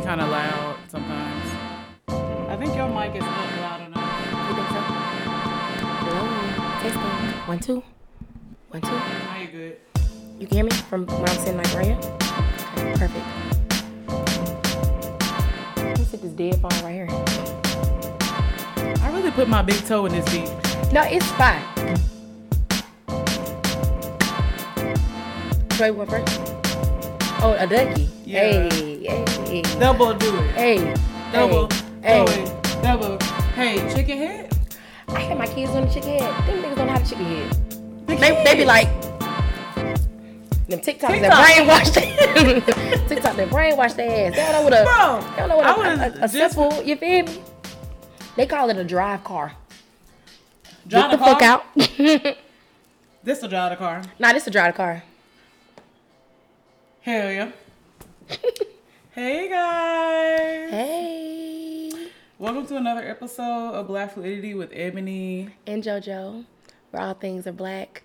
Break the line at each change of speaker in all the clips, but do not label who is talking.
be kind of loud sometimes. I think your mic is not loud enough.
You think so? Hello, testing. One, two. One, two.
Now you're good.
You can hear me from when I'm sitting like right here? Okay, perfect. Let me sit this dead phone right here.
I really put my big toe in this beat.
No, it's fine. Troy, what first? Oh, a ducky.
Yeah.
Hey, hey,
Double do it.
hey,
Double.
hey,
Double.
hey.
Double. Hey, chicken head.
I had my kids on the chicken head. Them niggas don't how chicken head.
The
They, they be like, them TikToks
TikTok.
that brainwash their TikTok that brainwash their ass. They don't know what a,
Bro,
they don't know what
I
a, a, a,
just-
simple, you feel me? They call it a drive car.
Drive
Get
the
the fuck out.
This will drive the car.
nah, this a drive car.
Hell yeah. hey guys.
Hey.
Welcome to another episode of Black Fluidity with Ebony.
And JoJo, where all things are black,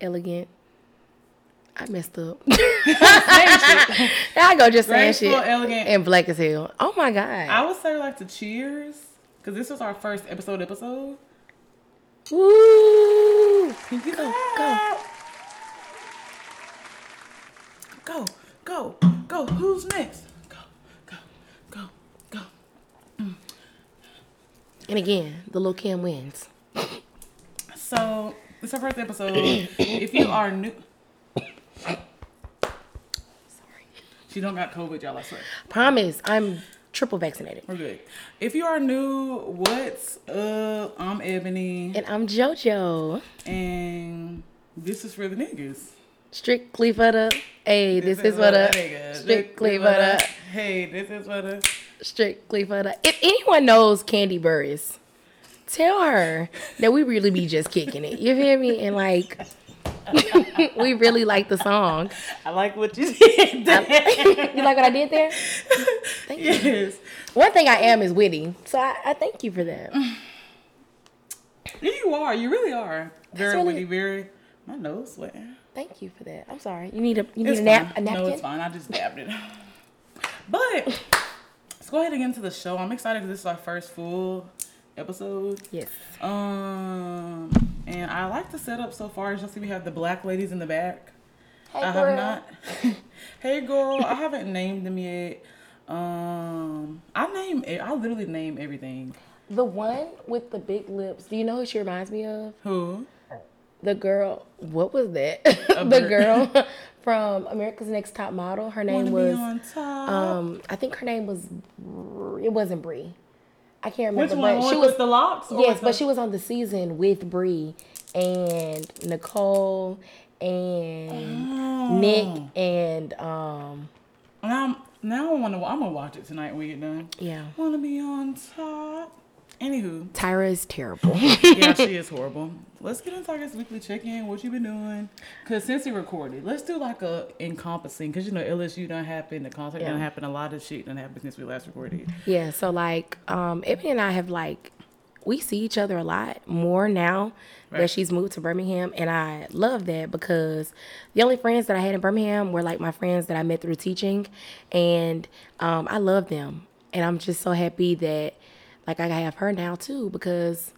elegant. I messed up. I go just saying
Graceful,
shit.
elegant.
And black as hell. Oh my god.
I would say like to cheers because this was our first episode. Episode.
Woo!
Pinky
Go.
Go, go, go. Who's next? Go, go, go, go.
And again, the little Kim wins.
So this is our first episode. if you are new,
Sorry.
she don't got COVID, y'all. I swear.
Promise, I'm triple vaccinated.
We're good. If you are new, what's up? I'm Ebony,
And I'm JoJo.
and this is for the niggas.
Strictly for the. Hey, this, is for the.
niggas.
Strictly for the.
Hey, this is for the.
Strictly for the. If anyone knows Kandi Burruss, tell her that we really be just kicking it. You hear me? And like, we really like the song.
I like what you did.
you like what I did there? Thank you. One thing I am is witty, so I, I thank you for that.
Yeah, you are. You really are. Very
really-
witty. Very. My nose sweating.
Thank you for that. I'm sorry. You need a you need
It's
a nap a napkin.
No, it's fine. I just dabbed it. But let's go ahead and get into the show. I'm excited because this is our first full episode.
Yes.
Um, and I like the setup so far. As you see, we have the black ladies in the back.
Hey,
I
girl.
have not. hey, girl. I haven't named them yet. Um, I name. I literally name everything.
The one with the big lips. Do you know who she reminds me of?
Who?
The girl. What was that? the girl from America's Next Top Model. Her name
Wanna
was.
be on top.
Um, I think her name was. It wasn't Brie. I can't
Which
remember.
one?
but
One
she
with
was.
the locks?
Yes, but
the-
she was on the season with Brie and Nicole and
Oh.
Nick and um
Now, now I want to. I'm gonna watch it tonight when we get done.
yeah.
Wanna be on top. Anywho,
Tyra is terrible.
yeah, she is horrible. Let's get into our guys' weekly check-in. What you been doing? Cause since we recorded, let's do like a encompassing. Cause you know LSU done happen, the concert
Yeah.
done happen, a lot of shit done happened since we last recorded.
Yeah, so like um Ebony and I have like we see each other a lot more now that she's moved to Birmingham and I love that because the only friends that I had in Birmingham were like my friends that I met through teaching and um I love them and I'm just so happy that like I have her now too because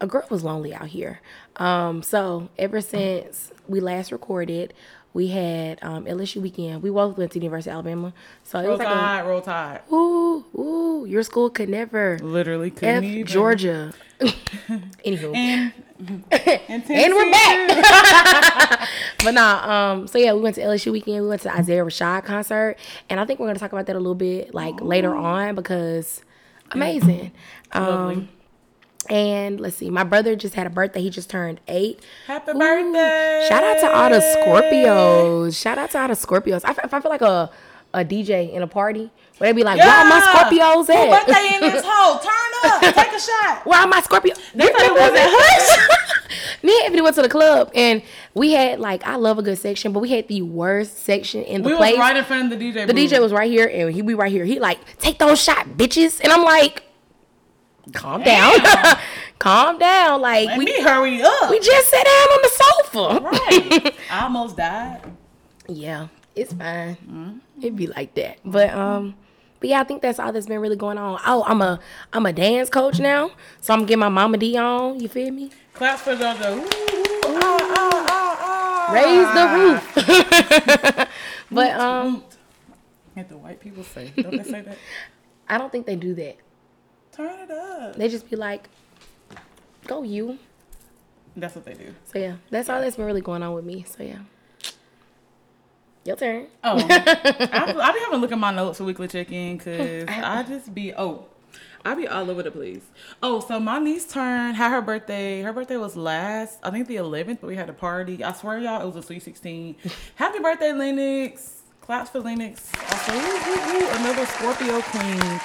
a girl was lonely out here. Um so ever since we last recorded we had um, LSU weekend. We both went to the University of Alabama, so it
Roll
was like a
Tide, roll tide.
Ooh, ooh, your school could never.
Literally couldn't
F
even.
Georgia. Anywho.
And, and,
And we're back. but nah, um, so yeah, we went to LSU weekend. We went to the Isaiah Rashad concert. And I think we're gonna talk about that a little bit like later on because amazing.
Lovely.
Um and let's see, my brother just had a birthday. He just turned eight.
Happy
Ooh,
birthday!
Shout out to all the Scorpios. Shout out to all the Scorpios. I, f- if I feel like a, a DJ in a party, where they be like, where are my Scorpios
Who birthday in this hole? Turn up, take a shot.
Where are my Scorpio?
They it was at Hush.
Me and Ebony went to the club and we had like I love a good section, but we had the worst section in the
We
place.
was right in front of the DJ.
the DJ was right here and he be right here. He like take those shot, bitches, and I'm like, calm down, calm down. Like
Let
we
me hurry up.
we just sat down on the sofa.
right. I almost died.
Yeah, it's fine.
Mm-hmm.
It'd be like that. But um, But yeah, I think that's all that's been really going on. Oh, I'm a I'm a dance coach now, so I'm getting my Mama D on. You feel me?
Claps for JoJo. Ooh, ooh, ah, ah, ah, ah.
Raise the roof. but um,
What the white people say? Don't they say that?
I don't think they do that.
Turn it up.
They just be like, "Go you."
That's what they do.
So yeah, that's all that's been really going on with me. So yeah, your turn.
Oh, I, I be having to look at my notes for weekly check-in because I just be oh, I be all over the place. Oh, so my niece turned had her birthday. Her birthday was last, I think the 11th, but we had a party. I swear y'all, it was a sweet 16. Happy birthday, Lennox. Claps for Lennox. Also, ooh, ooh, ooh, another Scorpio queen.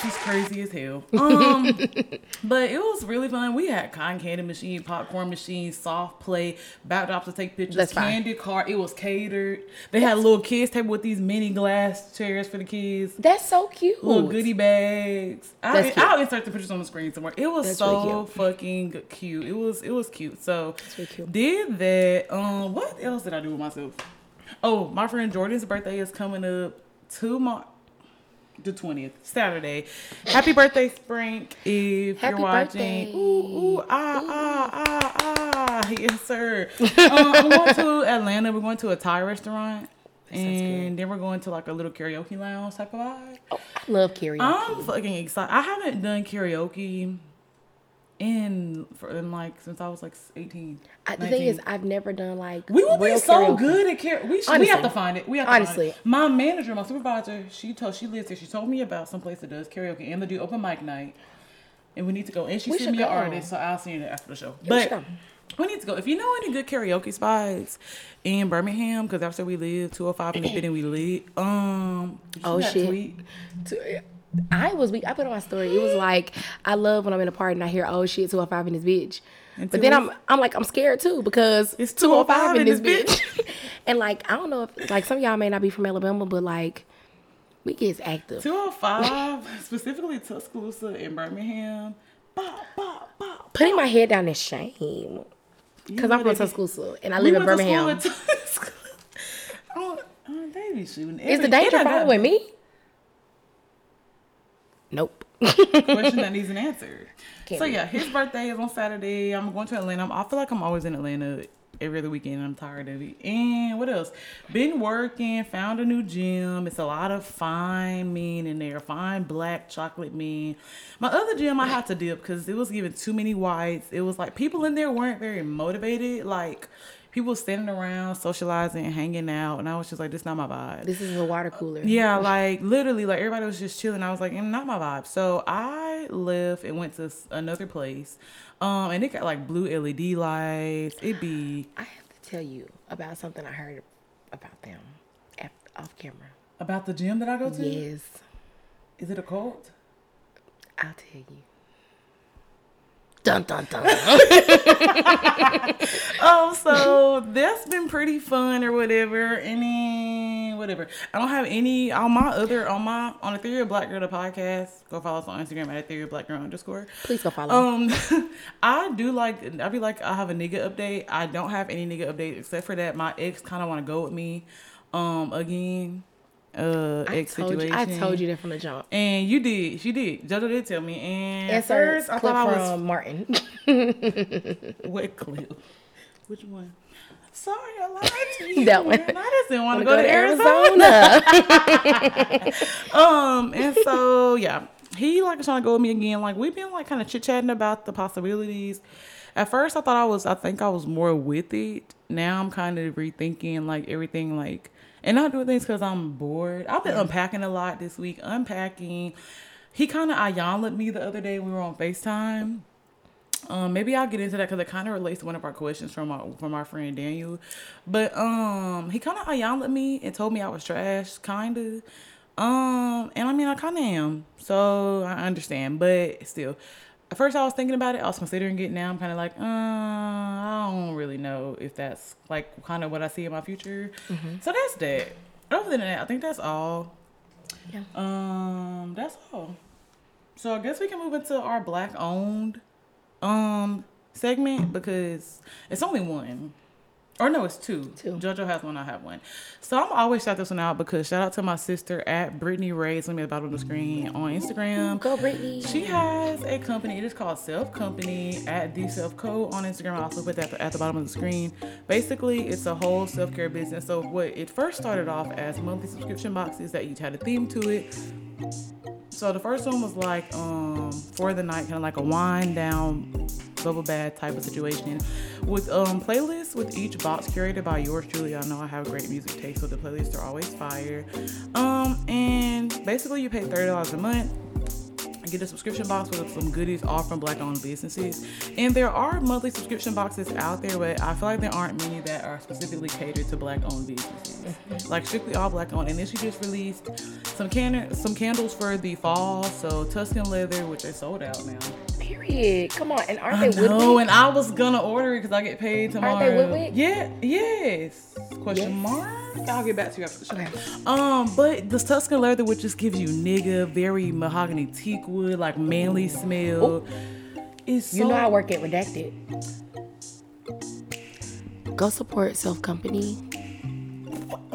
She's crazy as hell. Um, but it was really fun. We had cotton candy machine, popcorn machine, soft play, backdrops to take pictures,
That's fine.
candy cart. It was catered. They had a little kids table with these mini glass chairs for the kids.
That's so cute.
Little goodie bags. I,
cute.
I'll insert the pictures on the screen somewhere. It was
That's
so
really
fucking cute. It was it was cute. So
really cute.
did that. Um, what else did I do with myself? Oh, my friend Jordan's birthday is coming up tomorrow. The twentieth, Saturday. Happy birthday, Spring! If
Happy
you're watching,
birthday.
ooh, ooh, ah, ah, ah, ah, yes, sir. um, I'm going to Atlanta. We're going to a Thai restaurant, and then we're going to like a little karaoke lounge type of vibe.
Oh, I love karaoke.
I'm fucking excited. I haven't done karaoke in for in like since I was like 18.
I, the thing is, I've never done like
we will be so
karaoke.
good at karaoke. We, should, we have to find it. We have to
Honestly.
Find it. My manager, my supervisor, she told she lives here. She told me about some place that does karaoke and they do open mic night. And we need to go. And she
We
sent me
should
an artist, so I'll send it after the show. but we need to go. If you know any good karaoke spots in Birmingham, because that's where we live, 205 in the building we live. Um,
Oh, shit.
tweet?
I was weak. I put on my story. It was like I love when I'm in a party and I hear oh shit 205 in this bitch.
And
But then
oh
I'm I'm like I'm scared too because
It's
205 in this
205
bitch. and like I don't know if like some of y'all may not be from Alabama, but like we gets active.
205, specifically Tuscaloosa in Birmingham. Bop, bop, bop.
Putting my head down is shame because I'm from Tuscaloosa and I
we
live in
went to school
Birmingham.
in Tuscaloosa. oh, oh, they be shooting.
Is the danger following me? Nope.
question that needs an answer.
Can't
so yeah, his birthday is on Saturday. I'm going to Atlanta. I feel like I'm always in Atlanta every other weekend. I'm tired of it. And what else? Been working. Found a new gym. It's a lot of fine men in there. Fine black chocolate men. My other gym I had to dip because it was giving too many whites. It was like people in there weren't very motivated. Like people standing around socializing hanging out, and I was just like, this not my vibe.
This is a water cooler.
Yeah, like literally, like everybody was just chilling. I was like, mm, not my vibe. So I left and went to another place, um, and it got like blue LED lights. It be
I have to tell you about something I heard about them af- off camera.
about the gym that I go to.
Yes,
Is it a cult?
I'll tell you. Dun dun dun.
Oh, so that's been pretty fun or whatever. And then whatever. I don't have any on my other on my on the Theory of Black Girl the podcast. Go follow us on Instagram at Theory of Black Girl underscore.
Please go follow.
Um, I do like. I be like, I have a nigga update. I don't have any nigga update except for that my ex kind of want to go with me, um, again. Uh,
I
ex
told
situation.
you. I told you that from the jump.
And you did. She did. JoJo did tell me. And at
Insert
first, I thought I
from
was
Martin.
what clip? Which one? Sorry, I lied to you.
That one.
I just didn't want to
Wanna
go, to Arizona.
Arizona.
Um, and so yeah, he like trying to go with me again. Like we've been like kind of chit chatting about the possibilities. At first, I thought I was. I think I was more with it. Now I'm kind of rethinking like everything. Like and not doing things because I'm bored. I've been unpacking a lot this week. Unpacking. He kind of ayanled me the other day. We were on Facetime. Um, maybe I'll get into that because it kind of relates to one of our questions from our from our friend Daniel. But um, he kind of ayanled me and told me I was trash, kind of. Um, and I mean I kind of am, so I understand. But still, at first I was thinking about it. I was considering it. Now I'm kind of like, uh, I don't really know if that's like kind of what I see in my future. So that's that. Other than that, I think that's all.
Yeah.
Um, that's all. So I guess we can move into our black owned um segment because it's only one. Or no, it's two.
Two.
JoJo has one, I have one. So I'm always shout this one out because shout out to my sister at Brittany Ray. It's gonna be at the bottom of the screen on Instagram.
Go, Brittany.
She has a company. It is called Self Company at the Self Co on Instagram. I also put that at the bottom of the screen. Basically, it's a whole self care business. So what it first started off as monthly subscription boxes that each had a theme to it. So the first one was like um for the night, kind of like a wind down bubble bath type of situation with um playlists with each box curated by yours truly. I know I have great music taste, so the playlists are always fire. Um and basically you pay thirty dollars a month get a subscription box with some goodies all from black owned businesses. And there are monthly subscription boxes out there, but I feel like there aren't many that are specifically catered to black owned businesses. like strictly all black owned. And then she just released some can some candles for the fall. So Tuscan leather, which they sold out now.
Period. Come on, and aren't
I
they
know,
Woodwick?
and I was gonna order it because I get paid tomorrow.
Are they Woodwick?
Yeah, yes. Question
Yes.
mark. I'll get back to you after the show. Um, but this Tuscan leather would just gives you nigga, very mahogany teak wood, like manly smell. It's so
You know I work at Redacted. Go support Self Company.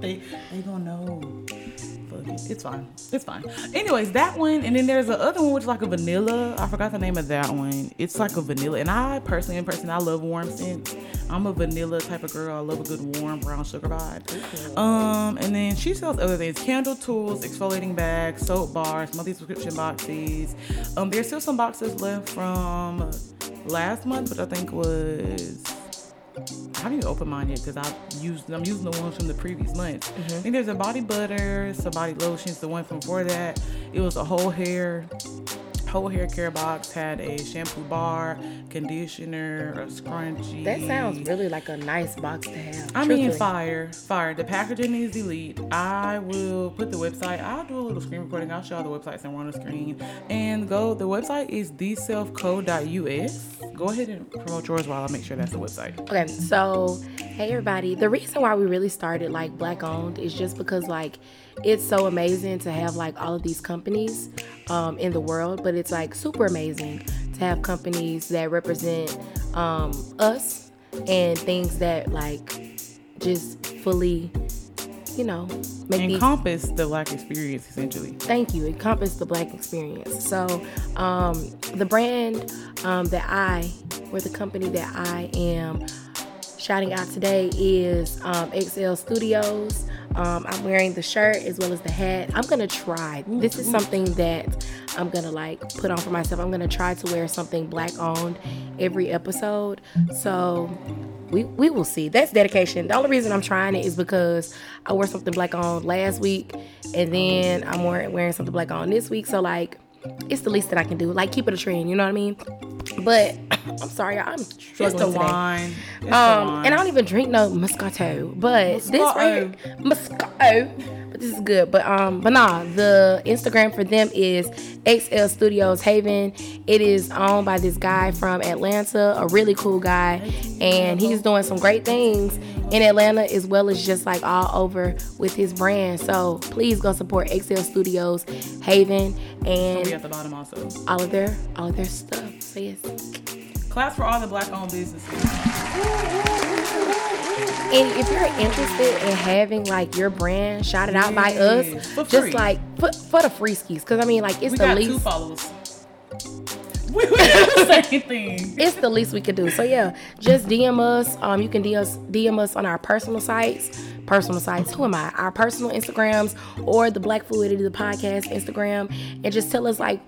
they they gonna know. It. It's fine. It's fine. Anyways, that one, and then there's the other one which is like a vanilla. I forgot the name of that one. It's like a vanilla, and I personally, in person, I love warm scents. I'm a vanilla type of girl. I love a good warm brown sugar vibe. Um, and then she sells other things: candle tools, exfoliating bags, soap bars, monthly subscription boxes. Um, there's still some boxes left from last month, which I think was I haven't even opened mine yet because I used I'm using the ones from the previous month. I think there's a body butter, some body lotions. The one from before that, it was a whole hair, whole hair care box. Had a shampoo bar, conditioner, a scrunchie.
That sounds really like a nice box to have.
I mean, fire, fire. The packaging is elite. I will put the website. I'll do a little screen recording. I'll show all the websites and on the screen. And go. The website is theselfco.us. Go ahead and promote yours while I make sure that's the website.
Okay, so hey everybody. The reason why we really started like black owned is just because like it's so amazing to have like all of these companies um, in the world, but it's like super amazing to have companies that represent um, us and things that like just fully, you know, make these
Encompass the black experience essentially.
thank you encompass the black experience so um, the brand um, that i or the company that i am shouting out today is um, xl studios um, i'm wearing the shirt as well as the hat i'm gonna try this is something that i'm gonna like put on for myself i'm gonna try to wear something black owned every episode so we, we will see. That's dedication. The only reason I'm trying it is because I wore something black on last week, and then I'm wearing, wearing something black on this week. So like, it's the least that I can do. Like keep it a trend. You know what I mean? But I'm sorry, I'm
It's
struggling
the
today.
wine. It's the
Um,
wine.
and I don't even drink no Moscato, but this right here, Moscato. But this is good. But um, but nah, the Instagram for them is XL Studios Haven. It is owned by this guy from Atlanta, a really cool guy, and he's doing some great things in Atlanta as well as just like all over with his brand. So please go support XL Studios Haven and
at the bottom also.
all of their all of their stuff. Yes.
Claps for all the black owned businesses.
And if you're interested in having like your brand shouted out by us,
for
just
free.
like for, for the free skis, because I mean, like it's
We
the
got two
least,
followers. We do the same thing.
it's the least we could do. So yeah, just DM us. Um, you can DM us, DM us on our personal sites, personal sites. Who am I? Our personal Instagrams or the Black Fluidity the podcast Instagram, and just tell us like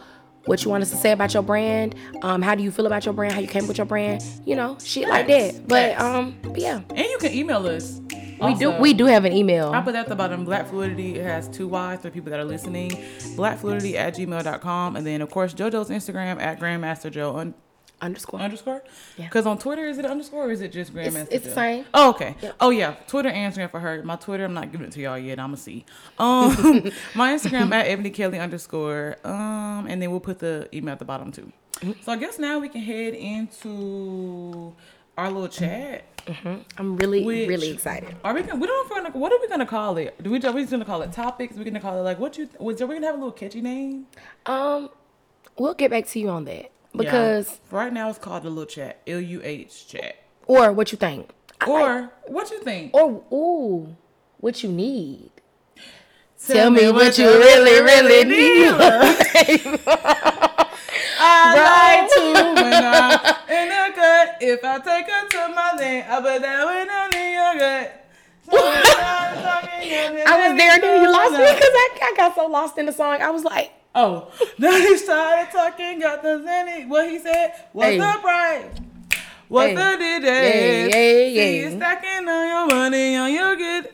what you want us to say about your brand. Um, how do you feel about your brand? How you came with your brand? You know, shit like that. But
Facts.
um, but yeah,
And you can email us.
we do we do have an email.
I put that at the bottom Black Fluidity. It has two Y's for people that are listening. Blackfluidity at gmail.com. And then, of course, JoJo's Instagram at Grandmaster Jo un-
underscore.
underscore.
Yeah.
Because on Twitter, is it underscore or is it just Grandmaster
it's the same.
Oh, okay.
Yep.
Oh, yeah. Twitter and Instagram for her. My Twitter, I'm not giving it to y'all yet. I'm going to see. Um, my Instagram at Ebony Kelley underscore. Um, and then we'll put the email at the bottom too.
Mm-hmm.
So I guess now we can head into our little chat.
I'm really,
Which-
really excited.
Are we gonna? We don't know gonna. What are we gonna call it? Do we? Are we just gonna call it topics? We're gonna call it like what you? Was are we gonna have a little catchy name?
Um, we'll get back to you on that because
Yeah. right now it's called the little chat. L U H chat.
Or what you think? Like-
Or what you think?
or ooh, what you need? Tell me what you really, really need.
I like to when I'm in the gut. If I take her to my lane, I put that I'm in your gut.
I was there, then you lost me because I, I got so lost in the song. I was like,
Oh, now he started talking, got the zenny. What he said? What's
Hey.
the price? What's
Hey.
the DJ?
Yeah, yeah,
See
yeah.
you stacking on your money on your good.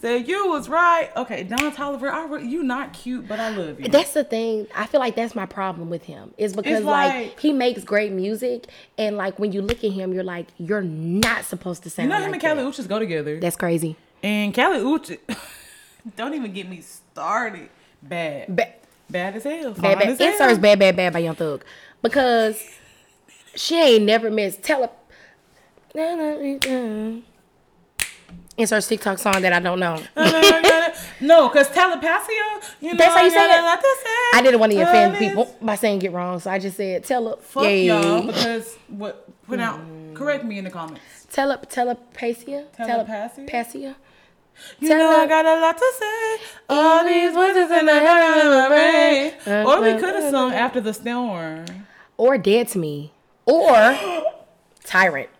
Say you was right. Okay, Don Toliver, I re- you not cute, but I love you.
that's the thing. I feel like that's my problem with him. Is because like,
like-
he makes great music, and like when you look at him, you're like, you're not supposed to
say.
you
know him
like
and Kali
that.
Uchis go together.
That's crazy.
And Kali Uchis, don't even get me started. Bad.
Ba-
Bad as hell.
bad, bad.
as hell.
Inserts bad, bad, bad by Young Thug because she ain't never missed tele. Inserts TikTok song that I don't know.
no, because telepathy, uh, you know,
That's how you say it?
lot.
I didn't want to uh, offend
Love
people by saying it wrong, so I just said tele.
Fuck
yay.
y'all because what? Put out. Correct me in the comments.
Tele telepathia.
Telepathy?
Telepathia.
You
Tell
know I got a lot to say. All these voices in the head of my brain. Or we could have sung after the storm.
Or dead to me. Or tyrant.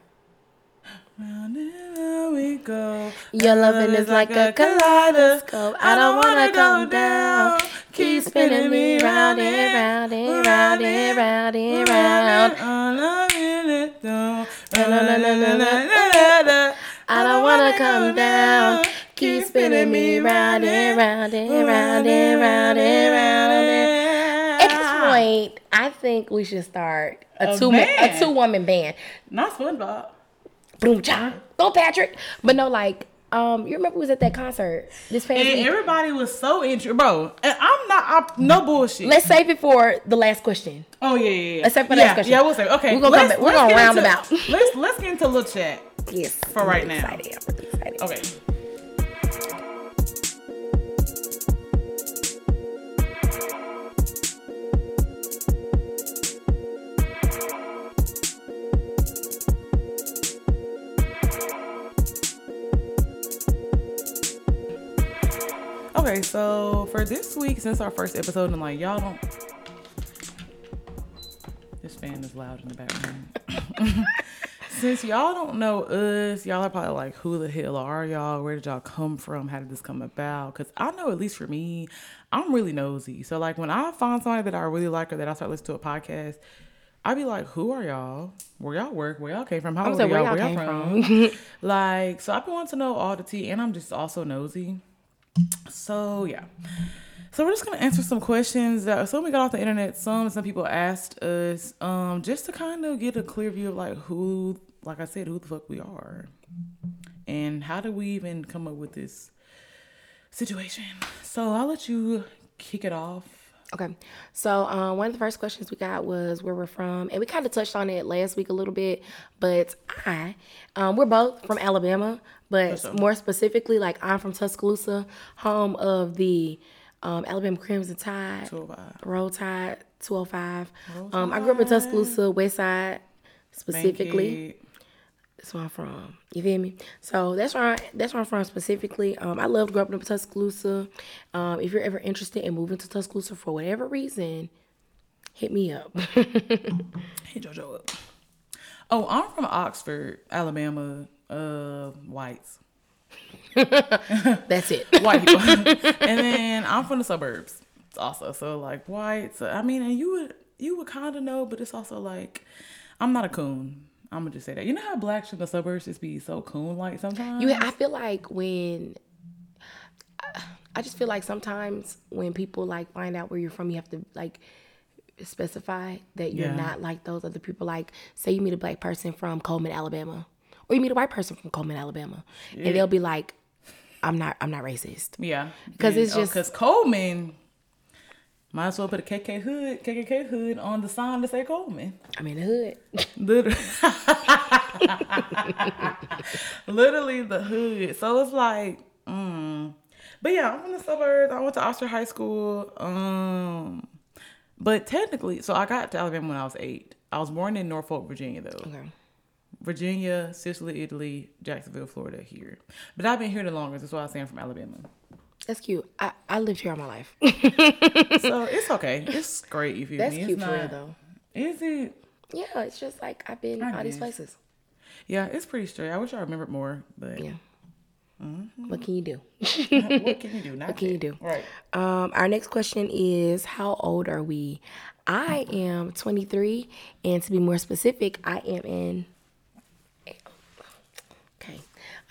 Round and round we go.
Your loving is like a kaleidoscope. I don't wanna go down. Keep spinning me round and round and round and round and round. I don't wanna come down. Keep spinning me round and round and round and round and round. At this point, I think we should start a,
A
two a two woman band.
Not SpongeBob.
Boom cha. Go Patrick. But no, like, um, you remember we was at that concert this past
And
week?
everybody was so interested, bro. And I'm not, I'm, no bullshit.
Let's save it for the last question.
oh yeah, yeah, yeah.
Let's save it for
yeah,
next question.
Yeah, we'll say. Okay,
We're gonna
let's-
back. We're gonna round
into-
about.
Let's let's get into a little chat.
Yes.
For right
I'm
now.
Excited. I'm excited.
Okay. Okay, so for this week, since our first episode, I'm like y'all don't, this fan is loud in the background. since y'all don't know us, y'all are probably like, who the hell are y'all? Where did y'all come from? How did this come about? Because I know, at least for me, I'm really nosy. So, like, when I find somebody that I really like or that I start listening to a podcast, I'd be like, who are y'all? Where y'all work? Where y'all came from? How old are y'all?
y'all
Where y'all
came
from? like, so I've been wanting to know all the tea, and I'm just also nosy. So, yeah. So we're just gonna answer some questions that some we got off the internet. Some some people asked us, um, just to kind of get a clear view of like who, like I said, who the fuck we are, and how do we even come up with this situation. So I'll let you kick it off.
Okay. So um, one of the first questions we got was where we're from, and we kind of touched on it last week a little bit. But I, um, we're both from Alabama, but more specifically, like I'm from Tuscaloosa, home of the um, Alabama Crimson Tide,
205.
Roll Tide, 205. Um, I grew up in Tuscaloosa, West Side, specifically. That's where I'm from. You feel me? So that's where I, that's where I'm from specifically. Um, I love growing up in Tuscaloosa. Um, if you're ever interested in moving to Tuscaloosa for whatever reason, hit me up.
Hit JoJo up. Oh, I'm from Oxford, Alabama. Uh, whites.
that's it.
white people. and then I'm from the suburbs It's also. So like white. So I mean, and you would you would kind of know, but it's also like I'm not a coon. I'm gonna just say that. You know how blacks in the suburbs just be so coon like sometimes.
You, I feel like when I just feel like sometimes when people like find out where you're from, you have to like specify that you're
Yeah.
not like those other people. Like, say you meet a black person from Cullman, Alabama, or you meet a white person from Cullman, Alabama, and they'll be like, "I'm not, I'm not racist."
Yeah,
because it's just-
because Cullman. Might as well put a KK hood, KKK hood on the sign to say Cullman.
I'm in the hood.
Literally, literally the hood. So it's like, mm. but yeah, I'm from the suburbs. I went to Oxford High School. Um, but technically, so I got to Alabama when I was eight. I was born in Norfolk, Virginia, though.
Okay.
Virginia, Sicily, Italy, Jacksonville, Florida here. But I've been here the longest. That's why I say I'm from Alabama.
That's cute. I, I lived here all my life.
So it's okay. It's great. If You feel
That's
me? It's
cute for real though.
Is it?
Yeah, it's just like I've been
I
all these places.
Yeah, it's pretty straight. I wish I remembered more, but
Yeah.
Mm-hmm.
What can you do?
what can you do? Not
What can you do?
Right.
Um, our next question is How old are we? I am 23, and to be more specific, I am in.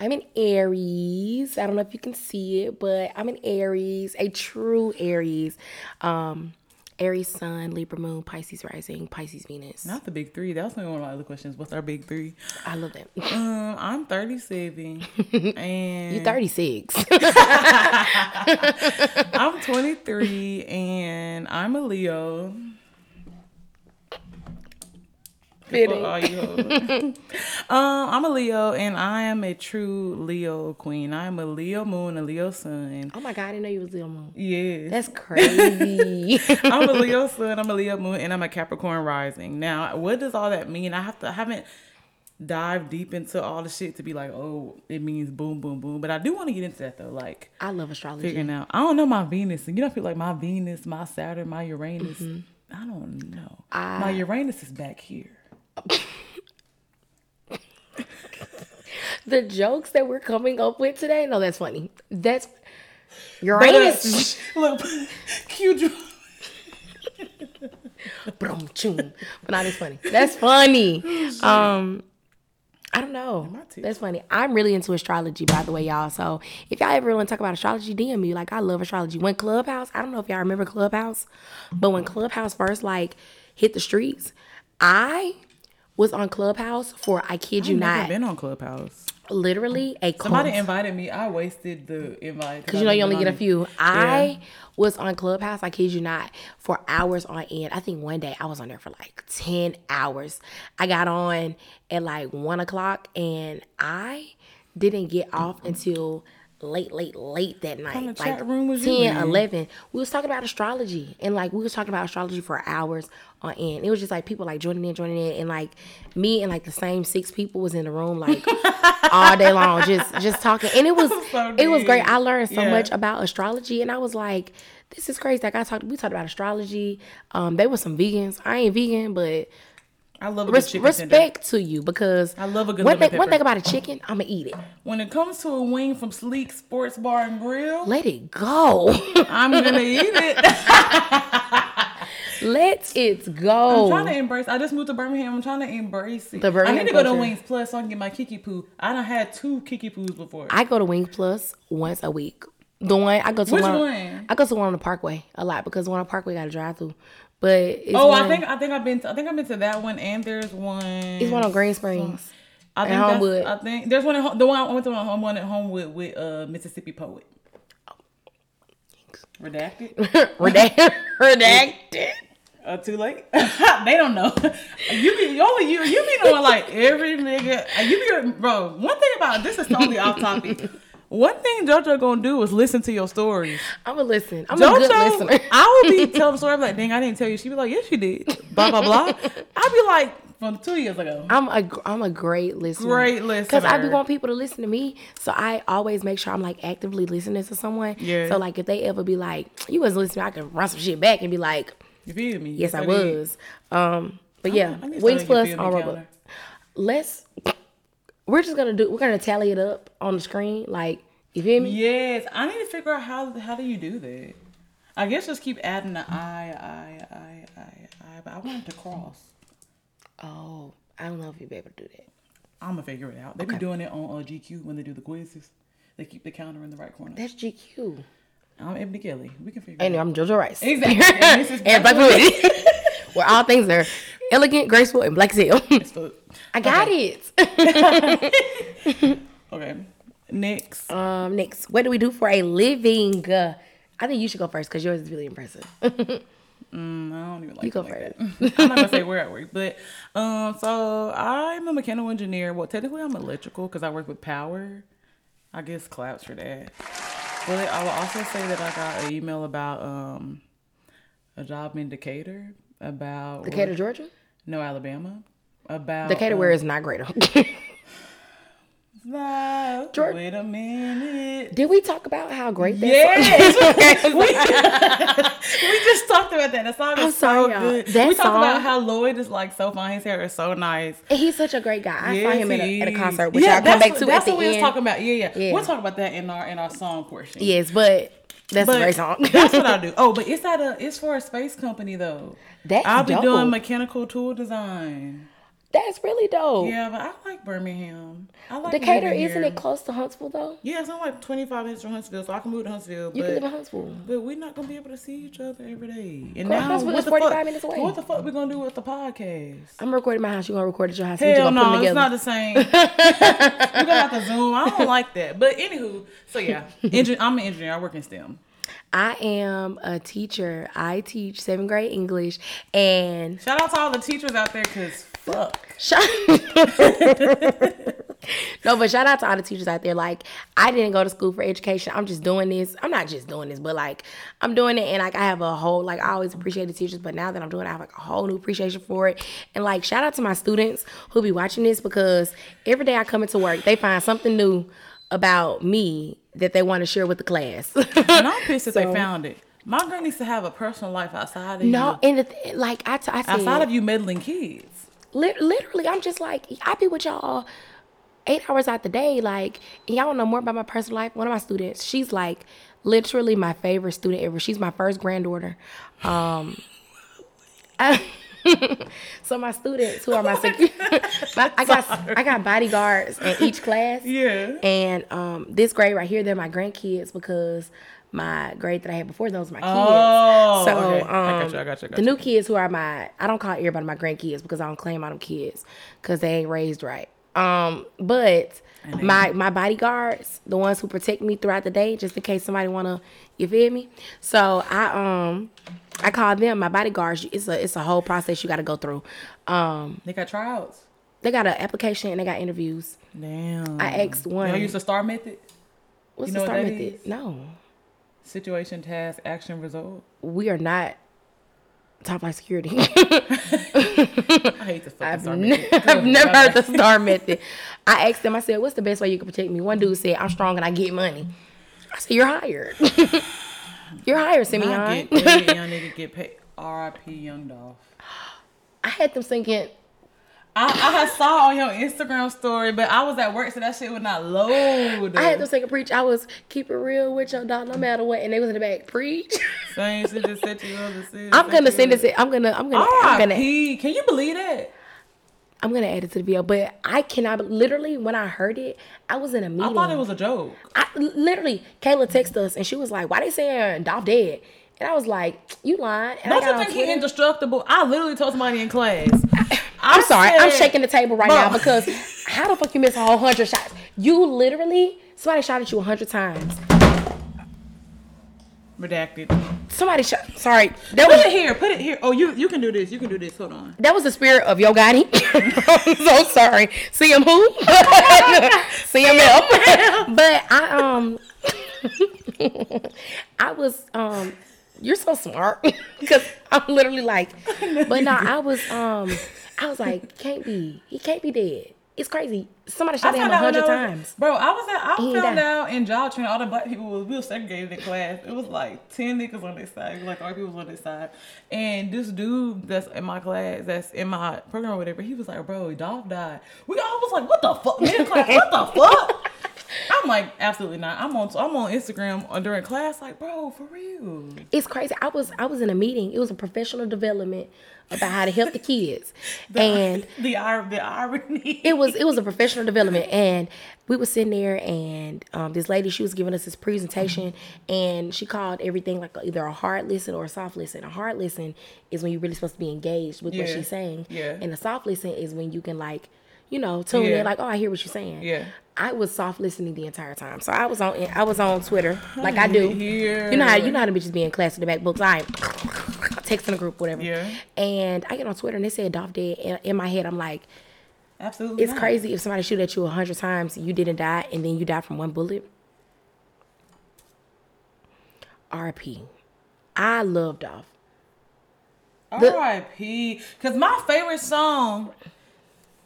I'm an Aries. I don't know if you can see it, but I'm an Aries, a true Aries. Um, Aries Sun, Libra Moon, Pisces Rising, Pisces Venus.
Not the big three. That was one of my other questions. What's our big three?
I love that.
Um, I'm 37 and
You're 36.
I'm 23 and I'm a Leo.
Fitting.
For you um, I'm a Leo and I am a true Leo queen. I'm a Leo moon, a Leo sun.
oh my God, I didn't know you was Leo Moon.
Yes.
That's crazy.
I'm a Leo sun, I'm a Leo moon, and I'm a Capricorn rising. Now, what does all that mean? I have to I haven't dive deep into all the shit to be like, oh, it means boom, boom, boom. But I do want to get into that though, like
I love astrology.
figuring out. I don't know my Venus, and you don't feel like my Venus, my Saturn, my Uranus. I don't know. my Uranus is back here.
The jokes that we're coming up with today, no, that's funny. That's Uranus.
Look, cute.
But not as funny. That's funny. Um, I don't know. That's funny. I'm really into astrology, by the way, y'all. So if y'all ever want to talk about astrology, DM me. Like I love astrology. When Clubhouse, I don't know if y'all remember Clubhouse, but when Clubhouse first like hit the streets, I was on Clubhouse for I kid you not.
I've never
not,
been on Clubhouse.
literally a
Somebody
cult.
invited me. I wasted the invite
Because you know you only get a few. I
Yeah.
was on Clubhouse, I kid you not, for hours on end. I think one day I was on there for like 10 hours. I got on at like 1 o'clock and I didn't get off until late, late, late that night.
kind of
like
chat room was
10,
in?
11. We was talking about astrology and like we was talking about astrology for hours on end. It was just like people like joining in, joining in, and like me and like the same six people was in the room like all day long, just just talking. And it was
So
it was great. I learned so
Yeah.
much about astrology, and I was like, this is crazy. Like I talked, we talked about astrology. Um, they were some vegans. I ain't vegan, but
I love a good
res-
chicken
respect
tender.
to you because
I love a good
one thing. One thing about a chicken, I'ma eat it.
When it comes to a wing from Sleek Sports Bar and Grill,
Let it go.
I'm gonna eat it.
Let it go.
I'm trying to embrace. I just moved to Birmingham. I'm trying to embrace it.
The
I need to go to
culture.
Wings Plus so I can get my Kiki Poo. I don't had two Kiki Poos before.
I go to Wings Plus once a week. The one I go to
Which
one,
one?
I go to one on the Parkway a lot because one on the Parkway got a drive through. But it's
oh,
one,
I think I think I've been. To, I think I've been to that one, and there's one.
it's one on Green Springs.
I think
Homewood.
I think there's one. At, Home- the one I went to one, home- one at Homewood with uh, Mississippi Poet. Redacted.
Redact- redacted.
Uh, too late. they don't know. You be only you. You be knowing like every nigga. You be bro. One thing about this is totally off topic. One thing JoJo gonna do is listen to your stories.
I'm a listen. I'm a good
JoJo,
listener.
I would be telling the story I'm like, dang, I didn't tell you. She be like, yes, you did. Blah blah blah. I'd be like, from two years ago.
I'm a I'm a great listener.
Great listener.
Because I be want people to listen to me, so I always make sure I'm like actively listening to someone.
Yeah.
So like if they ever be like, you wasn't listening, I can run some shit back and be like,
You feel me?
yes, I
did.
was. Um, but yeah,
I
Wings Plus on
me
Roblox. Let's. We're just gonna do. We're gonna tally it up on the screen. Like you feel me?
Yes, I need to figure out how how do you do that. I guess just keep adding the I I I I I. But I want it to cross.
Oh, I don't know if you'll be able to do that.
I'm gonna figure it out. They be doing it on uh, GQ when they do the quizzes. They keep the counter in the right corner.
That's GQ.
I'm Ebony Kelley. We can figure
And
it out.
I'm JoJo Rice.
Exactly. And
and Black. Where all things are elegant, graceful, and black seal. I got it.
okay. Next.
Um, next, what do we do for a living? Uh, I think you should go first because yours is really impressive.
Mm, I don't even like
You go
it like that. I'm not gonna say where I work, but um, so I'm a mechanical engineer. Well, technically I'm electrical because I work with power. I guess claps for that. But I will also say that I got an email about um a job in Decatur about
Decatur, Georgia.
no Alabama. about
Decatur
uh,
wear is not greater.
Now,
George-
wait a minute.
Did we talk about how great that
Yes, we, we just talked about that. That song
I'm sorry,
so good.
That
we talked about how Lloyd is like so fine. His hair is so nice.
And he's such a great guy. I saw him at a, at a concert, which
yeah,
I'll come
that's
back
what-
to
That's
at the
what we was talking about. Yeah, yeah,
Yeah.
We'll talk about that in our in our song portion.
Yes, but that's
But
a great song.
that's what I do. Oh, but it's at a it's for a space company though.
That's
I'll be
dope.
doing mechanical tool design.
That's really dope.
Yeah, but I like Birmingham. I like
Decatur, isn't it close to Huntsville though?
Yeah, it's only like 25 minutes from Huntsville, so I can move to Huntsville.
You
but
can live in Huntsville.
But we're not gonna be able to see each other every day. And
Girl,
now,
Huntsville
what
is 45
fuck,
minutes away.
What the fuck we gonna do with the podcast?
I'm recording my house. You gonna record at your house?
Hell no, it's not the same. we're gonna have to zoom. I don't like that. But anywho, so yeah, I'm an engineer. I work in STEM.
I am a teacher. I teach seventh grade English, and
Shout out to all the teachers out there, cause fuck.
shout. no, but shout out to all the teachers out there. Like, I didn't go to school for education. I'm just doing this. I'm not just doing this, but like, I'm doing it, and like, I have a whole like, I always appreciate the teachers, but now that I'm doing it, I have like a whole new appreciation for it. And like, shout out to my students who be watching this because every day I come into work, they find something new about me that they want to share with the class.
And I'm pissed that
So-
they found it. My girl needs to have a personal life outside of
no,
you.
and the th- like, I, t- I said,
Outside of you meddling kids.
Lit- literally, I'm just like, I be with y'all eight hours out the day. Like, y'all don't know more about my personal life. One of my students, she's like literally my favorite student ever. She's my first granddaughter. Um, I- so my students who are my, sec- my I got I got bodyguards in each class.
Yeah.
And um, this grade right here, they're my grandkids because my grade that I had before those were my kids.
Oh,
so
okay.
um,
I got you, I got you, I got
the
you.
new kids who are my I don't call everybody my grandkids because I don't claim all them kids because they ain't raised right. Um, but my my bodyguards, the ones who protect me throughout the day, just in case somebody wanna, you feel me? So I um I call them my bodyguards. It's a it's a whole process you got to go through. Um,
They got tryouts.
they got an application and they got interviews.
Damn.
I asked one.
Y'all use the STAR method?
What's
you
the
know what that
method?
is?
No,
Situation, task, action, result.
we are not top line security.
I hate the fucking
I've,
STAR
ne-
method.
I've never heard the star method. I asked them, I said, what's the best way you can protect me? One dude said, I'm strong and I get money. I said, you're hired. you're hired,
I
Simeon.
get paid, young nigga get paid. R.I.P. Young Dolph.
I had them thinking,
I, I saw on your Instagram story, but I was at work, so that shit would not load.
I had to take a preach. I was keep it real with your dog no matter what. And they was in the back, preach.
Same shit just you.
I'm gonna send this. I'm gonna, I'm gonna, I'm gonna.
Can you believe that?
I'm gonna add it to the video. But I cannot, literally, when I heard it, I was in a meeting.
I thought it was a joke.
I literally, Kayla texted us and she was like, "Why they saying Dolph dead?" And I was like, "You lying?" And
Don't
I
you
got on
think he indestructible? I literally told somebody in class.
I'm
I
sorry, I'm shaking the table right
Bro.
now because how the fuck you miss a whole hundred shots? You literally somebody shot at you a hundred times.
Redacted.
Somebody shot. Sorry, that
Put it
was
here. Put it here. Oh, you you can do this. You can do this. Hold on.
that was the spirit of Yo Gotti. I'm so sorry. See him who? CML. but I um I was um you're so smart because I'm literally like but no I was um I was like can't be he can't be dead it's crazy somebody shot him a hundred times
Bro, I was at, I
He
found
died.
out in job training all the black people was we were segregated in class. It was like ten niggas on this side, like all people was on this side. And this dude that's in my class, that's in my program or whatever, he was like, Bro, Dolph died. We all was like, What the fuck? Class, what the fuck? I'm like, absolutely not. I'm on I'm on Instagram during class, like, bro, for real.
it's crazy I was I was in a meeting it was a professional development about how to help the kids and
The the irony.
it was it was a professional development and we were sitting there and um, this lady she was giving us this presentation and she called everything like either a hard listen or a soft listen a hard listen is when you're really supposed to be engaged with what she's saying
Yeah.
and a soft listen is when you can like you know tune
Yeah.
in like oh i hear what you're saying
Yeah.
I was soft listening the entire time so i was on i was on twitter like i do
Here.
you know how you know how the bitches be in class in the back books i texting the group whatever
Yeah.
and i get on twitter and they said Dolph dead and in my head i'm like
Absolutely.
it's
not.
crazy if somebody shoot at you a hundred times, you didn't die, and then you die from one bullet. RP. I love Dolph.
R.I.P. Because my favorite song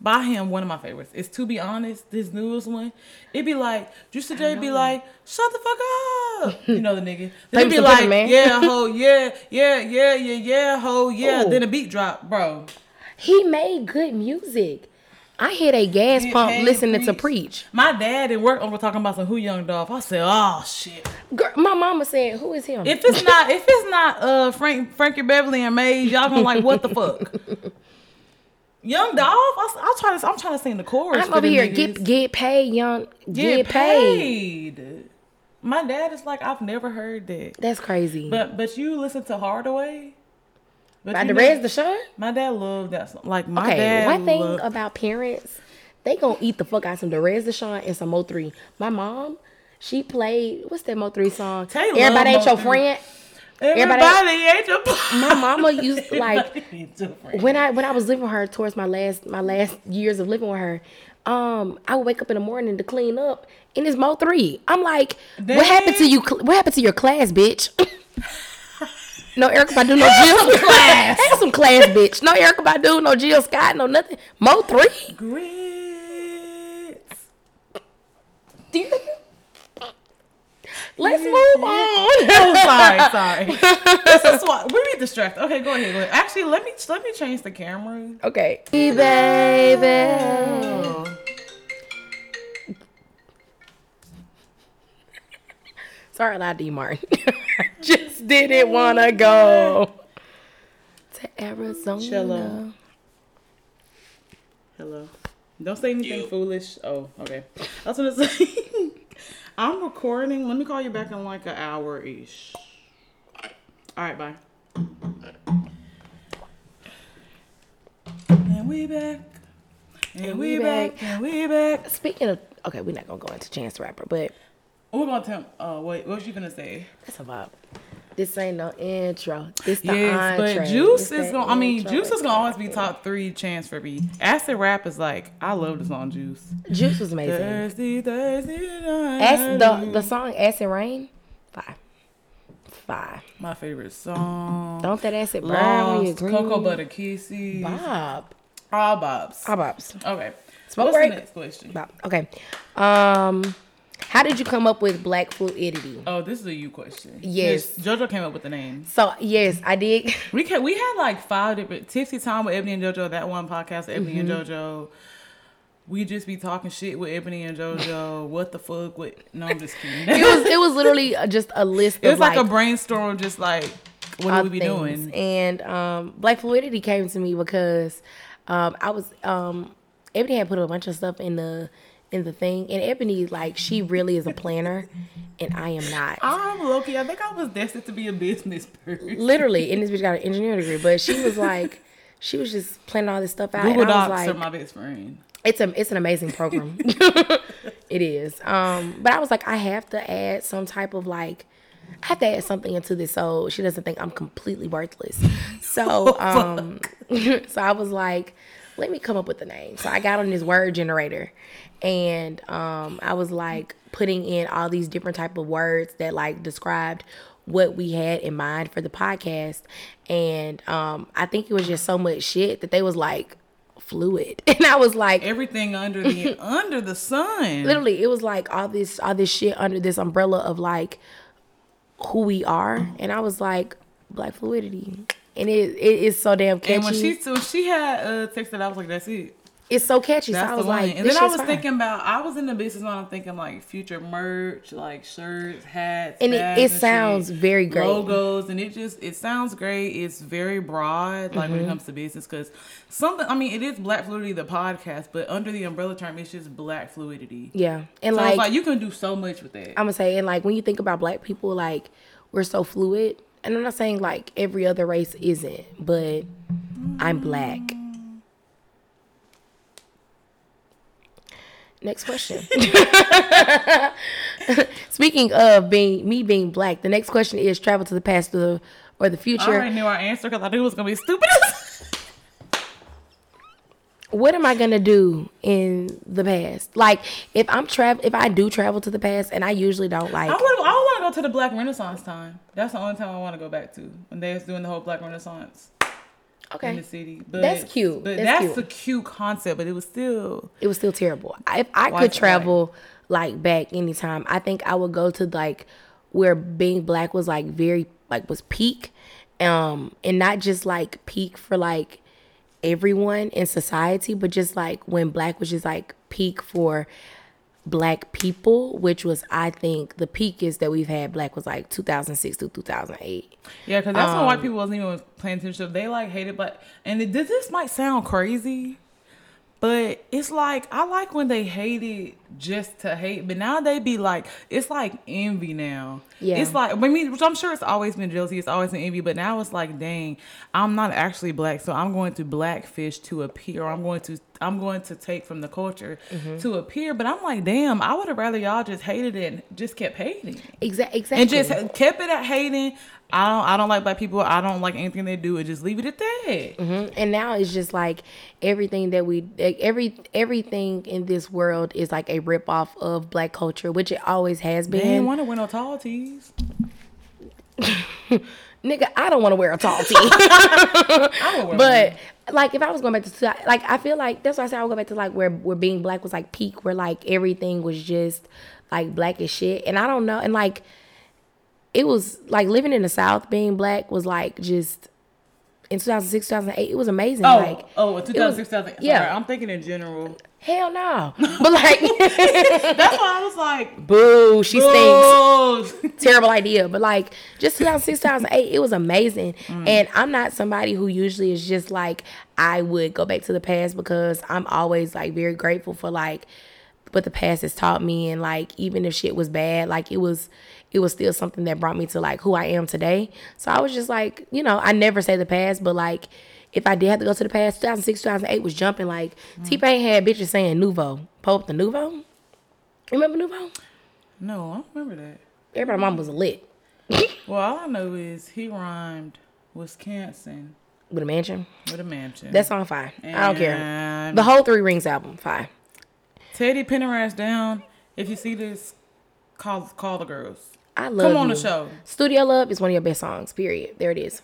by him, one of my favorites. It's to be honest, this newest one. It'd be like Juicy J be like, shut the fuck up. You know the nigga. Then it'd be like,
Man.
yeah, ho, yeah, yeah, yeah, yeah, yeah, ho, yeah.
Ooh.
Then a beat drop, bro.
He made good music. I hit a gas pump listening to
preach.
preach.
My dad at work over talking about some Who Young Dolph. I said, oh shit.
Girl, my mama said, "Who is him?"
If it's not, if it's not uh Frank, Frankie Beverly and Maze, y'all gonna like what the fuck? Young Dolph, I, I'm trying to, I'm trying to sing the chorus.
I'm over here
niggas.
get get paid, young. Get,
get
paid.
paid. My dad is like, I've never heard that.
That's crazy.
But but you listen to Hardaway. But
By the rest, the Sean.
My dad loved that song. Like my
Okay,
dad.
one thing
loved-
about parents, they gonna eat the fuck out some Derez De'Shon and some Mo three. My mom, she played what's that Mo three song?
Tay love
Everybody ain't your friend.
Everybody,
everybody-
ain't your
My mama used to like
Everybody ain't your friend.
when I when I was living with her towards my last my last years of living with her, um, I would wake up in the morning to clean up and it's Mo three. I'm like, what happened to you? What happened to your class, bitch? no Erykah Badu, no Jill class. Have some class, bitch. No Erykah Badu, no Jill Scott, no nothing. Mo three.
Grits.
Do you- Let's move on.
Oh, sorry, sorry. this is why we be distracted. Okay, go ahead. go. Actually, let me let me change the camera.
okay, hey, baby.
Oh.
Sorry, loud D Martin. Just didn't wanna go to Arizona.
Cello. Hello. Don't say anything foolish. Oh, okay. I was gonna say. I'm recording. Let me call you back in like an hour ish. All right, bye. And we back. And, we,
we
back.
back.
And we back.
Speaking of, okay, we're not gonna go into Chance Rapper, but
We're gonna tell. Oh wait, what was you gonna say?
that's a vibe. This ain't no intro. This the
Yes,
entree.
but Juice
This
is gonna. I mean. Juice is gonna always be top three chance for me. Acid rap is like I love the song Juice.
Juice was amazing.
Thirsty, thirsty night.
The the song Acid Rain, five, five.
My favorite song.
Don't that acid burn when you
Lost,
green?
Cocoa Butter Kisses.
Bob.
All bobs.
How Bob's?
Okay.
Smoke
What's
break?
the next question?
Bob. Okay. Um, how did you come up with Black Fluidity?
Oh, this is a you question.
Yes.
JoJo came up with the name.
So yes, I did.
We can, we had like five different Tipsy Time with Ebony and JoJo. That one podcast, with Ebony
Mm-hmm.
and JoJo. We just be talking shit with Ebony and JoJo. what the fuck? With no, I'm just kidding.
It was it was literally uh, just a list.
It was
of
like,
like
a brainstorm, just like what do we be
things.
doing?
And um, Black Fluidity came to me because um, I was um, Ebony had put a bunch of stuff in the in the thing, and Ebony like she really is a planner, and I am not.
I'm Loki. I think I was destined to be a business person.
Literally, and this bitch got an engineering degree, but she was like, she was just planning all this stuff out.
Google
and I was
Docs
like,
are my best friend.
it's a it's an amazing program. it is. Um, but I was like, I have to add some type of like I have to add something into this so she doesn't think I'm completely worthless. So um so I was like, let me come up with the name. So I got on this word generator and um I was like putting in all these different type of words that like described what we had in mind for the podcast. And um I think it was just so much shit that they was like fluid. And I was like
Everything under the under the sun.
literally it was like all this all this shit under this umbrella of like who we are. And i was like black fluidity and it, it is so damn catchy
And when she so she had uh texted, I was like, "That's it.
it's so catchy
That's
so i was
one."
like
and then I was
fire.
thinking about I was in the business when I'm thinking like future merch, like shirts, hats,
And it- it
shit,
sounds very great.
Logos, and it just it sounds great. It's very broad, like
Mm-hmm.
when it comes to business, because something. I mean, it is Black Fluidity, the podcast, but under the umbrella term, it's just Black Fluidity.
yeah and
So
like,
it's like you can do so much with that.
i'm gonna say and like when you think about black people like we're so fluid and i'm not saying like every other race isn't but i'm black next question speaking of being me being black the next question is travel to the past or the, or the
I already knew our answer because I knew it was gonna be stupid.
what am I gonna do in the past? Like if I'm travel, if I do travel to the past, and I usually don't like.
I would. Want to the Black Renaissance time. That's the only time I want to go back to when they was doing the whole Black Renaissance.
Okay.
in the city. But
That's cute.
But
That's
that's,
cute.
a cute concept. But it was still
it was still terrible. If I could travel like back anytime, I think I would go to like where being black was like very like was peak, um, and not just like peak for like everyone in society, but just like when black was just like peak for black people, which was I think the peak is that we've had black was like 2006 to 2008.
yeah. Because that's when white
Um,
people wasn't even paying attention. They like hated black. And it, this this might sound crazy, but it's like I like when they hated just to hate. But now they be like, it's like envy now.
Yeah.
It's like I mean, which I'm sure it's always been jealousy. It's always been envy. But now it's like, dang, I'm not actually black, so I'm going to blackfish to appear. I'm going to I'm going to take from the culture
Mm-hmm.
to appear. But I'm like, damn, I would have rather y'all just hated it and just kept hating.
Exactly. Exactly.
And just kept it at hating. I don't I don't like black people. I don't like anything they do and just leave it at that.
Mhm. And now it's just like everything that we every everything in this world is like a rip off of black culture, which it always has
They
been.
ain't want to wear no tall tees.
Nigga, I don't want to wear a tall tee.
I would wear
but like if I was going back to like I feel like that's why I said I would go back to like where where being black was like peak, where like everything was just like black as shit. And I don't know, and like it was like living in the South, being black was like just in 2006, 2008, it was amazing.
Oh,
like
oh, 2006, 2000.
yeah.
Yeah, I'm thinking in general.
Hell no. But like
That's why I was like,
boo, she stinks.
oh,
terrible idea. But like just 2006, 2008, it was amazing.
Mm.
And I'm not somebody who usually is just like I would go back to the past because I'm always like very grateful for like what the past has taught me and like even if shit was bad, like it was it was still something that brought me to like who I am today. So I was just like, you know, I never say the past, but like if I did have to go to the past, 2006, 2008 was jumping. Like
Mm.
T Pain had bitches saying Nouveau, Pope the Nouveau. Remember Nouveau?
no, I don't remember that.
Everybody mom was lit
Well, all I know is he rhymed Wisconsin
with a mansion.
with a mansion.
That song fine. I don't care. The whole Three Rings album fine.
Teddy Pendergrass down. If you see this, call call the girls.
I love
Come on
you.
the show.
Studio Love is one of your best songs. Period. There it is.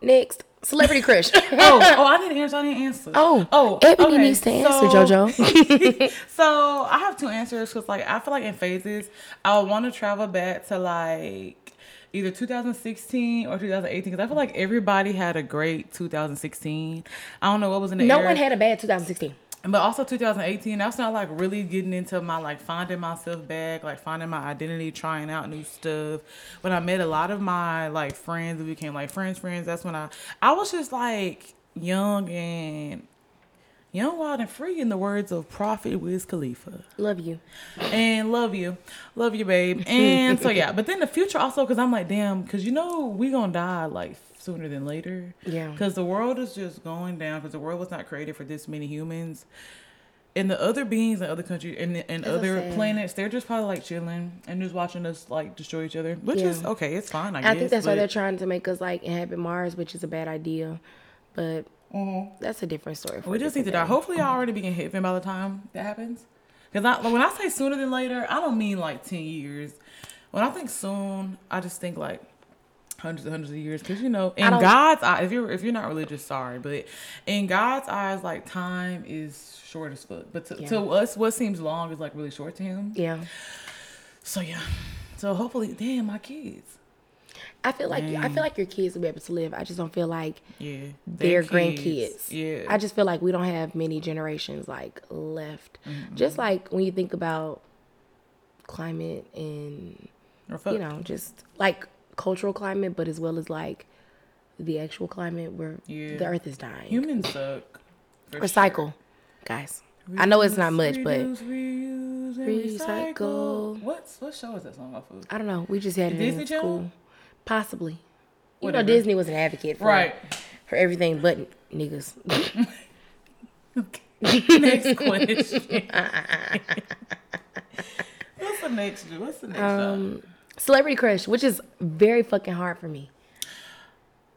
Next, Celebrity Crush.
Oh, oh, I didn't answer. I didn't answer.
Oh,
oh,
Ebony
okay,
needs to answer,
so-
JoJo.
So I have two answers because like I feel like in phases I want to travel back to like either 2016 or 2018 because I feel like everybody had a great 2016. I don't know what was in the
no
air,
one had a bad 2016.
But also 2018. That's not like really getting into my like finding myself back, like finding my identity, trying out new stuff. When I met a lot of my like friends, we became like friends, friends. That's when I I was just like young and young, wild, and free. In the words of Prophet Wiz Khalifa
Love you.
and love you, love you, babe. And so yeah, but then the future also because I'm like, damn, because you know we gonna die like sooner than later.
Yeah.
Because the world is just going down because the world was not created for this many humans. And the other beings in other countries and, and
That's
other planets, they're just probably like chilling and just watching us like destroy each other, which is okay. It's fine, I
I
guess.
think that's why they're trying to make us like inhabit Mars, which is a bad idea. But that's a different story. For
Mm-hmm. We just need to die. Hopefully, y'all already be getting hit by the time that happens. Because I, when I say sooner than later, I don't mean like ten years. When I think soon, I just think like hundreds and hundreds of years. Because you know, in God's eye, if you're if you're not religious, sorry, but in God's eyes, like time is short as fuck. But to, to us, what seems long is like really short to Him.
Yeah.
So yeah. So hopefully, damn, my kids.
I feel like I feel like your kids will be able to live. I just don't feel like
Yeah.
their grandkids.
Yeah.
I just feel like we don't have many generations like left.
Mm-hmm.
Just like when you think about climate and you know, just like cultural climate, but as well as like the actual climate where
Yeah.
the earth is dying.
humans suck.
Recycle, guys. I know it's not much, but
reuse,
Recycle.
recycle. What's what show is that song off of?
I don't know. We just had it
Disney
in
Channel?
school. Possibly. You know, Disney was an advocate for
Right.
for everything but niggas.
next question. what's the next? What's the next?
um, celebrity crush, which is very fucking hard for me.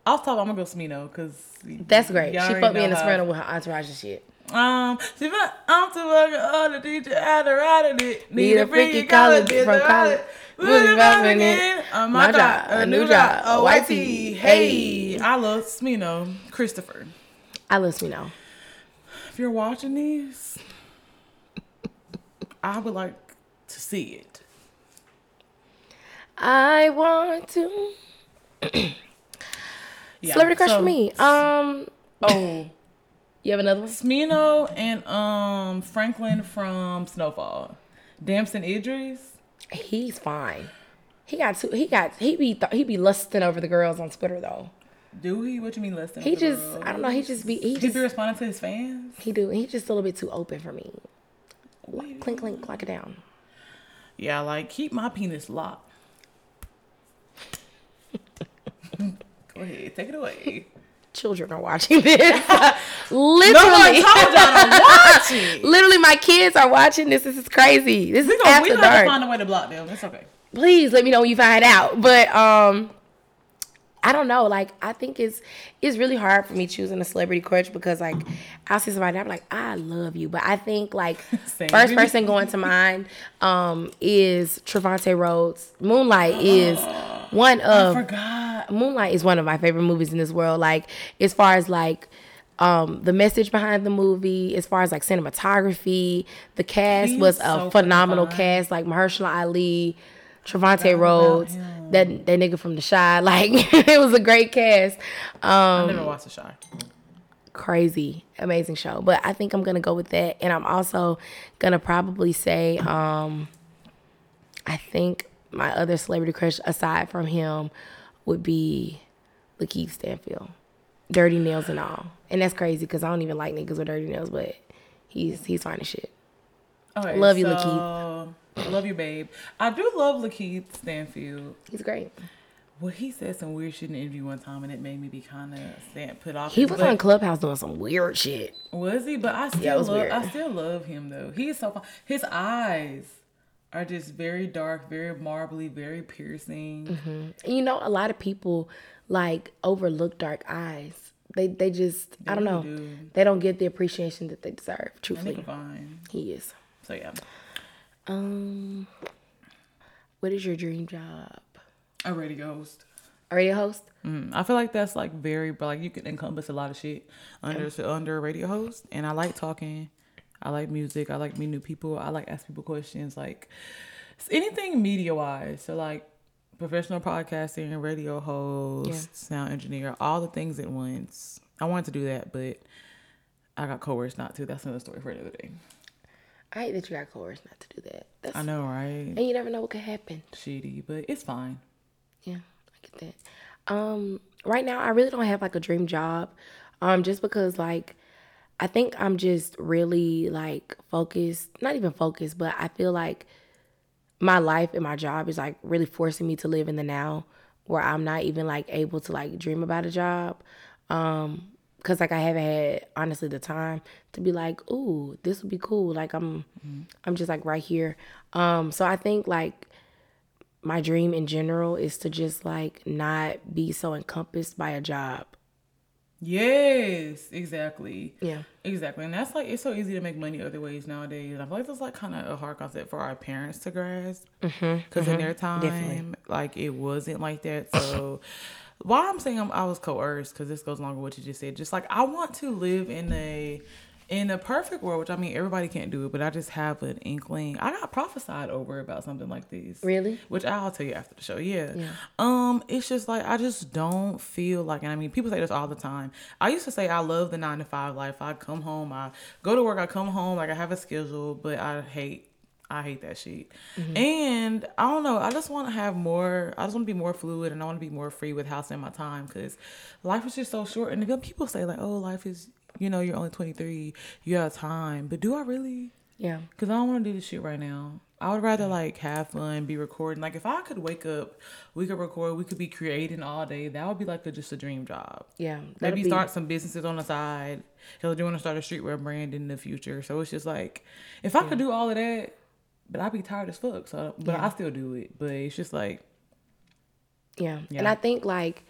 Off top, I'm gonna go Smino because
That's great. She fucked me in the Smyrna with her entourage and shit.
Um, she went, I'm too fucking old to teach you how to ride it. Need,
Need a freaky college from college. Movie popping in.
Oh
My
my God,
job,
a new job. Oh, YT. Hey, I love Smino, Christopher.
I love now.
If you're watching these, I would like to see it.
I want to.
Yeah,
Celebrity crush
so-
for me. Um,
Oh,
you have another one?
Smino and um Franklin from Snowfall. Damson Idris.
He's fine. He got two. He got. He be. Th- he be lusting over the girls on Twitter though.
Do he? What you mean lusting?
He just. I don't know. He just be. He
He
just.
be responding to his fans.
He do. He just a little bit too open for me. Clink clink, lock it down.
Yeah, like keep my penis locked. Go ahead, take it away.
Children are watching this. Literally,
told y'all to watch it.
literally, my kids are watching this. This is crazy. This
We
is
gonna, we
after
gonna have to find a way to block them. It's okay.
Please let me know when you find out. But um, I don't know. Like, I think it's it's really hard for me choosing a celebrity crush because like I'll see somebody, and I'm like, I love you, but I think like
Same.
first person going to mind um is Trevante Rhodes. Moonlight is one of. Moonlight is one of my favorite movies in this world. Like as far as like um the message behind the movie, as far as like cinematography, the cast
He's
was a
so
phenomenal
fine.
cast. Like Mahershala Ali, Trevante Rhodes, that that nigga from The Chi. Like it was a great cast. Um, I
never watched The Chi.
crazy, amazing show. But I think I'm gonna go with that, and I'm also gonna probably say, um, I think my other celebrity crush aside from him would be Lakeith Stanfield, dirty nails and all, and that's crazy because I don't even like niggas with dirty nails, but he's he's fine as shit.
Okay,
Love you,
so, Love you, babe. I do love Lakeith Stanfield.
He's great.
Well, he said some weird shit in an interview one time, and it made me be kind of stand put off.
He was on Clubhouse doing some weird shit.
Was he? But I still
Yeah,
love.
weird.
I still love him though. He is so fun. His eyes are just very dark, very marbly, very piercing.
And you know, a lot of people like overlook dark eyes. They they just I don't know.
do.
They don't get the appreciation that they deserve. Truthfully,
fine.
he is.
So yeah,
Um, what is your dream job?
a radio host.
A radio host?
Mm, I feel like that's like very, but like you can encompass a lot of shit under under a radio host. And I like talking. I like music. I like meeting new people. I like asking people questions. Like anything media wise. So like professional podcasting, and radio host,
Yeah.
sound engineer, all the things at once. I wanted to do that, but I got coerced not to. That's another story for another day.
I hate that you got coerced not to do that. That's
I know, right?
and you never know what could happen.
Shitty, but it's fine.
Yeah, I get that. Um, right now I really don't have like a dream job. Um, just because like I think I'm just really like focused, not even focused, but I feel like my life and my job is like really forcing me to live in the now where I'm not even like able to like dream about a job. Um, cause like I haven't had honestly the time to be like, ooh, this would be cool. Like I'm I'm just like right here. Um, so I think like my dream in general is to just like not be so encompassed by a job.
Yes, exactly.
Yeah.
Exactly. And that's like, it's so easy to make money other ways nowadays. And I feel like that's like kind of a hard concept for our parents to grasp. Mm-hmm, because in mm-hmm, their time,
Definitely.
like it wasn't like that. So why I'm saying I'm, I was coerced, because this goes along with what you just said. Just like I want to live in a. In a perfect world, which I mean everybody can't do it, but I just have an inkling. I got prophesied over about something like this.
Really?
Which I'll tell you after the show. Yeah.
Yeah.
Um, it's just like I just don't feel like and I mean people say this all the time. I used to say I love the nine to five life. I come home, I go to work, I come home, like I have a schedule, but I hate I hate that shit. And I don't know, I just want to have more I just want to be more fluid and I want to be more free with how I spend my time because life is just so short. And people say like, oh, life is you know, you're only 23, you have time. But do I really?
Yeah.
Cause I don't want to do this shit right now. I would rather like have fun, be recording. Like if I could wake up, we could record, we could be creating all day. That would be like a, just a dream job.
Yeah.
Maybe
be-
start some businesses on the side. Cause I do want to start a streetwear brand in the future. So it's just like if I could do all of that, but I'd be tired as fuck. So, but I still do it. But it's just like
Yeah. And I think like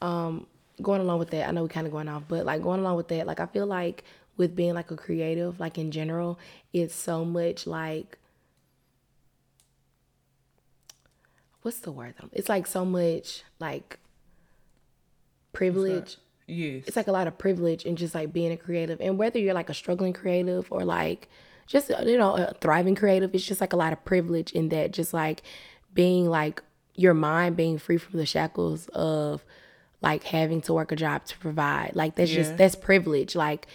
um going along with that, I know we're kind of going off, but like going along with that, like I feel like with being like a creative, like in general, it's so much like what's the word? though? It's like so much like privilege.
Yes.
It's like a lot of privilege and just like being a creative, and whether you're like a struggling creative or like just uh, you know a thriving creative, it's just like a lot of privilege in that. Just like being like your mind being free from the shackles of like having to work a job to provide. Like that's
Yeah.
just that's privilege. Like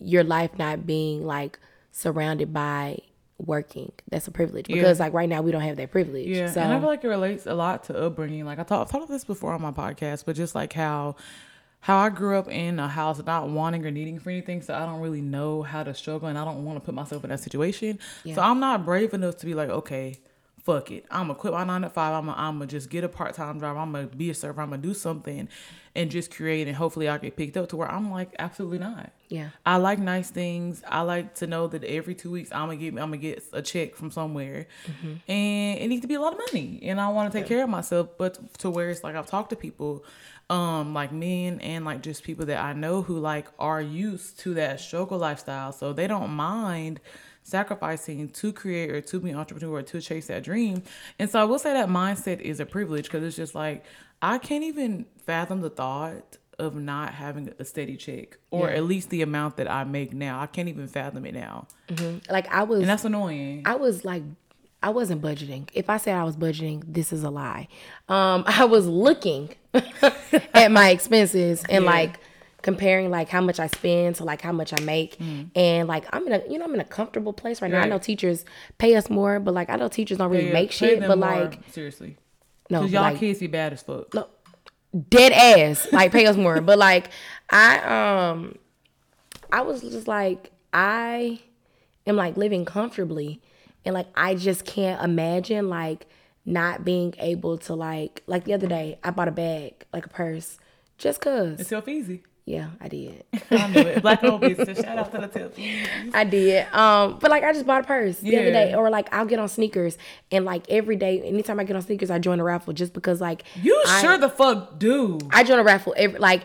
your life not being like surrounded by working. That's a privilege because like right now we don't have that privilege.
Yeah,
So
and I feel like it relates a lot to upbringing. Like I thought, I've thought of this before on my podcast, but just like how how I grew up in a house not wanting or needing for anything, so I don't really know how to struggle, and I don't want to put myself in that situation. Yeah. So I'm not brave enough to be like, okay, fuck it, I'm gonna quit my nine to five. I'm gonna, I'm gonna just get a part time job. I'm gonna be a server. I'm gonna do something, and just create, and hopefully I get picked up to where I'm like, absolutely not.
yeah.
I like nice things. I like to know that every two weeks I'm gonna get I'm gonna get a check from somewhere, and it needs to be a lot of money. And I want to take care of myself, but to where it's like I've talked to people, um, like men and like just people that I know who like are used to that struggle lifestyle, so they don't mind sacrificing to create or to be an entrepreneur or to chase that dream. And so I will say that mindset is a privilege because it's just like I can't even fathom the thought of not having a steady check or
Yeah.
at least the amount that I make now. I can't even fathom it now.
Like I was
And that's annoying.
I was like, I wasn't budgeting. If I said I was budgeting, this is a lie. Um, I was looking at my expenses and
Yeah.
like comparing like how much I spend to like how much I make, and like I'm in a you know I'm in a comfortable place right now. I
Mm.
Know teachers pay us more, but like I know teachers don't really
Yeah,
make shit. But
more,
like
seriously.
no,
Because y'all
like,
kids be bad as fuck.
no, dead ass like pay us more but like i um i was just like i am like living comfortably and like i just can't imagine like not being able to like like the other day i bought a bag like a purse just cause
It's self easy.
Yeah i did
I knew it. Black old business. Shout out to the tip.
I did. Um, but like I just bought a purse the other day, or like I'll get on sneakers, and like every day, anytime I get on sneakers, I join a raffle just because like
You
I-
sure the fuck do.
I join a raffle every like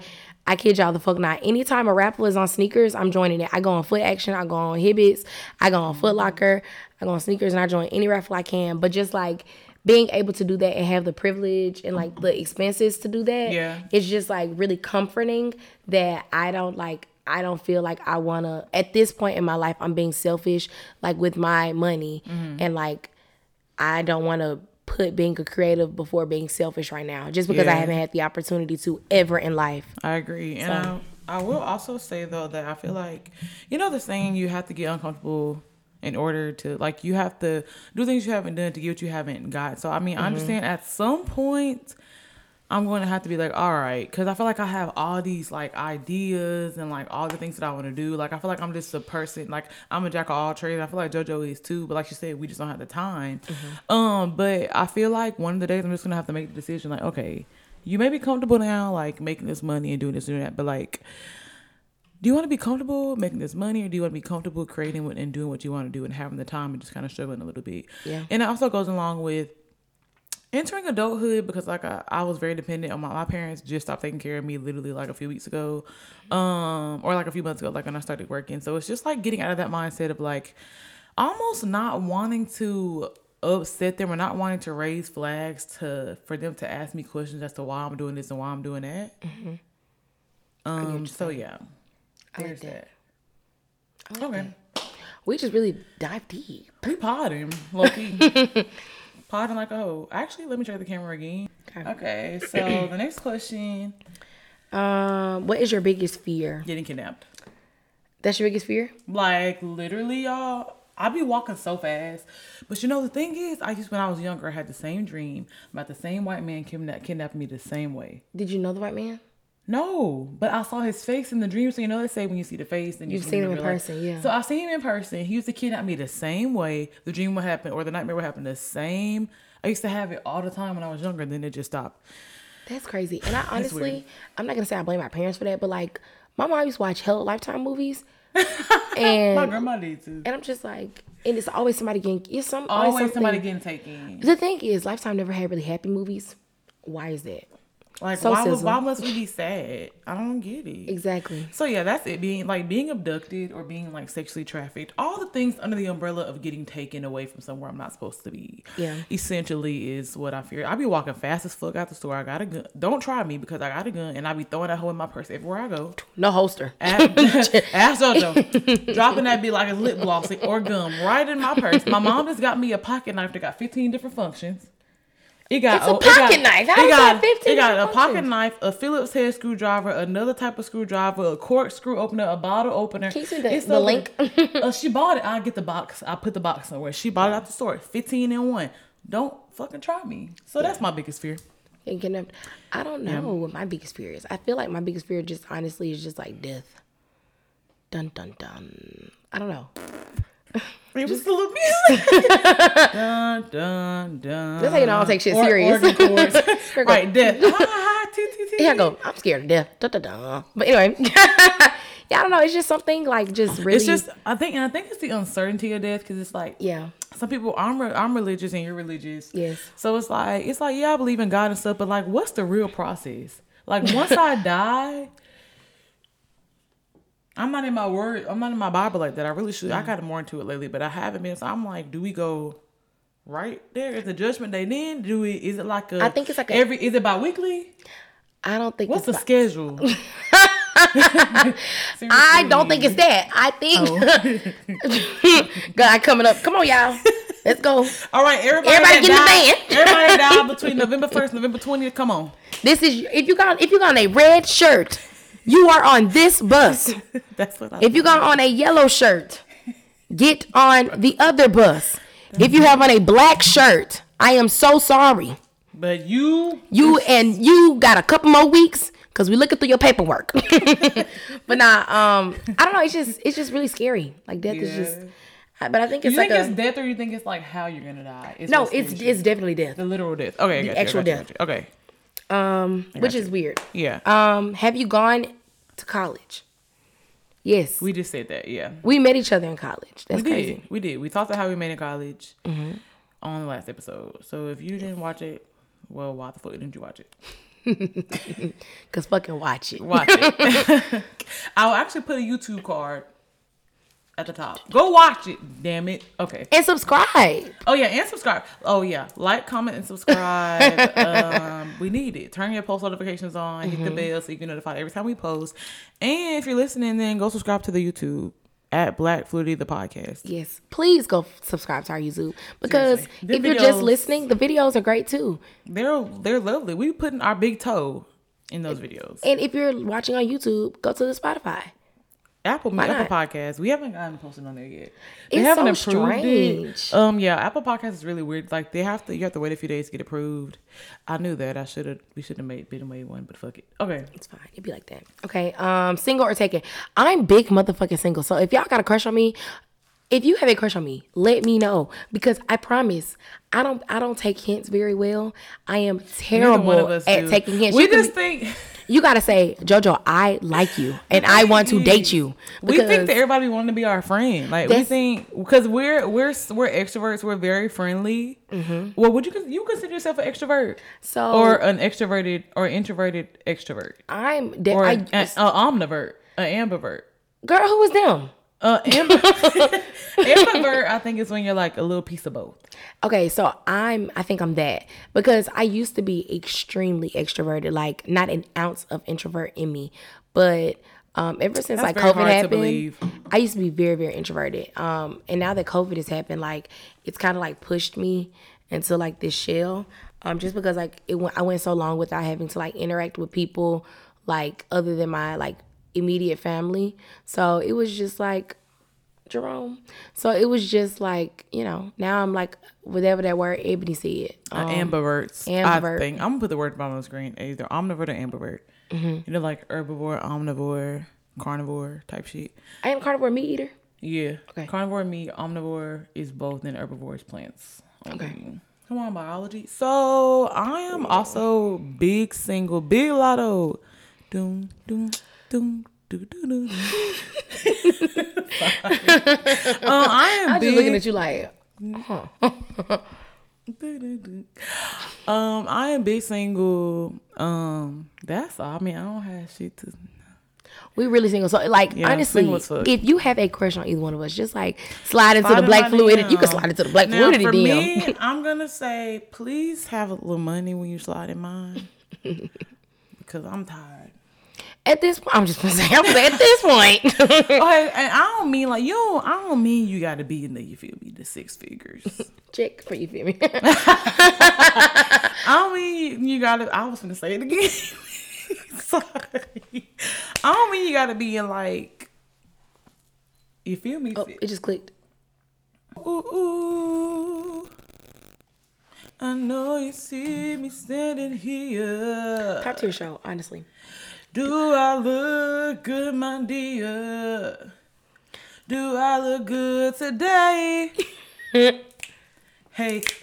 I kid y'all the fuck not. Anytime a raffle is on sneakers, I'm joining it. I go on Foot Action, I go on Hibbett's, I go on Foot Locker, I go on sneakers, and I join any raffle I can. But just like being able to do that and have the privilege and like the expenses to do that,
Yeah.
it's just like really comforting that I don't like. I don't feel like I wanna at this point in my life I'm being selfish like with my money mm-hmm. and like I don't want to put being a creative before being selfish right now, just because I haven't had the opportunity to ever in life.
I agree. And I, I will also say though that I feel like you know the saying you have to get uncomfortable in order to like you have to do things you haven't done to get what you haven't got. So I mean, I mm-hmm. understand at some point I'm going to have to be like, all right, because I feel like I have all these like ideas and like all the things that I want to do. Like I feel like I'm just a person. Like I'm a jack of all trades. I feel like JoJo is too. But like you said, we just don't have the time. Um, but I feel like one of the days I'm just gonna have to make the decision. Like, okay, you may be comfortable now, like making this money and doing this and doing that, but like. Do you want to be comfortable making this money, or do you want to be comfortable creating and doing what you want to do and having the time and just kind of struggling a little bit?
Yeah.
And it also goes along with entering adulthood because like I, I was very dependent on my, my parents just stopped taking care of me literally like a few weeks ago um or like a few months ago like when i started working. So it's just like getting out of that mindset of like almost not wanting to upset them or not wanting to raise flags to for them to ask me questions as to why i'm doing this and why i'm doing that. Um so yeah.
I like that.
that okay.
We just really dive deep.
we potting low-key potting like a hoe actually let me try the camera again
Okay.
okay so the next question
Um, what is your biggest fear?
getting kidnapped.
That's your biggest fear?
Like literally, y'all. I be walking so fast, but you know the thing is, I used when I was younger, I had the same dream about the same white man kidnap kidnapping me the same way.
Did you know the white man?
No, but I saw his face in the dream. So you know they say when you see the face, then you
You've
see
seen him
in life.
person, yeah.
So I seen him in person. He used to kidnap me the same way. The dream would happen or the nightmare would happen the same. I used to have it all the time when I was younger. Then it just stopped.
That's crazy. And I honestly, I'm not gonna say I blame my parents for that, but like my mom used to watch hell Lifetime movies, and
My
and
grandma did too.
and I'm just like, and it's always somebody getting it's some always,
Always somebody getting taken.
The thing is, Lifetime never had really happy movies. Why is that?
Like
So
why, would, why must we be sad? I don't get it.
Exactly.
So yeah, that's it. Being like being abducted or being like sexually trafficked, all the things under the umbrella of getting taken away from somewhere I'm not supposed to be.
Yeah.
Essentially is what I fear. I be walking fast as fuck out the store. I got a gun. Don't try me because I got a gun and I be throwing that hoe in my purse everywhere I go.
No holster.
Ask JoJo. Dropping that be like a lip gloss or gum right in my purse. My mom just got me a pocket knife that got 15 different functions. It got
It's a
oh, it got-
pocket knife. How
it got,
that 15
It got a pocket knife, a Phillips head screwdriver, another type of screwdriver, a cork screw opener, a bottle opener.
Can you see the-
It's
the link?
uh, she bought it. I get the box. I put the box somewhere. She bought it out the store. 15 in one. Don't fucking try me. So that's my biggest fear.
And can I, I don't know what my biggest fear is. I feel like my biggest fear just honestly is just like death. Dun dun dun. I don't know.
It was the little music. dun dun dun.
That's how you know I don't take shit
Or-
serious.
organ chords.
Here go.
right, death. Ah,
Here I go. I'm scared of death. Dun, dun, dun. But anyway, yeah, I don't know. It's just something like just really.
It's just I think and I think it's the uncertainty of death because it's like
yeah,
some people I'm re- I'm religious and you're religious.
Yes.
So it's like it's like yeah I believe in God and stuff, but like what's the real process? Like once I die, I'm not in my word. I'm not in my Bible like that. I really should. I mm. got more into it lately, but I haven't been. So I'm like, do we go right there? Is the judgment day then? Do we? Is it like a?
I think it's like a-
every. Is it bi-weekly?
I don't think
What's
it's.
the schedule?
I don't think it's that. I think oh. God coming up. Come on, y'all. Let's go.
All right, everybody.
Everybody get in the
died- Everybody died between November first, November twentieth. Come on.
This is if you got if you got a red shirt, you are on this bus.
That's what I.
If you got on a yellow shirt, get on the other bus. If you have on a black shirt, I am so sorry.
But you,
You and you got a couple more weeks because we looking through your paperwork. but nah, um, I don't know. It's just it's just really scary. Like death is just. But I think
you
it's like
think
a
it's death or you think it's like how you're gonna die? It's
no.
what
It's
scares you?
it's definitely death.
the literal death. Okay, I got you, I
actual
got you, I
death.
you. Okay,
Um, which is weird.
yeah.
Um, have you gone to college? Yes, we,
we just said that. Yeah, We
met each other in college. That's
we
crazy.
did. We did. We talked about how we met in college
Mm-hmm.
on the last episode. So if you didn't watch it, well, why the fuck didn't you watch it?
Cause fucking watch it.
Watch it. I'll actually put a YouTube card at the top. Go watch it. Damn it. Okay.
And subscribe.
Oh yeah, and subscribe. Oh yeah, like, comment, and subscribe. um, we need it. Turn your post notifications on. Hit the bell so you get notified every time we post. And if you're listening, then go subscribe to the YouTube at Black Fluidity the podcast.
Yes, please go subscribe to our YouTube because if you're just listening, the videos are great too.
They're they're lovely. We putting our big toe in those videos.
And if you're watching on YouTube, go to the Spotify.
Apple
Why
Apple
not?
Podcast. We haven't gotten posted on there yet. They
It's
haven't
so
approved
strange.
it. Um, yeah, Apple Podcast is really weird. Like they have to, you have to wait a few days to get approved. I knew that. I should have. We should have made been made one, but fuck it. Okay.
It's fine. It'd be like that. Okay. Um, single or taken. I'm big motherfucking single. So if y'all got a crush on me, if you have a crush on me, let me know because I promise I don't I don't take hints very well. I am terrible
one of us
at
do.
taking hints.
We
You
just
be-
think.
You gotta say, Jojo, I like you and I want to date you.
We think that everybody want to be our friend. Like we think because we're we're we're extroverts. We're very friendly. Well, would you you consider yourself an extrovert
Mm-hmm. So
or an extroverted or introverted extrovert
I'm de-
or
I,
an, an omnivert, an ambivert?
girl, who was them?
Uh, amb- ambivert, I think is when you're like a little piece of both.
Okay, so I'm I think I'm that because I used to be extremely extroverted, like not an ounce of introvert in me. But um ever since
That's
like COVID happened. I used to be very, very introverted. Um and now that COVID has happened, like it's kind of like pushed me into like this shell. Um just because like it went I went so long without having to like interact with people like other than my like immediate family. So it was just like Jerome. So it was just like, you know, now I'm like whatever that word Ebony said.
Uh,
Um,
ambiverts.
ambivert.
I think I'm gonna put the word on the screen. Either omnivore or ambivert.
Mm-hmm.
You know, like herbivore, omnivore, carnivore type shit.
I am carnivore meat eater.
Yeah.
Okay.
Carnivore meat, omnivore is both, and herbivore is plants.
Okay.
Come on, biology. So I am also big single, big lotto. Doom, doom, doom. Do, do, do, do. uh, I am
I'm
big.
just looking at you like, huh.
Um, I am big single. Um, that's all. I mean, I don't have shit to.
We really single. So like
Yeah,
honestly,
single as fuck.
if you have a crush on either one of us, just like slide into
Slide
the black
fluid.
fluidity. You can slide into the black
Now,
fluidity
for
DM.
me, I'm gonna say, please have a little money when you slide in mine, because I'm tired.
At this point, I'm just gonna say, I'm at this point.
Okay, and I don't mean like you. Don't, I don't mean you got to be in the you feel me the six figures.
Check for you feel me.
I don't mean you got to. I was gonna say it again. Sorry. I don't mean you got to be in like. You feel me?
oh, it just clicked.
Ooh, ooh. I know you see me standing here.
Top tier show, honestly.
Do I look good, my dear? Do I look good today? hey,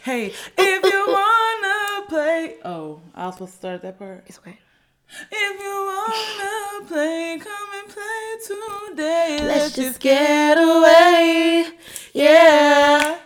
hey, if you wanna play. Oh, I was supposed to start that part.
It's okay.
If you wanna play, come and play today.
Let's just get away. Yeah.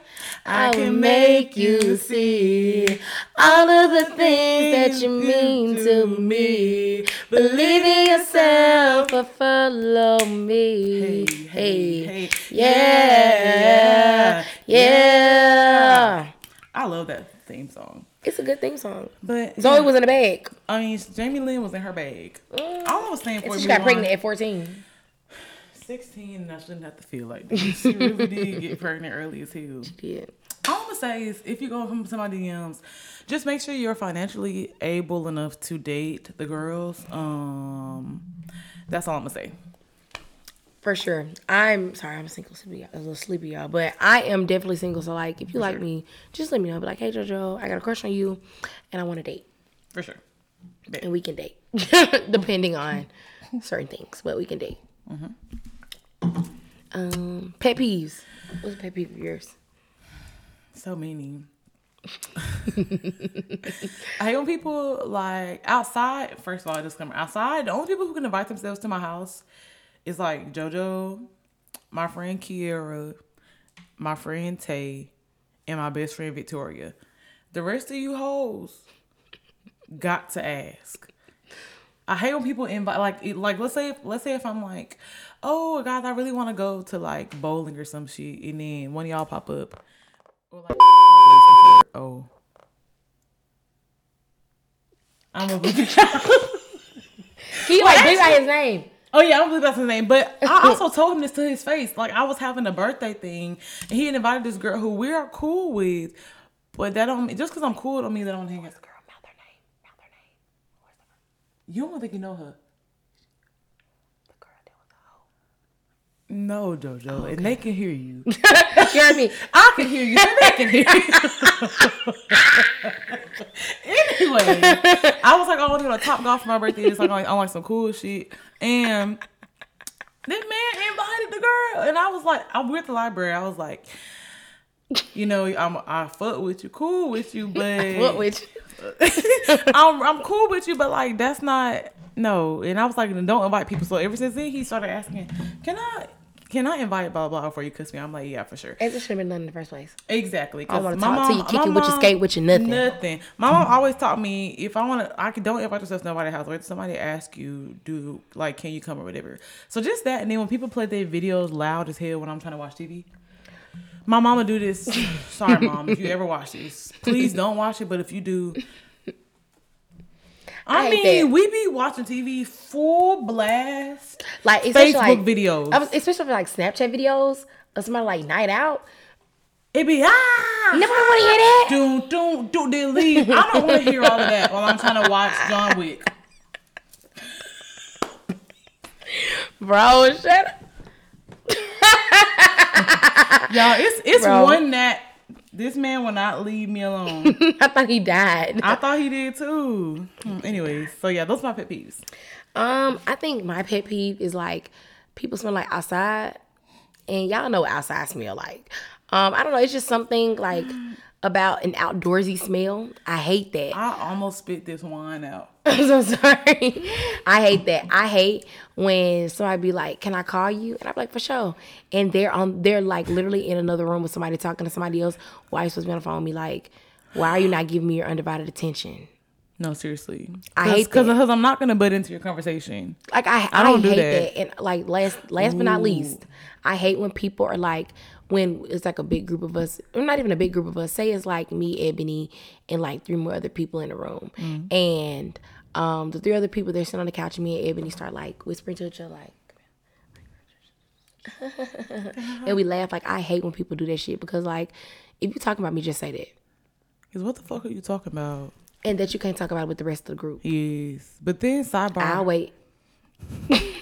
I can make you see all of the things that you mean to me. Believe in yourself or follow me.
Hey, hey, hey.
Yeah. Yeah. yeah.
I love that theme song.
It's a good theme song.
But
Zoey was in the bag.
I mean, Jamie Lynn was in her bag. All I was saying for
she got pregnant at 14.
16, and I shouldn't have to feel like this. She really did get pregnant early as hell.
Yeah.
All I'm gonna say is, if you go from to my DMs, just make sure you're financially able enough to date the girls. Um, that's all I'm gonna say.
For sure. I'm sorry, I'm single sleepy, a little sleepy, y'all. But I am definitely single. So like if you like me, just let me know. Be like, hey Jojo, I got a crush on you and I want to date.
For sure.
And we can date. Depending on certain things. But we can date. Um pet peeves. What's a pet peeve of yours?
So many. I hate when people like outside. First of all, disclaimer: outside, the only people who can invite themselves to my house is like JoJo, my friend Kiera, my friend Tay, and my best friend Victoria. The rest of you hoes got to ask. I hate when people invite like like let's say let's say if I'm like, oh guys, I really want to go to like bowling or some shit, and then one of y'all pop up, or like oh, I'm a
He like out his name.
Oh yeah, I don't believe that's his name. But I also told him this to his face. Like I was having a birthday thing, and he had invited this girl who we are cool with. But that don't just because I'm cool don't mean that I don't hang out.
Girl, mouth their name. Mouth name.
You don't think you know her?
The girl that was a hoe.
No, JoJo, and they can hear you.
You heard me.
I can hear you. and They can hear you. anyway, I was like, I want to go to Top Golf for my birthday. It's like I want some cool shit, and this man invited the girl, and I was like, I'm with the library. I was like, you know, I'm I fuck with you, cool with you, but
What with you?
I'm I'm cool with you, but like that's not no. And I was like, don't invite people. So ever since then, he started asking, can I? Can I invite blah blah before you kiss me? I'm like, yeah, for sure.
It should have been done in the first place.
Exactly.
I wanna
my
talk to you, kick it with your skate with your nothing.
Nothing. My mom always taught me if I want to, I can don't invite yourself to nobody's house. Wait somebody ask you, do like, can you come or whatever. So just that, and then when people play their videos loud as hell when I'm trying to watch TV. My mama do this. Sorry, mom, if you ever watch this, please don't watch it. But if you do, I,
I
mean, we be watching TV full blast.
Like
Facebook
like
videos.
I was, especially for like Snapchat videos of somebody like night out.
It be ah.
Never want to hear that.
Doom, doom, then leave. I don't want to hear all of that while I'm trying to watch John Wick.
Bro, shut up.
Y'all, it's it's
Bro.
one that this man will not leave me alone.
I thought he died.
I thought he did too. Hmm, Anyways, so yeah, those are my pet peeves.
Um, I think my pet peeve is like people smell like outside, and y'all know what outside smell like. Um, I don't know. It's just something like about an outdoorsy smell. I hate that.
I almost spit this wine out.
I'm so sorry. I hate that. I hate when somebody be like, "Can I call you?" And I'm like, "For sure." And they're on. They're like literally in another room with somebody talking to somebody else. Why are you supposed to be on the phone with me? Like, Why are you not giving me your undivided attention?
No, seriously.
I hate
because because I'm not gonna butt into your conversation.
Like I,
I
I,
don't do
hate
that.
that. And like last, last but not least, I hate when people are like, when it's like a big group of us, or not even a big group of us. Say it's like me, Ebony, and like three more other people in the room,
Mm.
and um, the three other people they're sitting on the couch, and me and Ebony start like whispering to each other, like. and we laugh like I hate when people do that shit because like if you talking about me just say that
Because what the fuck are you talking about?
and that you can't talk about it with the rest of the group.
Yes, but then sidebar.
I'll wait.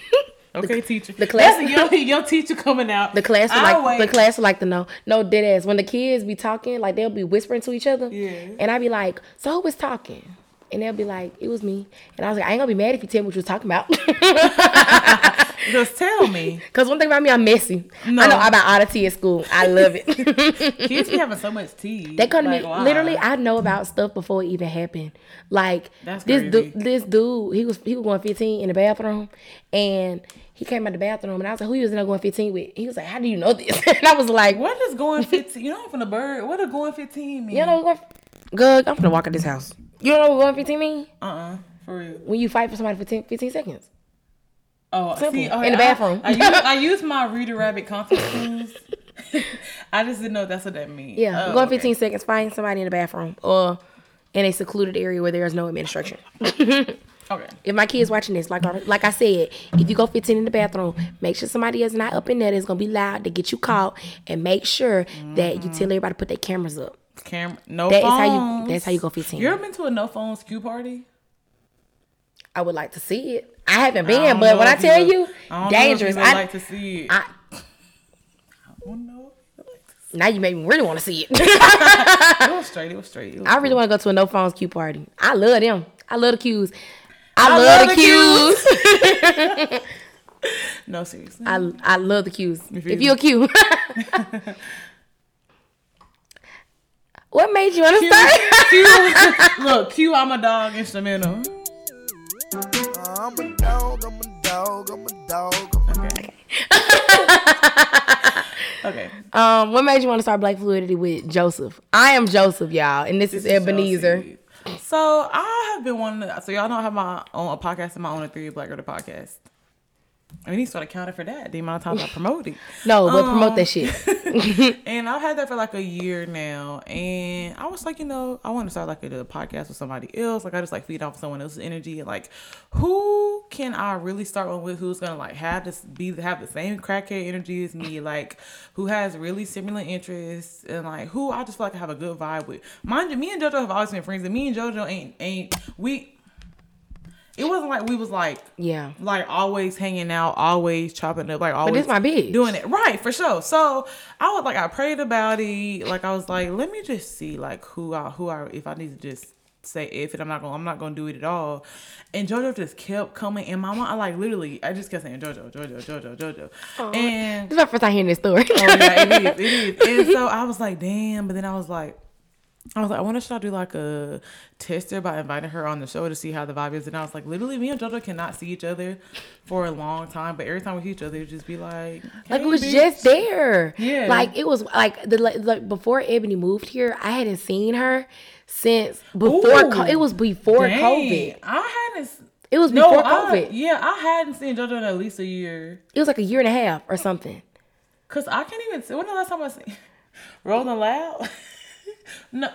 okay, teacher.
the class-
That's a young, young teacher coming out.
The class would
I'll
like the class would like to know. No dead ass. When the kids be talking, like they'll be whispering to each other.
Yeah.
And I'd be like, so who was talking? And they'll be like, it was me. And I was like, I ain't gonna be mad if you tell me what you was talking about.
Just tell me.
Cause one thing about me, I'm messy.
No.
I know about oddity at school. I love it.
Kids be having so much tea.
They come to me. Literally, I know about stuff before it even happened. Like
That's
this dude, this dude, he was he was going 15 in the bathroom, and he came out the bathroom, and I was like, "Who you was in there going 15 with?" He was like, "How do you know this?" and I was like,
What is going 15? You know I'm from the bird. What does going 15 mean?
"You know what? Good, I'm gonna walk out this house. You don't know what going 15 mean?
Uh-uh. For real.
When you fight for somebody for 10, 15 seconds.
Oh,
Simple.
see, oh,
In the bathroom.
I, use, I use my Reader Rabbit tools. I just didn't know that's what that means.
Yeah,
Oh,
going
okay.
15 seconds, find somebody in the bathroom or in a secluded area where there is no administration.
Okay.
If my kids watching this, like I- like I said, if you go 15 in the bathroom, make sure somebody is not up in there that's gonna be loud to get you caught, and make sure that you tell mm-hmm. everybody to put their cameras up.
Camera. No
That is
phones.
how you. That's how you go 15.
You ever been to a no phones Q party?
I would like to see it. I haven't been,
don't
but when I tell
would-
you,
I
dangerous.
Know if you would
I,
like to see it.
I,
I don't know.
now you make me really want to see it.
It was straight. It was straight. It was
I really
cool.
want to go to a no phones cue party. I love them. I love the Qs. I,
I
love,
love
the
the
Qs.
No, seriously.
I I love the Qs.
feel
If
me?
you a Q. what made you want to start?
Q, look, Q, I'm a dog instrumental.
I'm a dog, I'm a dog, I'm a dog. I'm a
Okay. okay.
Um, what made you want to start Black Fluidity with Joseph? I am Joseph, y'all, and this, is Ebenezer.
Chelsea. So I have been wanting to, so y'all know I have my own a podcast of my own, Ethereal Black Girl podcast. I mean, he started counting for that. The amount of times I promoted.
No, but
Um,
promote that shit.
And I've had that for like a year now. And I was like, you know, I want to start like a, a podcast with somebody else. Like I just like feed off someone else's energy. Like, who can I really start one with who's gonna like have this be have the same crackhead energy as me? Like who has really similar interests and like who I just feel like I have a good vibe with. Mind you, me and JoJo have always been friends, and me and JoJo ain't ain't we. It wasn't like we was like
Yeah.
like always hanging out, always chopping up, like always.
this my bitch.
Doing it right for sure. So I was like, I prayed about it. Like I was like, let me just see like who I who I if I need to just say if it, I'm not gonna I'm not gonna do it at all. And JoJo just kept coming, and my mom, I like literally, I just kept saying JoJo, JoJo, JoJo, JoJo, and
This is my first time hearing this story.
Oh yeah, it is. It is. And so I was like, damn. But then I was like, I was like, I wonder should I do like a tester by inviting her on the show to see how the vibe is. And I was like, literally, me and JoJo cannot see each other for a long time. But every time we see each other, it just be like,
Like it was
bitch."
just there.
Yeah.
Like it was like the like, before Ebony moved here, I hadn't seen her since before.
Ooh.
co- it was before
Dang,
COVID.
I hadn't.
It was
No,
before
I,
COVID.
yeah, I hadn't seen JoJo in at least a year.
It was like a year and a half or something.
Cause I can't even. see When the last time I seen Rolling Loud? no.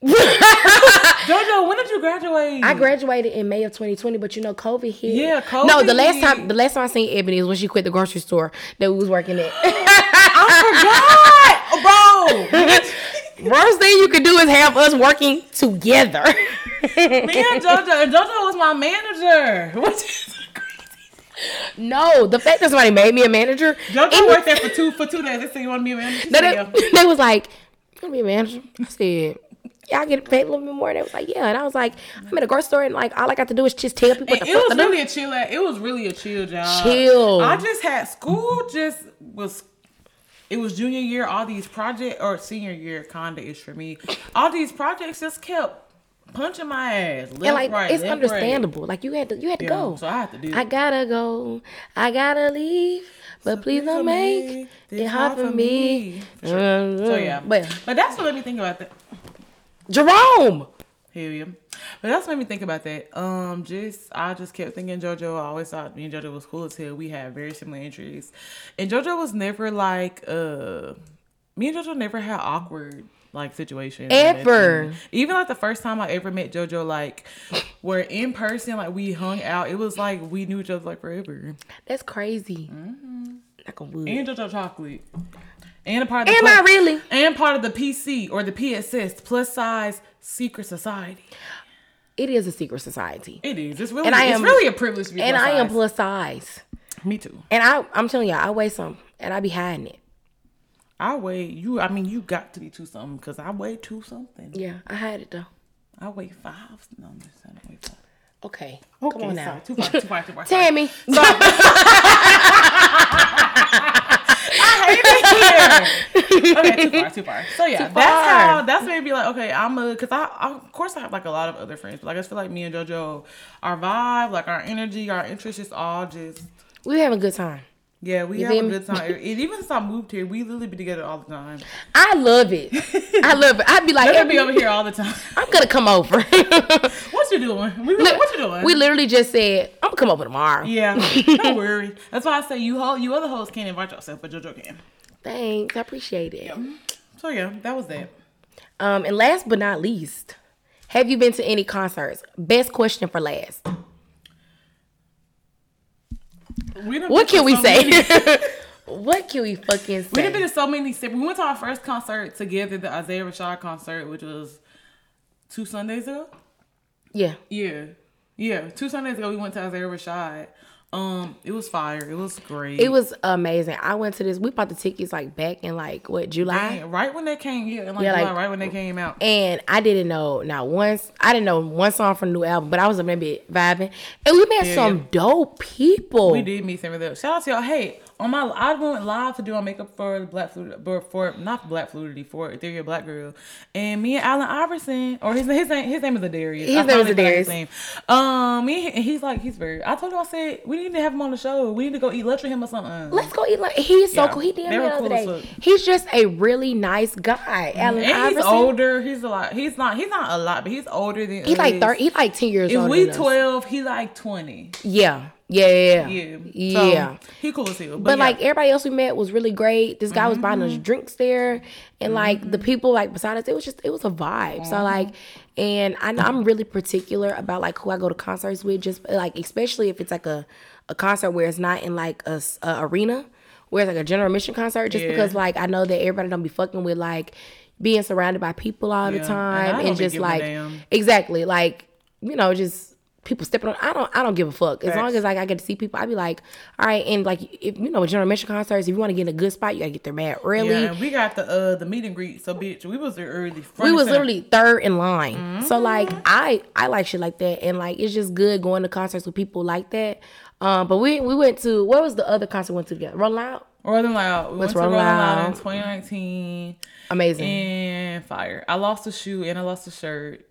JoJo, when did you graduate?
I graduated in May of 2020, but you know, COVID hit.
Yeah, COVID.
No, the last time, the last time I seen Ebony was when she quit the grocery store that we was working at.
I forgot, bro.
Worst thing you could do is have us working together.
Me and JoJo, and JoJo was my manager. What is
no, the fact that somebody made me a manager.
JoJo worked there for two for two days. They said you want to be a manager.
No, they, they was like, "You gonna be a manager?" I said, "Yeah, I get paid a little bit more." And they was like, "Yeah," and I was like, "I'm in a grocery store, and like all I got to do is just tell people
it was
to do."
really a chill. It was really a chill job.
Chill.
I just had school. Just was. It was junior year. All these project or senior year kinda is for me. All these projects just kept punching my ass.
And like
right,
it's understandable. Like you had to, you had to
Right.
go.
So I had to do.
I gotta go. I gotta leave. But please don't make it hard for me.
Sure. So yeah,
But
but that's what made me think about that.
Jerome.
Hell yeah. But that's what made me think about that. Um, just I just kept thinking JoJo. I always thought me and JoJo was cool as hell. We had very similar interests, and JoJo was never like uh, me and JoJo never had awkward like situation
Ever.
Even like the first time I ever met JoJo, like where in person, like we hung out. It was like we knew each other like forever.
That's crazy. Mm-hmm. Like a wood.
And JoJo chocolate. And a part of the
Am
plus-
I really?
And part of the PC or the PSS plus size secret society.
It is a secret society.
It is. It's really.
And I
it's
am-
really a privilege.
And I am plus size.
Me too.
And I, I'm telling y'all, I weigh some, and I be hiding it.
I weigh you. I mean, you got to be two something because I weigh two something.
Yeah, I had it though.
I weigh five. No, I'm just saying I weigh five.
Okay,
Okay,
come on now,
sorry. Too far. Too far. Too far.
Tammy.
okay, too far, too far. So yeah,
Too
that's
far.
how. That's maybe like okay. I'm a because I, I of course I have like a lot of other friends, but like I just feel like me and JoJo, our vibe, like our energy, our interests, just all just
we having a good time.
Yeah. We
You
have a good time. And even since I moved here, we literally be together all the time.
I love it. I love it. I'd be like,
They're be over here all the time.
I'm gonna come over.
what you doing? We, what you doing?
we literally just said, I'm gonna come over tomorrow.
Yeah, don't worry. That's why I say you ho- you other hosts can't invite yourself, but JoJo can.
Thanks, I appreciate it.
So yeah, that was that.
Um, and last but not least, have you been to any concerts? Best question for last.
We done
What can we
so
say?
many-
what can we fucking say?
we done been
say?
to so many. We went to our first concert together, the Isaiah Rashad concert, which was two Sundays ago.
Yeah.
Yeah, yeah, two Sundays ago we went to Isaiah Rashad. Um, it was fire. It was great.
It was amazing. I went to this. We bought the tickets like back in like what July,
Dang, right when they came. Yeah, like,
Yeah, like-
July, right when they came out.
and I didn't know not once. I didn't know one song from the new album, but I was a bit vibing, and we met
Yeah,
some
yeah.
dope people.
We did meet some of them. Shout out to y'all. Hey, on my I went live to do my makeup for Black Fluidity, for, not Black Fluidity, for Ethereal Black Girl, and me and Allen Iverson, or his his name his name is Adarius.
His
I
name is
forgot his
Adarius.
name. Um, me and he's like he's very. I told him I said we need to have him on the show. We need to go eat lunch with him or something.
Let's go eat lunch. He's so
Yeah,
cool. He did me the other day. He's just a really nice guy. Alan
and he's older. He's a lot. He's not. He's not a lot, but he's older than.
He's like thirty. He's like ten years
If we
than us.
twelve, he like twenty.
Yeah. Yeah. Yeah.
Yeah.
Yeah.
So, he cool as hell. But,
But
yeah.
like everybody else we met was really great. This guy was buying
Mm-hmm.
us drinks there, and like the people like beside us, it was just it was a vibe. So like, and I know I'm really particular about like who I go to concerts with, just like especially if it's like a a concert where it's not in like a arena, where it's like a general mission concert, just
Yeah.
because like I know that everybody don't be fucking with like being surrounded by people all the
and
time and,
be
just
a
like exactly like you know just people stepping on I don't I don't give a fuck. As long as like I get to see people, I'd be like, all right, and like if you know with general admission concerts, if you want to get in a good spot, you gotta get there mad early.
Yeah, we got the uh the meet and greet. So bitch, we was there early.
we was literally third in line.
Mm-hmm.
So like I I like shit like that and like it's just good going to concerts with people like that. Um but we we went to what was the other concert we went to together? Roll Out?
Rolling Loud. We
What's
went to Rolling
Rolling
Loud in 2019
Amazing.
and fire. I lost a shoe and I lost a shirt.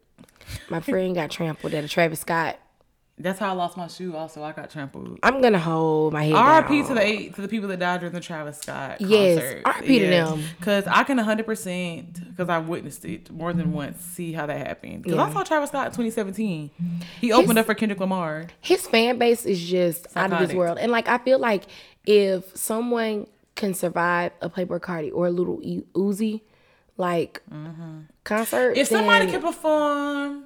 My friend got trampled at a Travis Scott.
That's how I lost my shoe. Also, I got trampled.
I'm gonna hold my head
R.I.P. to the eight to the people that died during the Travis Scott
Yes,
concert.
R.I.P. to them.
Because I can 100 percent because I witnessed it more than once. See how that happened. Because I saw Travis Scott in 2017. He opened up for Kendrick Lamar.
his fan base is just out of this world. And like I feel like if someone can survive a Playboi Carti or a Lil Uzi like concert,
Mm-hmm. If somebody
then-
can perform,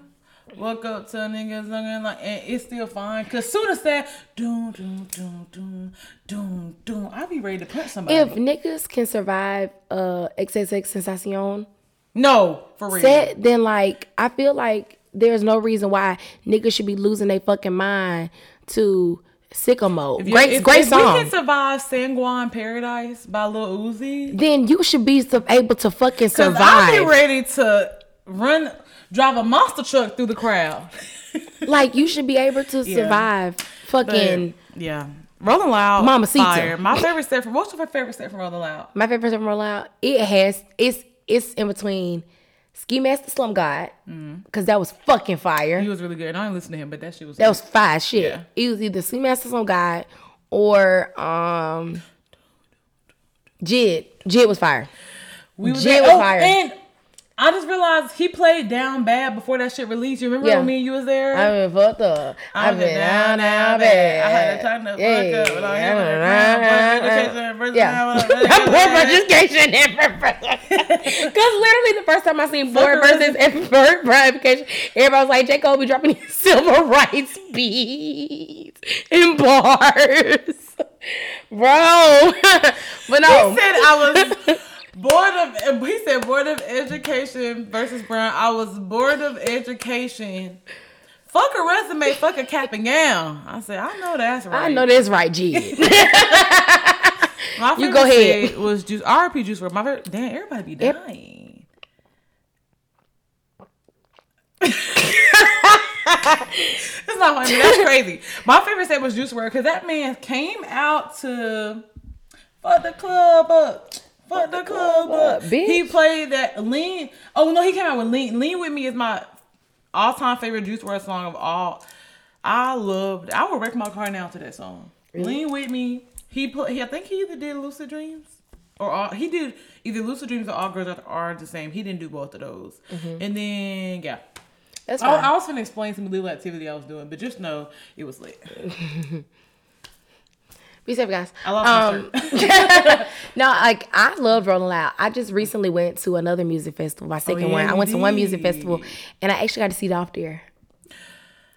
walk up to niggas looking like, and it's still fine. Cause soon as that, doom, doom, doom, doom, doom, doom, I'll be ready to punch somebody.
if niggas can survive uh XXXTentacion
no, for real.
set, then like I feel like there's no reason why niggas should be losing their fucking mind to sicko mode.
If
Great,
if,
great
if
song.
we can survive Sanguine Paradise by Lil Uzi,
then you should be able to fucking
cause I'll
survive.
be ready to run, drive a monster truck through the crowd.
like you should be able to
Yeah.
survive fucking
yeah, Rolling Loud,
Mamacita.
fire. My favorite step from what's your favorite step from Rolling Loud?
my favorite person from Roll Loud. it has it's it's in between Ski Mask the Slump God because that was fucking fire.
He was really good. And I didn't listen to him, but that shit was.
that was fire shit.
Yeah.
It was either Ski Mask the Slump God or um Jid. Jid was fire.
We was
Jid
at-
was
oh,
fire.
and I just realized he played down bad before that shit released. You remember
Yeah.
when me and you was there?
I've been fucked up. I've been down, down bad.
I had to turn the
Yeah.
fuck up. Without
Yeah. Board education Because literally the first time I seen board versus and board education, everybody was like, J. Cole be dropping these civil rights beats and bars. Bro. but no.
He said I was board of. He said board of education versus Brown. I was board of education. Fuck a resume, fuck a cap and gown. I said, I know that's right.
I know that's right, G.
My
You go ahead.
Was juice RP juice WRLD. My favorite. Damn, everybody be
Yep.
dying. it's not funny. That's crazy. My favorite set was Juice WRLD because that man came out to fuck the club up. Fuck the club up.
bitch.
He played that lean. Oh no, he came out with lean. Lean with me is my all-time favorite Juice WRLD song of all. I loved. I would wreck my car now to that song. Lean with me. He put. He, I think he either did Lucid Dreams or all, he did either Lucid Dreams or All Girls Are, are the Same. He didn't do both of those. Mm-hmm. And then yeah,
That's
I. I was gonna explain some little activity I was doing, but just know it was lit.
Be safe, guys.
I my
Um. No, like I love Rolling Loud. I just recently went to another music festival, my second
Oh, yeah,
one. I went to one music festival, and I actually got to see Dolph there.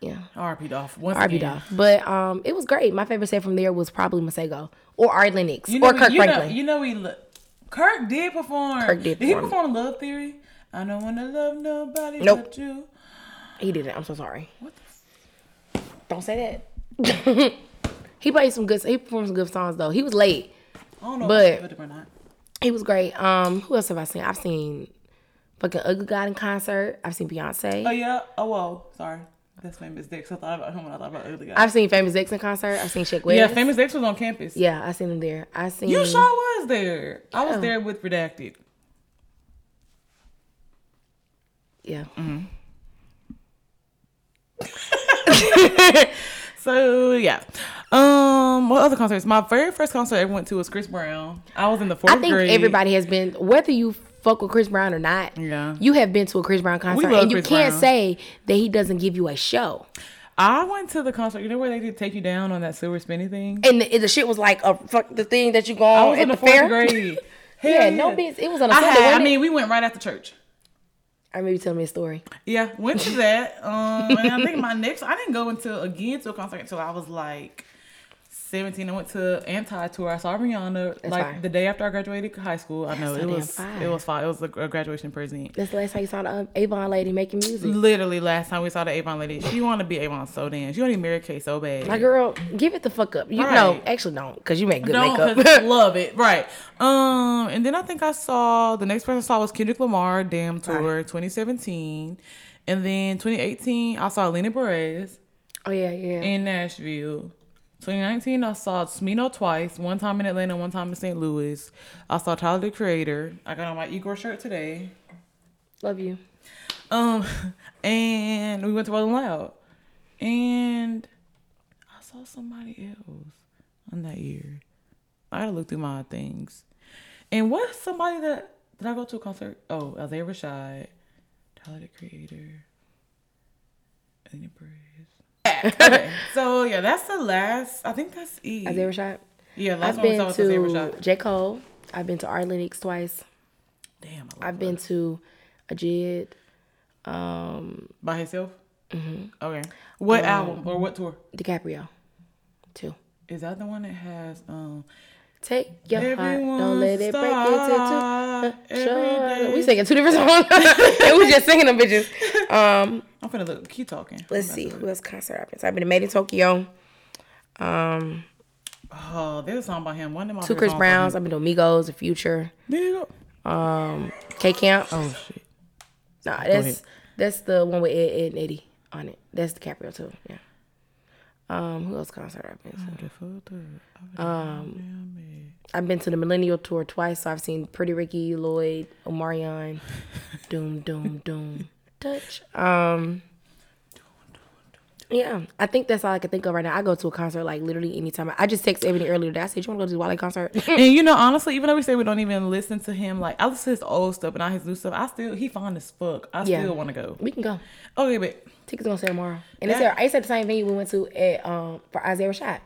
Yeah,
RP Dolph. Once again.
Dolph. But um, it was great. My favorite set from there was probably Masego or Ari Lennox
You know,
or Kirk
you know,
Franklin.
you know, he lo- Kirk did perform.
Kirk did
he
perform.
perform Love Theory? I don't want to love nobody
Nope.
but you.
he didn't. I'm so sorry.
What
Don't say that. he played some good. He performed some good songs though. He was late.
I don't know
But-
if I put him or not.
He was great. Um, who else have I seen? I've seen fucking Ugly God in concert. I've seen Beyonce.
Oh yeah. Oh whoa. Sorry. That's famous Dex. I thought about him when I thought about Ugly Guy.
I've seen Famous Dex in concert. I've seen Shake West.
yeah, famous Dex was on campus.
Yeah, I seen him there. I seen.
You sure was there. I was there with Redacted.
Yeah.
Mm-hmm. So yeah. Um, what other concerts? My very first concert I ever went to was Chris Brown. I was in the fourth
I think
grade.
everybody has been, whether you fuck with Chris Brown or not.
Yeah.
You have been to a Chris Brown concert, and you
Chris
can't
Brown.
say that he doesn't give you a show.
I went to the concert. You know where they did take you down on that silver spinny thing?
And the, the shit was like a fuck the thing that you go
I was
at
in the
the
fourth
fair.
grade.
Yeah,
Hell
no bitch. It was on a
I
Sunday.
had. I mean, we went right after church.
I remember you telling me a story.
Yeah, went to that. Um, and I think my next, I didn't go until again to a concert until I was like seventeen. I went to anti tour. I saw Rihanna
That's
like
fine.
the day after I graduated high school. I know
so
it was
fine.
it was fine. It was a, graduation present.
That's the last time you saw the um, Avon lady making music.
Literally last time we saw the Avon lady, she wanted to be Avon so damn. She wanted to be Mary Kay so bad.
My girl, give it the fuck up. You know,
Right.
actually don't, cause you make good
Don't
makeup.
love it, right? Um, and then I think I saw the next person I saw was Kendrick Lamar, Damn Tour, 2017, and then 2018 I saw Lena Perez
oh yeah, yeah.
in Nashville. 2019 I saw Smino twice, one time in Atlanta, one time in St. Louis. I saw Tyler the Creator. I got on my Igor shirt today.
Love you.
Um, and we went to Rolling Loud, and I saw somebody else on that year. I gotta look through my things. And what's somebody that did I go to a concert? Oh, Isaiah Rashad, Tyler the Creator, Elena Perez. Okay, so yeah, that's the last. I think that's it.
Isaiah Rashad.
Yeah, last
I've
one we saw
been
was
to J Cole. I've been to Ari Lennox twice.
Damn, I
I've been to Ajid. Um,
by himself. Mm-hmm. Okay, what album or what tour?
DiCaprio, Two.
Is that the one that has um?
Take your heart, don't let it break
start
into two.
every day.
We singing two different songs, and we just singing them bitches. Um,
I'm finna look. Keep talking.
let's see who else concert I've been. to. I've been to Madeintyo. Um,
Oh, there's a song by him. One of my
two Chris
songs by him.
Browns. I've been to Amigos, The Future,
There you go.
um, K Camp.
Oh shit.
Nah, that's that's the one with Ed, Ed and Eddie on it. That's DiCaprio too. Yeah. Um, who else concert I've been to? Um, I've been to the Millennial Tour twice, so I've seen Pretty Ricky, Lloyd, Omarion, Doom, Doom, Doom, Touch. Um, Yeah, I think that's all I can think of right now. I go to a concert like literally anytime. I just text Ebony earlier today. I said, "You want to go to the Wale concert?"
And you know, honestly, even though we say we don't even listen to him, like I listen to his old stuff and not his new stuff, I still he fine as fuck. I
Yeah.
still want to go.
we can go.
Okay, but
Tickets gonna sell tomorrow, and it's at, it's at the same venue we went to at um for Isaiah Rashad.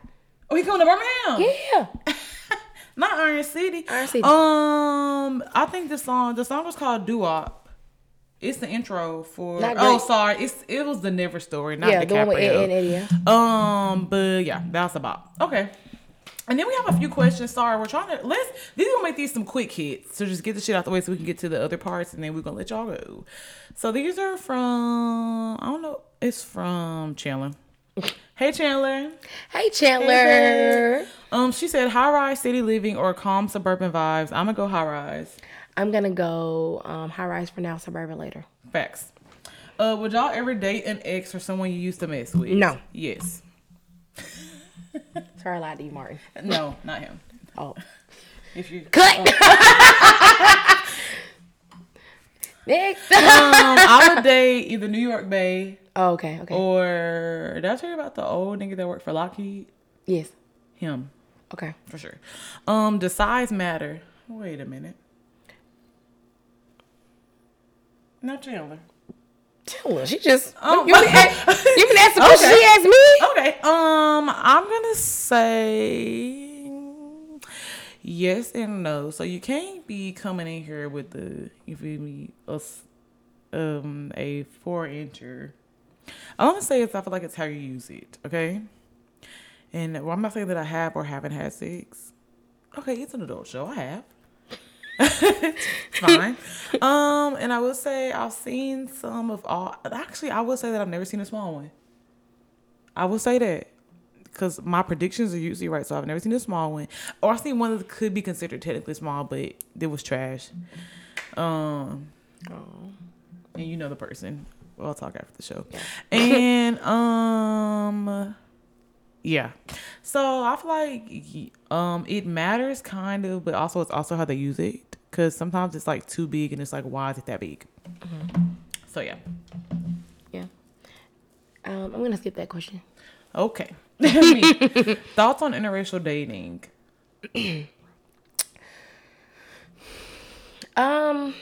oh, he coming to Birmingham?
Yeah,
Not Iron City.
Iron City.
Um, I think the song the song was called Doo Wop. It's the intro for. Oh, sorry. It's it was the Never story, not
yeah, the one with Ed,
DiCaprio.
Ed, Yeah.
Um, but yeah, that's about okay. And then we have a few questions. Sorry, we're trying to let's these gonna make these some quick hits. So just get the shit out the way so we can get to the other parts and then we're gonna let y'all go. So these are from I don't know, it's from Chandler. Hey Chandler.
Hey Chandler,
Um, she said high rise city living or calm suburban vibes. I'm gonna go high rise.
I'm gonna go um high rise for now, suburban later.
Facts. Uh, would y'all ever date an ex or someone you used to mess with?
No.
Yes.
Sorry, I lied to you, Martin.
No, not him.
Oh,
If you
cut. Next.
um, I would date either New York Bay
oh, okay, okay.
or did I tell you about the old nigga that worked for Lockheed?
Yes.
Him,
Okay.
for sure. Um, does size matter? Wait a minute. Not Chandler.
Chandler, she just.
Oh,
you, been ask, you been asking questions she asked me.
Okay. Um, I'm gonna say yes and no. So you can't be coming in here with the you feel me a s- um a four incher. I want to say it's I feel like it's how you use it. Okay. And well, I'm not saying that I have or haven't had sex. Okay, it's an adult show. I have. It's fine. um, and I will say I've seen some of all. Actually, I will say that I've never seen a small one. I will say that because my predictions are usually right. So I've never seen a small one, or I've seen one that could be considered technically small, but it was trash. Um, and you know the person. We'll talk after the show. And um, yeah. So I feel like um it matters kind of, but also it's also how they use it. Cause sometimes it's like too big, and it's like, why is it that big? So yeah.
Yeah. Um, I'm gonna skip that question.
Okay. Thoughts on interracial dating?
Um,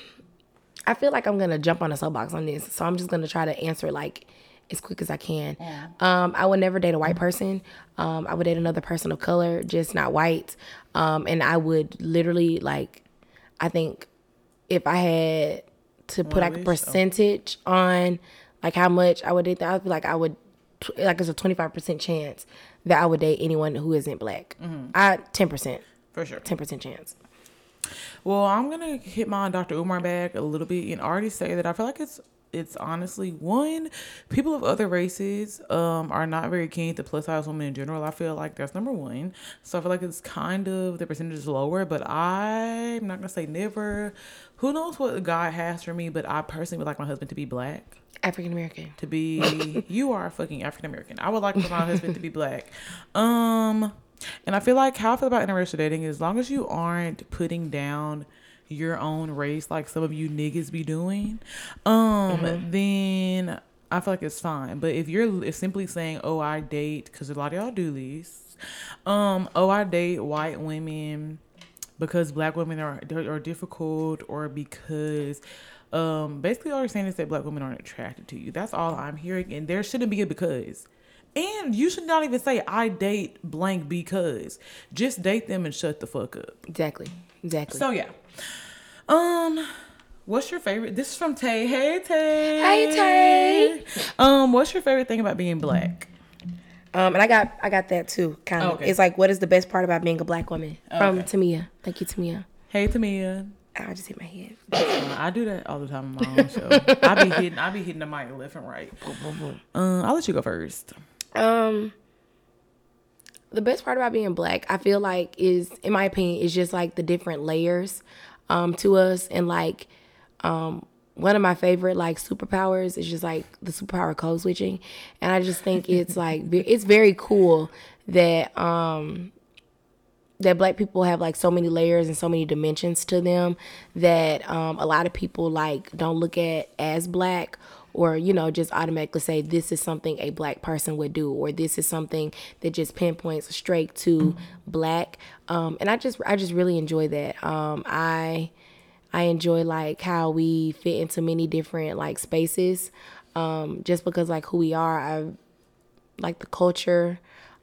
I feel like I'm gonna jump on a soapbox on this, so I'm just gonna try to answer like as quick as I can. Um, I would never date a white person. Um, I would date another person of color, just not white. Um, and I would literally like, I think if I had to put like a percentage on like how much I would date, that I feel like I would like it's a 25 percent chance that I would date anyone who isn't black.
Mm-hmm.
I 10 percent,
For sure.
10 percent chance.
Well, I'm gonna hit my Dr. Umar bag a little bit and already say that I feel like it's it's honestly one people of other races um are not very keen to plus size women in general. I feel like that's number one. So I feel like it's kind of the percentage is lower, but I'm not gonna say never. Who knows what God has for me? But I personally would like my husband to be black.
African American.
to be you are a fucking African American. I would like for my husband to be black. Um and I feel like how I feel about interracial dating is as long as you aren't putting down your own race like some of you niggas be doing, um, then I feel like it's fine. But if you're if simply saying, "Oh, I date," because a lot of y'all do this, um, "Oh, I date white women," because black women are are difficult or because um basically all you're saying is that black women aren't attracted to you. That's all i'm hearing. And there shouldn't be a because. And you should not even say i date blank because. Just date them and shut the fuck up.
Exactly. Exactly.
so yeah um what's your favorite this is from tay hey tay
Hey, Tay.
um what's your favorite thing about being black
Um, and I got I got that too. Kind of.
Okay.
It's like, what is the best part about being a black woman? From
Okay.
Tamia. Thank you, Tamia.
hey tamia
I just hit my head.
Uh, I do that all the time on my own show. I be hitting, I be hitting the mic left and right. Um, I'll let you go first.
Um, the best part about being black, I feel like, is in my opinion, is just like the different layers, um, to us, and like, um, one of my favorite like superpowers is just like the superpower code switching, and I just think it's like it's very cool that um that black people have like so many layers and so many dimensions to them that um, a lot of people like don't look at as black or you know just automatically say this is something a black person would do or this is something that just pinpoints straight to black. Um, and i just i just really enjoy that. Um, i i enjoy like how we fit into many different like spaces um, just because like who we are. I like the culture.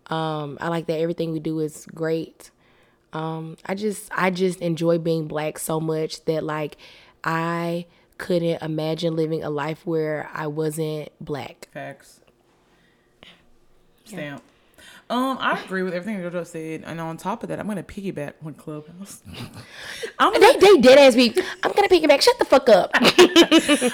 Um, i like that everything we do is great. Um, I just I just enjoy being black so much that like I couldn't imagine living a life where I wasn't black.
Facts. Stamp. Um, I agree with everything Jojo said, and on top of that, I'm gonna piggyback on Clubhouse. I'm
They they dead ass me. I'm gonna piggyback. Shut the fuck up.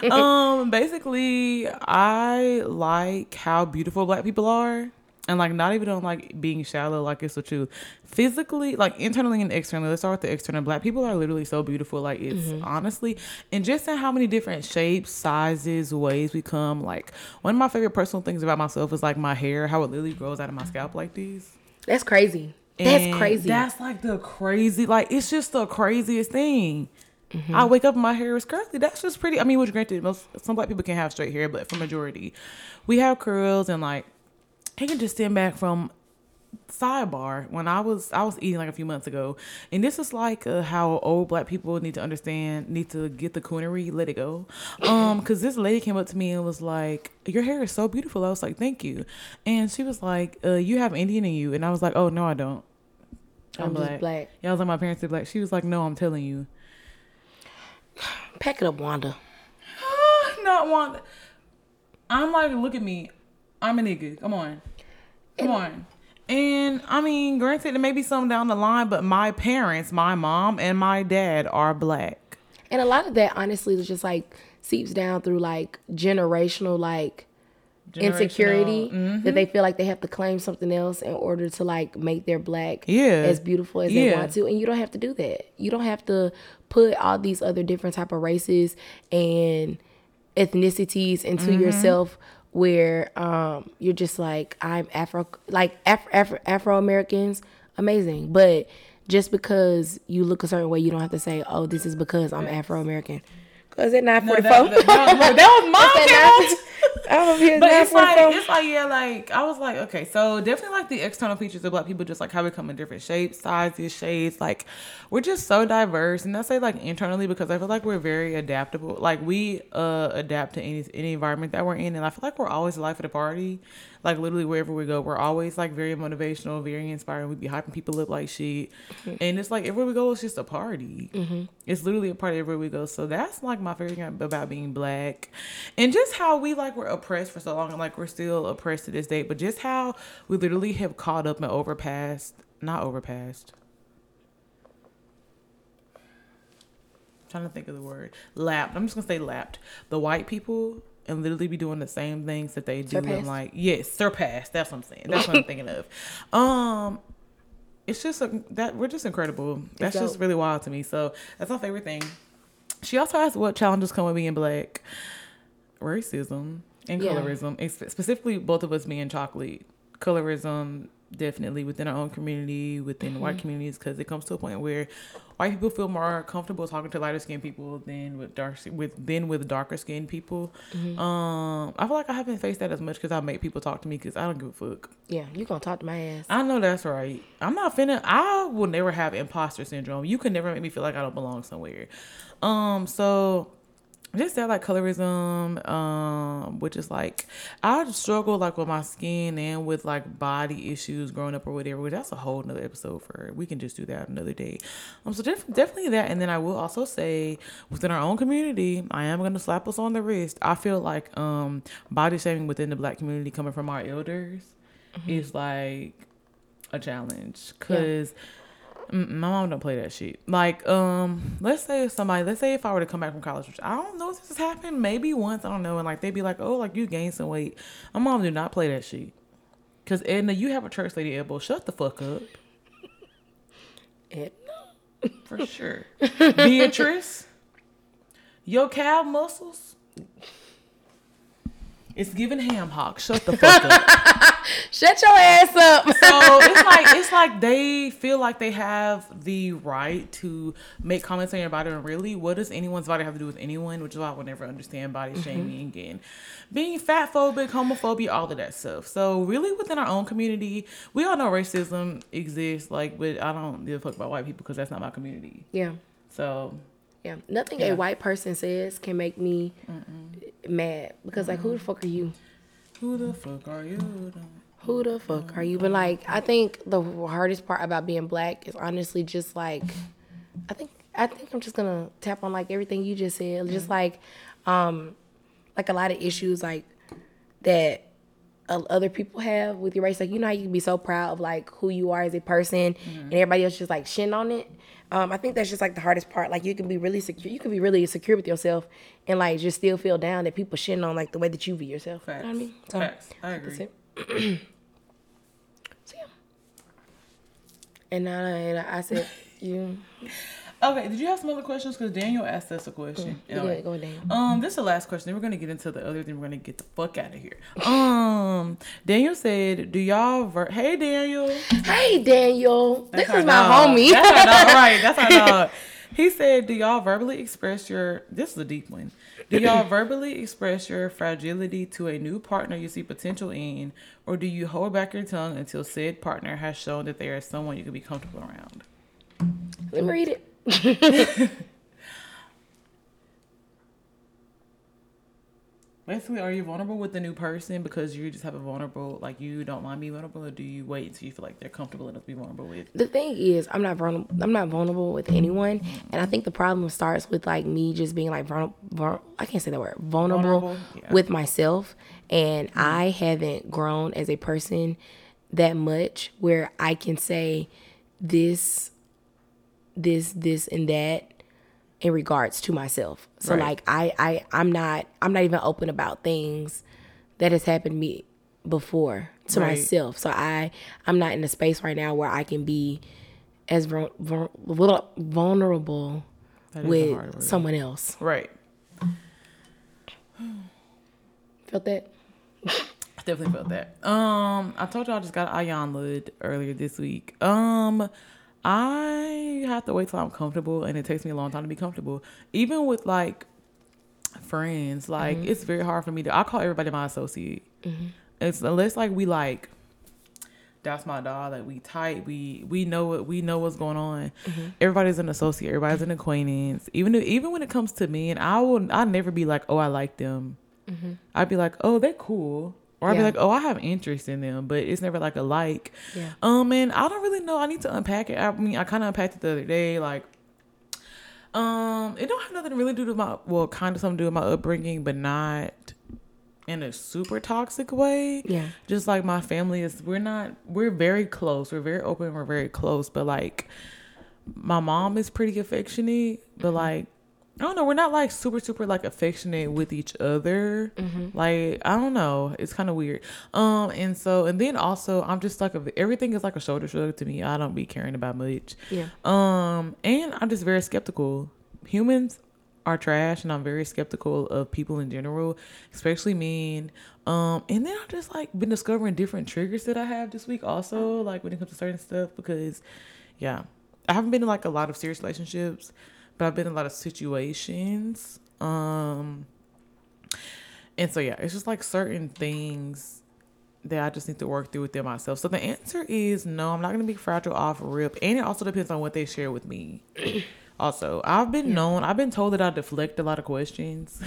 um basically I like how beautiful black people are. And like not even on like being shallow, like it's the truth. Physically, like internally and externally. Let's start with the external. Black people are literally so beautiful. Like it's honestly, and just in how many different shapes, sizes, ways we come. Like one of my favorite personal things about myself is like my hair, how it literally grows out of my scalp like these.
That's crazy. That's crazy.
That's like the crazy, like it's just the craziest thing.
Mm-hmm.
I wake up and my hair is curly. That's just pretty. I mean, which granted, most some black people can have straight hair, but for majority, we have curls and like I can just stand back from sidebar when I was I was eating like a few months ago, and this is like uh, how old black people need to understand, need to get the coonery, let it go. Um, because this lady came up to me and was like, "Your hair is so beautiful." I was like, "Thank you," and she was like, uh, "You have Indian in you," and I was like, "Oh no, I don't."
I'm just black.
Yeah, I was like, my parents are black. She was like, no, I'm telling you.
Pack it up, Wanda.
Not wanda I'm like, look at me. I'm a nigga. Come on. Come on. And I mean, granted, there may be some down the line, but my parents, my mom and my dad are black.
And a lot of that honestly is just like seeps down through like generational like insecurity
mm-hmm.
that they feel like they have to claim something else in order to like make their black
Yeah.
as beautiful as they want to and you don't have to do that you don't have to put all these other different type of races and ethnicities into
Mm-hmm.
yourself where um you're just like i'm afro like afro afro, americans amazing. But just because you look a certain way you don't have to say oh this is because i'm afro american because it's not
No,
44
that, was my fault.
I'm here
But it's like it's like yeah, like I was like okay, so definitely like the external features of black people, just like how we come in different shapes, sizes, shades. Like we're just so diverse, and I say like internally because I feel like we're very adaptable. Like we uh adapt to any any environment that we're in, and I feel like we're always the life of the party. Like literally wherever we go, we're always like very motivational, very inspiring. We be hyping people up like shit, and it's like everywhere we go, it's just a party. Mm-hmm. It's literally a party everywhere we go. So that's like my favorite thing about being black, and just how we like were oppressed for so long, and like we're still oppressed to this day. But just how we literally have caught up and overpassed, not overpassed. trying to think of the word lapped. I'm just gonna say lapped. The white people and literally be doing the same things that they do and
Surpassed?
like yes, surpassed. That's what I'm saying. That's what I'm thinking of. Um, it's just a, that we're just incredible. That's just really wild to me. So that's my favorite thing. She also asked what challenges come with being black, racism and
Yeah.
colorism. Specifically, both of us being chocolate. Colorism definitely within our own community, within white
Mm-hmm.
communities, because it comes to a point where white people feel more comfortable talking to lighter skinned people than with dark with than with darker skinned people.
Mm-hmm.
Um, I feel like I haven't faced that as much because I make people talk to me because I don't give a fuck.
yeah you gonna talk to my ass
I know that's right. I'm not finna. I will never have imposter syndrome. You can never make me feel like I don't belong somewhere. Um, so just that like colorism, um, which is like I struggle like with my skin and with like body issues growing up or whatever. Which that's a whole nother episode for. We can just do that another day. Um, so def- definitely that. And then I will also say within our own community, I am gonna slap us on the wrist. I feel like um body shaming within the black community coming from our elders is like a challenge because my mom don't play that shit. Like, um, let's say if somebody, let's say if I were to come back from college, which I don't know if this has happened, maybe once, I don't know, and like they'd be like, oh, like you gained some weight. My mom do not play that shit. Cause Edna, you have a church lady elbow. Shut the fuck up,
Edna,
for sure. Beatrice, your calf muscles It's giving ham hock. Shut the fuck up.
Shut your ass up.
so it's like it's like they feel like they have the right to make comments on your body and really what does anyone's body have to do with anyone which is why i would never understand body mm-hmm. shaming and being fat phobic homophobia all of that stuff so really within our own community we all know racism exists like but i don't give a fuck about white people because that's not my community
yeah.
so
Yeah. Nothing
Yeah.
a white person says can make me mad because like who the fuck are you?
who the fuck are you
Who the fuck are you? But like, I think the hardest part about being black is honestly just like, I think I think I'm just gonna tap on like everything you just said, just like, um, like a lot of issues like that other people have with your race. Like you know how you can be so proud of like who you are as a person, and everybody else just like shitting on it. Um, I think that's just like the hardest part. Like you can be really secure, you can be really secure with yourself, and like just still feel down that people shitting on like the way that you view yourself. You know what I mean? So,
Facts. i agree
that's it. so yeah. And, uh, and I said, you
okay did you have some other questions because daniel asked us a question
go ahead, go ahead, Daniel.
Um, this is the last question. Then we're gonna get into the other. Then we're gonna get the fuck out of here. Um, Daniel said, "Do y'all ver- Hey, Daniel.
Hey Daniel, this
That's our
is my
dog.
homie.
That's our dog. Right. That's our dog. He said, "Do y'all verbally express your? This is a deep one. Do y'all verbally express your fragility to a new partner you see potential in, or do you hold back your tongue until said partner has shown that they are someone you can be comfortable around?"
Let me read it.
Basically, are you vulnerable with the new person because you just have a vulnerable, like you don't mind being vulnerable, or do you wait until you feel like they're comfortable enough to be vulnerable with?
the thing is, I'm not vulnerable. I'm not vulnerable with anyone, mm-hmm. and I think the problem starts with like me just being like vulnerable. I can't say that word. Vulnerable,
Vulnerable, yeah.
with myself, and mm-hmm. I haven't grown as a person that much where I can say this, this, this, and that in regards to myself. So
Right.
like I, I, I'm not, I'm not even open about things that has happened to me before to
Right.
myself. So I, I'm not in a space right now where I can be as vul- vul- vul- vulnerable
That is a hard
with someone else.
Right.
Felt that?
I definitely felt that. Um, I told y'all I just got Ayan Lud earlier this week. Um, I have to wait till I'm comfortable, and it takes me a long time to be comfortable. Even with like friends, like mm-hmm. it's very hard for me to. I call everybody my associate. Mm-hmm. It's unless like we like. That's my dog. Like we tight. We we know what we know what's going on. Mm-hmm. Everybody's an associate. Everybody's an acquaintance. Even if, even when it comes to me, and I will I never be like, oh, I like them. I'd be like, oh, they're cool. Or I'd be like, oh, I have interest in them, but it's never like a like.
Yeah.
Um, and I don't really know. I need to unpack it. I mean, I kind of unpacked it the other day. Like, um, it don't have nothing to really do with my well, kind of something to do with my upbringing, but not in a super toxic way.
Yeah.
Just like my family is, we're not. We're very close. We're very open. We're very close. But like, my mom is pretty affectionate, but like. I don't know. We're not like super, super like affectionate with each other. Like I don't know. It's kind of weird. Um, and so and then also I'm just like a, everything is like a shoulder shrug to me. I don't be caring about much.
Yeah.
Um, and I'm just very skeptical. Humans are trash, and I'm very skeptical of people in general, especially men. Um, and then I've just like been discovering different triggers that I have this week, also like when it comes to certain stuff, because yeah, I haven't been in like a lot of serious relationships, but I've been in a lot of situations. Um, and so yeah, it's just like certain things that I just need to work through within myself. So the answer is no, I'm not gonna be fragile off rip. And it also depends on what they share with me. also, I've been known, I've been told that I deflect a lot of questions.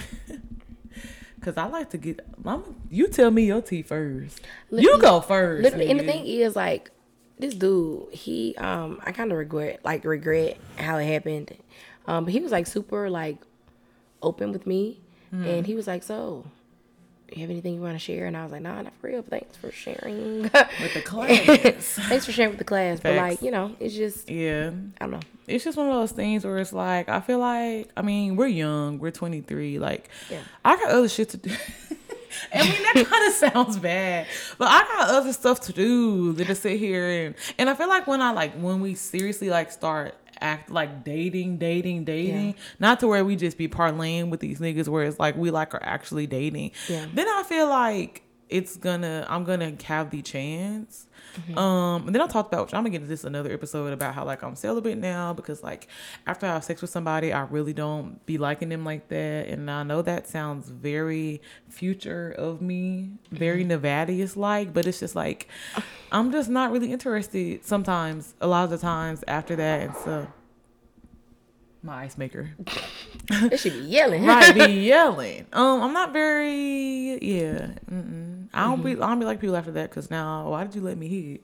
Cause I like to get. I'm, you tell me your tea first. You go first.
Literally, and the thing is, like, this dude, he, um, I kind of regret, like, regret how it happened. Um, but he was like super, like, open with me,
Mm-hmm.
and he was like, "So, you have anything you want to share?" And I was like, "Nah, not for real. Thanks for sharing.
with the class.
Thanks for sharing with the class." But like, you know, it's just,
yeah.
I don't know.
it's just one of those things where it's like I feel like I mean we're young, we're 23, like
Yeah.
I got other shit to do. I mean that kind of sounds bad, but I got other stuff to do than to sit here and and I feel like when I like when we seriously like start act like dating, dating, dating. Not to where we just be parlaying with these niggas where it's like we like are actually dating.
Yeah.
Then I feel like it's gonna I'm gonna have the chance. Um, and then I talked about, which I'm gonna get into this another episode about how like I'm celibate now because like after I have sex with somebody, I really don't be liking them like that. And I know that sounds very future of me, very Nevadius like, but it's just like I'm just not really interested sometimes, a lot of the times after that. And so my ice maker.
They should be yelling.
right, be yelling. Um, I'm not very, yeah. Mm-mm. I don't be, I don't be like people after that because now, why did you let me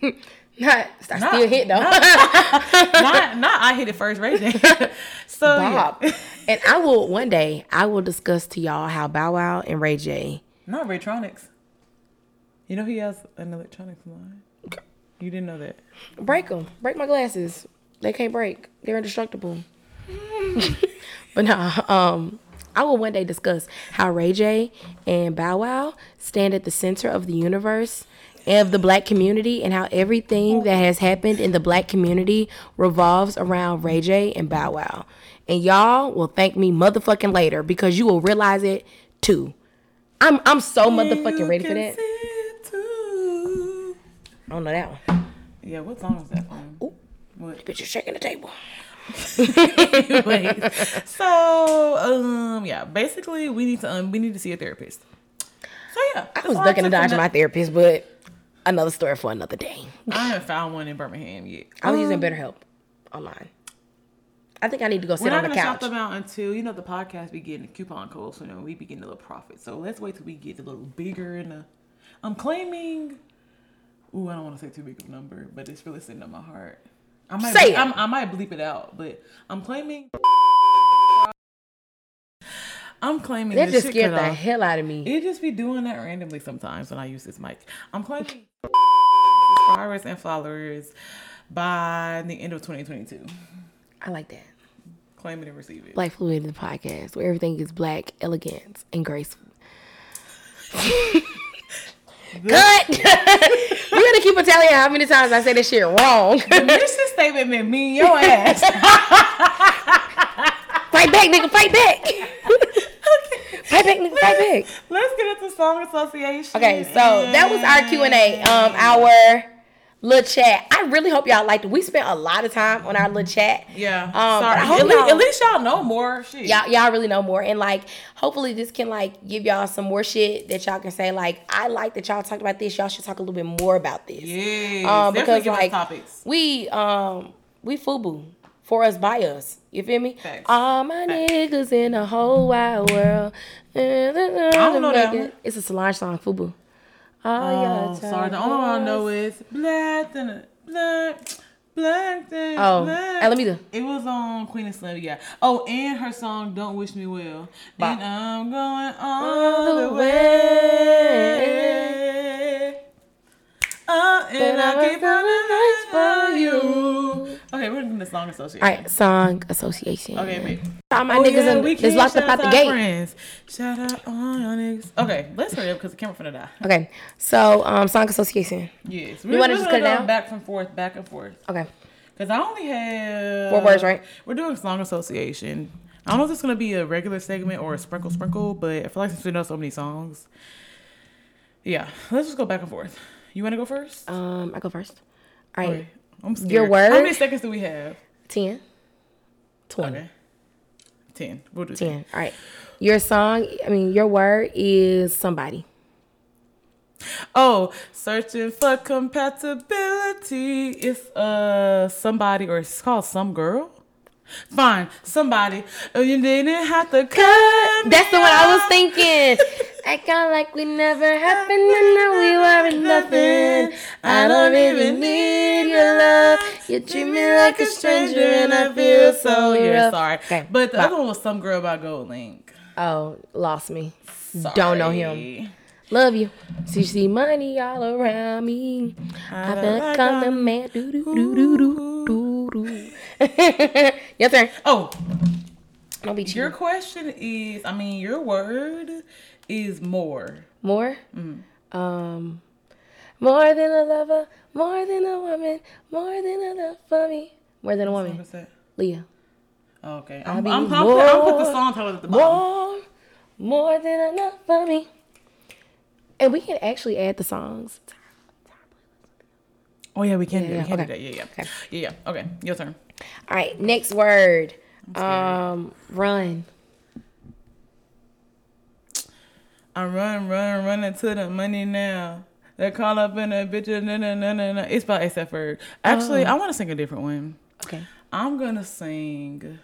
hit?
Not, I
Not-
still hit though.
not, not I hit it first, right? so
Bob.
yeah.
and I will one day I will discuss to y'all how Bow Wow and Ray J.
not Raytronics. You know he has an electronics line. You didn't know that.
break them. Break my glasses. They can't break. They're indestructible. but no, um, I will one day discuss how Ray J and Bow Wow stand at the center of the universe and of the black community and how everything that has happened in the black community revolves around Ray J and Bow Wow. And y'all will thank me motherfucking later because you will realize it too. I'm I'm so motherfucking ready for that. I don't know that one.
Yeah, what song is that from?
Ooh.
What?
Bitch, you're shaking the table.
Anyways, so um, yeah, basically we need to um, we need to see a therapist. So yeah,
I was ducking and dodging my therapist, but another story for another day.
I haven't found one in Birmingham yet.
I was using BetterHelp online. I think I need to go
We're
sit
not
on the
gonna shout
couch.
them out until you know the podcast be getting a coupon code, so you know we be getting a little profit. So let's wait till we get a little bigger. And uh, I'm claiming. Ooh, I don't want to say too big of a number, but it's really sitting on my heart. I might
Say it.
I'm, I might bleep it out, but I'm claiming. I'm claiming
That just scared the
off.
hell out of me.
It just be doing that randomly sometimes when I use this mic. I'm claiming subscribers and followers by the end of 2022.
I like that.
Claim it and receive it.
Black Fluid, in the podcast where everything is black, elegant, and graceful. Cut! We're gonna keep a tally how many times I say this shit wrong.
The mission statement meant me and your ass.
fight back, nigga, fight back. fight back, nigga, fight back.
Let's get into song association.
Okay, so that was our Q and A. Um, our little chat. I really hope y'all liked it. We spent a lot of time on our little chat.
Yeah.
Um,
Sorry. At least,
y'all-
at least y'all know more shit.
y'all y'all really know more and like hopefully this can like give y'all some more shit that y'all can say like I like that y'all talked about this y'all should talk a little bit more about this
Yes.
um because like
topics.
we um we fubu for us by us you feel me
Facts.
all my niggas in the whole wide world I
don't know that
it's a Solange song fubu Ah,
oh,
yeah.
sorry. The only one I know is black than black, black than
Oh,
black.
Almeda.
It was on Queen and Slim, yeah. Oh, and her song "Don't Wish Me Well."
Bop.
And I'm going all
the
the way. Oh, and
But
I keep
was
running nice for you. Okay, we're doing the song association.
all right song association
Okay, babe.
all my
Oh,
niggas
yeah,
in,
we
is locked up
shout
out the gate
Friends. Shout out all your niggas. Okay, let's hurry up because the camera finna die.
okay so um song association
Yes.
You wanna just cut it
go
down?
Back and forth, back and forth.
okay
Because I only have
Four words, right?
We're doing song association. I don't know if it's gonna be a regular segment or a sprinkle sprinkle, but I feel like since we know so many songs, yeah, let's just go back and forth. You want to go first?
Um, I go first. All right,
Okay. I'm scared.
Your word.
How many seconds do we have?
10, 20,
Okay. Ten. We'll do
10. All right. Your song, I mean, your word is somebody.
Oh, searching for compatibility. It's uh somebody or it's called some girl. Fine, somebody. Oh, you didn't have to cut.
That's the one I was thinking. I got like we never happened and now we were nothing. I don't even need your love. You treat me like a stranger and I feel so rough.
Sorry,
Okay.
but the
bye.
other one was some girl by GoldLink.
Oh, lost me. Don't know him. Love you. See, see money all around me. I feel like I'm the man. Do do do do do do do. Your turn.
Oh,
Don't be
your question is. I mean, your word is more.
More.
Mm-hmm.
Um, more than a lover, more than a woman, more than a love for me, More than a woman.
that?
Leah.
Oh, okay. I'm, I'm, I'm, put, I'm put the song title at the bottom.
More, more than enough for me. And we can actually add the songs.
Oh yeah, we can do.
Yeah,
we can
okay.
do that. Yeah, yeah,
Okay.
yeah, yeah. Okay, your turn.
All right, next word. Um, run.
I run, run, running to the money now. They're caught up in a bitch. No, no, no, no, no. It's by ASAP Ferg. Actually, I want to sing a different one.
Okay.
I'm gonna sing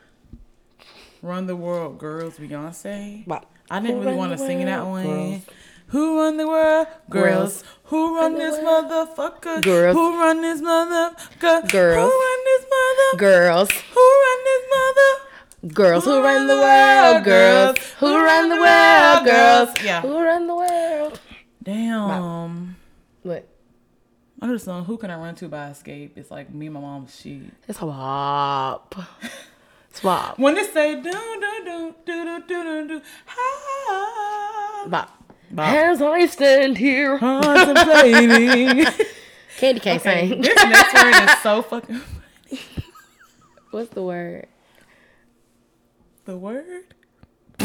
"Run the World, Girls" Beyonce.
Wow.
I didn't really want to sing that one.
Girls.
Who run the world? Girls.
Girls.
Who run this motherfucker?
Girls.
Who run this motherfucker?
Girls.
Who run this mother?
Girls.
Who run this mother?
Girls who run the world. Girls who run the world. Girls
Yeah.
who run the world.
Damn.
What?
I heard a song, Who Can I Run To by Xscape? It's like me and my mom. She.
It's swap. Swap.
When they say do do do do do do do do ha
Bop.
Bop.
As I stand here.
contemplating.
Kandi can't
okay,
sing.
this next word is so fucking
What's the word?
the word.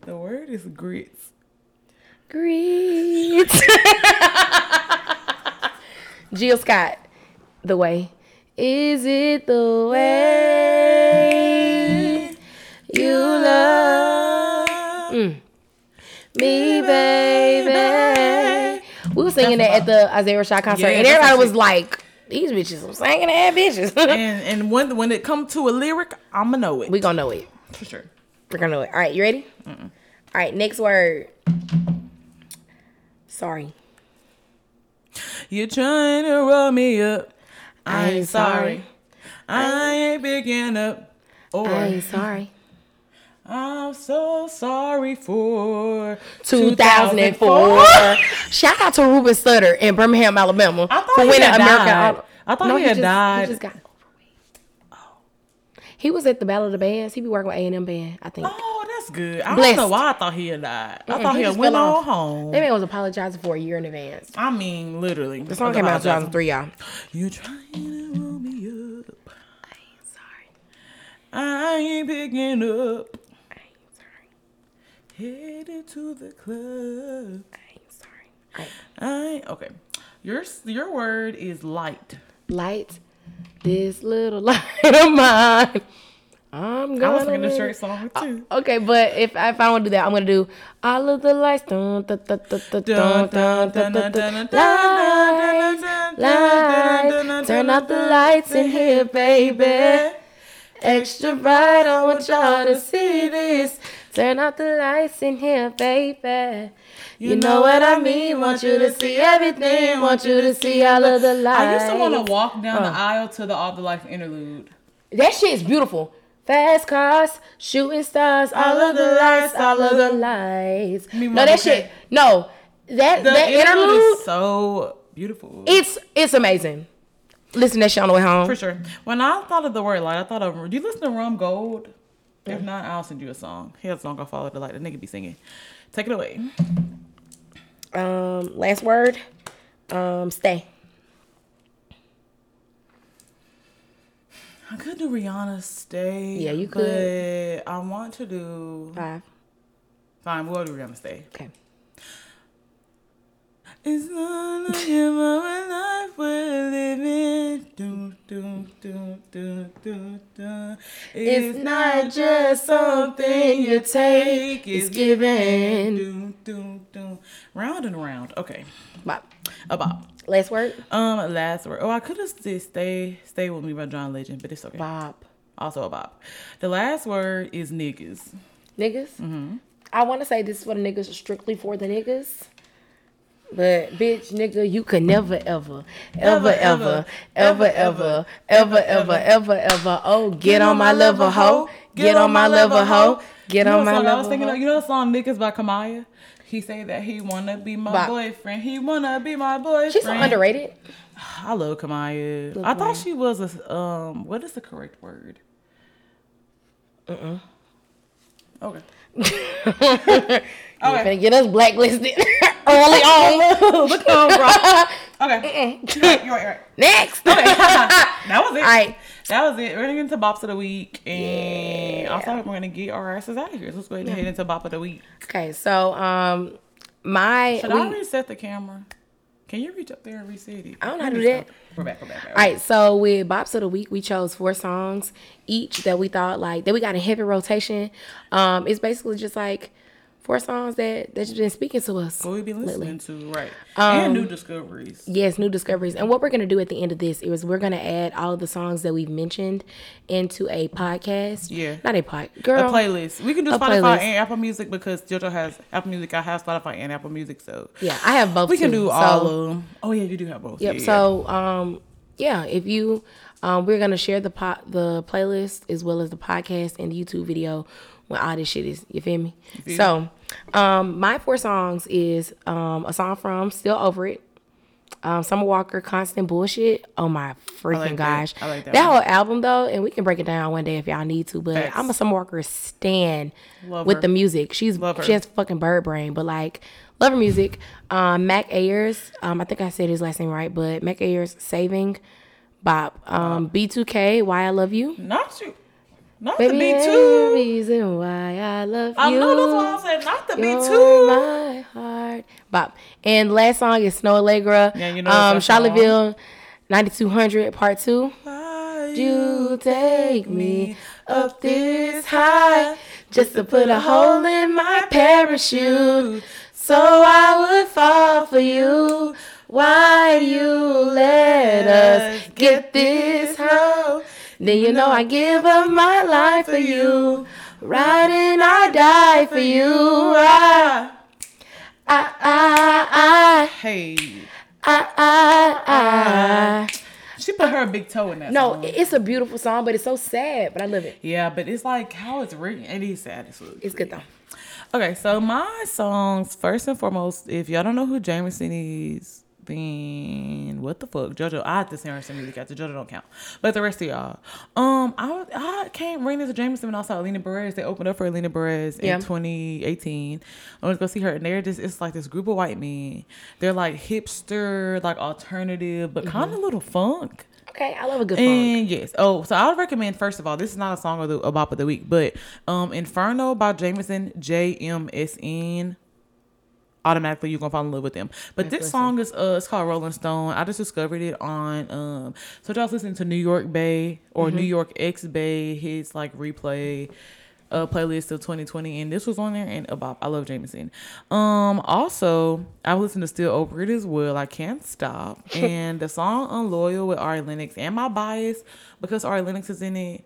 the word is grits.
Grits. Jill Scott. The way. Is it the way you love
Mm.
me, baby? We were singing that at the Isaiah Rashad concert,
Yeah,
and everybody was like, "These bitches some singing ass bitches."
And and when when it comes to a lyric, I'ma know it
we gonna know it.
for sure.
We're gonna know it. All right, you ready? All right, next word. Sorry.
You're trying to roll me up. I
I
ain't sorry.
sorry.
I ain't picking up. Or
I ain't sorry.
I'm so sorry for
2004. Shout out to Ruben Studdard in Birmingham, Alabama.
I thought he had died. I thought he had
just,
died.
He just got overweight. Oh. He was at the Battle of the Bands. He be working with A&M Band, I think.
Oh, that's good. I
Blessed.
don't know why I thought he had died. I
Mm-mm,
thought he,
he
had went on home.
That man was apologizing for a year in advance.
I mean, literally.
The song came out in 2003, y'all.
You trying to roll me up.
I ain't sorry.
I ain't picking up.
I.
Headed to the club.
I ain't sorry.
I okay. Your your word is light.
Light this little light of mine. I'm gonna
was singing the straight song too.
Okay, but if if I don't do that, I'm gonna do all of the lights. Dun, dun, dun, dun, dun, dun, dun, dun, dun, dun, Lights, lights, turn out the lights in here, baby. Extra bright, I want y'all to see this. Turn out the lights in here, baby. You know what I mean? Want you to see everything. Want you to see all of the lights.
I used to want to walk down
Uh.
the aisle to the All the Life interlude.
That shit is beautiful. Fast cars, shooting stars, all of the lights, all of the lights. No, that shit. No, that
The
that
interlude,
interlude,
is so beautiful.
it's it's amazing. Listen to that shit on the way home.
For sure. When I thought of the word light, I thought of. Do you listen to Rum Gold? If not, I'll send you a song. He has a song called "Follow the Light." The nigga be singing. Take it away.
Um, last word. Um, stay.
I could do Rihanna "Stay."
Yeah, you
But I want to do.
Five.
Fine, we'll do Rihanna "Stay."
Okay.
It's not like mama life we're living. Do, do, do, do, do, do.
It's not just something you take, it's given.
Do, do, do. Round and round. Okay.
Bop.
About.
Last word.
Um, last word. Oh, I could have said "Stay, Stay with Me" by John Legend, but it's okay.
Bop.
Also a bop. The last word is niggas.
Niggas. I want to say this is for the niggas, strictly for the niggas. But bitch, nigga, you could never, ever, ever, ever, ever, ever, ever, ever, ever, ever. Oh, get on my level, hoe. Get on my level, hoe. Get on my
song I was
level,
thinking you know the song "Niggas" by Kamaiyah. He say that he wanna be my boyfriend. He wanna be my boyfriend.
She's so underrated.
I love
Kamaiyah.
I thought she was a um. What is the correct word? Uh. uh Okay.
You finna get us blacklisted early on.
Look on, bro. Okay. You're right, you're right, you're right.
Next.
that was it.
All right.
That was it. We're gonna get into bops of the week, and also we're gonna get our asses out of here. So let's go ahead and head into bop of the week.
Okay, so um, my
Should
we-
I reset the camera? Can you reach up there and reset it?
I don't know how to do that.
We're back. We're back. We're back.
right, so with Bops of the Week, we chose four songs each that we thought like that we got in heavy rotation. Um, it's basically just like four songs that that's been speaking to us.
What we've been
lately.
listening to, right?
Um,
and new discoveries.
Yes, new discoveries. And what we're gonna do at the end of this is we're gonna add all the songs that we've mentioned into a podcast.
Yeah.
not a pod, girl A
playlist. We can do Spotify
playlist.
and Apple Music because JoJo has Apple Music. I have Spotify and Apple Music, so
Yeah, I have both.
we can
too.
do
So-
all of them. Oh yeah, you do have both.
Yep.
Yeah,
So, um, yeah, if you, um, we're gonna share the po- the playlist as well as the podcast and the YouTube video when all this shit is. You feel me?
feel
So, um, my four songs is um a song from Still Over It. Um, Summer Walker, Constant Bullshit. Oh my freaking
like that.
gosh!
I like that one.
whole album though, and we can break it down one day if y'all need to. But
Facts.
I'm a Summer Walker stan
Love
with
her.
the music. She's
Love her.
she has fucking bird brain, but like love her music. Um, Mac Ayres, um, I think I said his last name right, but Mac Ayres, Saving, Bob, um, B2K, Why I Love You.
Not you. Not
Baby,
the B
every
two.
reason why I love
I
you.
know that's why I said not to
You're
two.
my heart. Bob. And last song is Snoh Aalegra.
Yeah, you know
um,
that's that song.
Charlottesville, 9200, part two.
You
You take me up this high just to put a hole in my parachute so I would fall for you. Why do you let us get this high? Then you know I give up my life for you. Riding, I die for you. I, I, I,
Hey,
I, I, I.
she put her big toe in that.
No,
song.
it's a beautiful song, but it's so sad. But I love it.
yeah, but it's like how it's written. It is sad as fuck.
It's good though.
Okay, so my songs, first and foremost, if y'all don't know who Jameson is, then what the fuck, JoJo? I have to send her some music after JoJo don't count, but the rest of y'all, um, I I can't ring into Jameson and also Alina Baraz. They opened up for Alina Baraz
Yeah.
in 2018. I went to go see her, and they're just it's like this group of white men. They're like hipster, like alternative, but kind of a little funk.
Okay, I love a good funk.
And yes, oh, so I would recommend first of all, this is not a song of the a bop of the week, but um, Inferno by Jameson J M S N. Automatically, you're gonna fall in love with them. But this song is uh, it's called Rolling Stone. I just discovered it on um, so y'all listening to New York Bay or
Mm-hmm.
New York X Bay his like replay uh playlist of 2020 and this was on there and about I love Jameson. Um also I listened to Still Over It as well. I can't stop. and the song Unloyal with Ari Lennox and my bias because Ari Lennox is in it.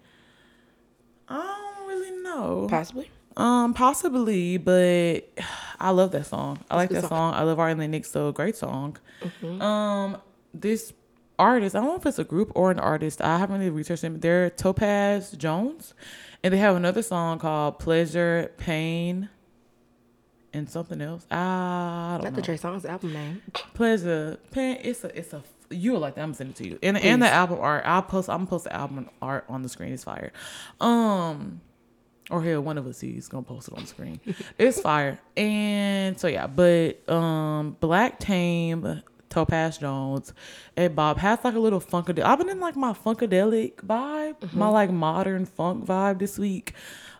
I don't really know.
Possibly.
Um, possibly, but I love that song. I like that
good
song. I love Ari Lennox, so great song. Um, this artist, I don't know if it's a group or an artist. I haven't really researched them. They're Topaz Jones, and they have another song called Pleasure, Pain, and something else. I don't
Not
know.
the Trey Songz album name.
Pleasure, Pain. It's a, it's a. You'll like that. I'm gonna send it to you. And and the album art. I'll post. I'm gonna post the album art on the screen. It's fire. Um, or hell, one of us is gonna post it on the screen. it's fire. And so yeah, but um, Black Tame, Topaz Jones, and Bob has like a little funkadelic. I've been in like my funkadelic vibe, my like modern funk vibe this week.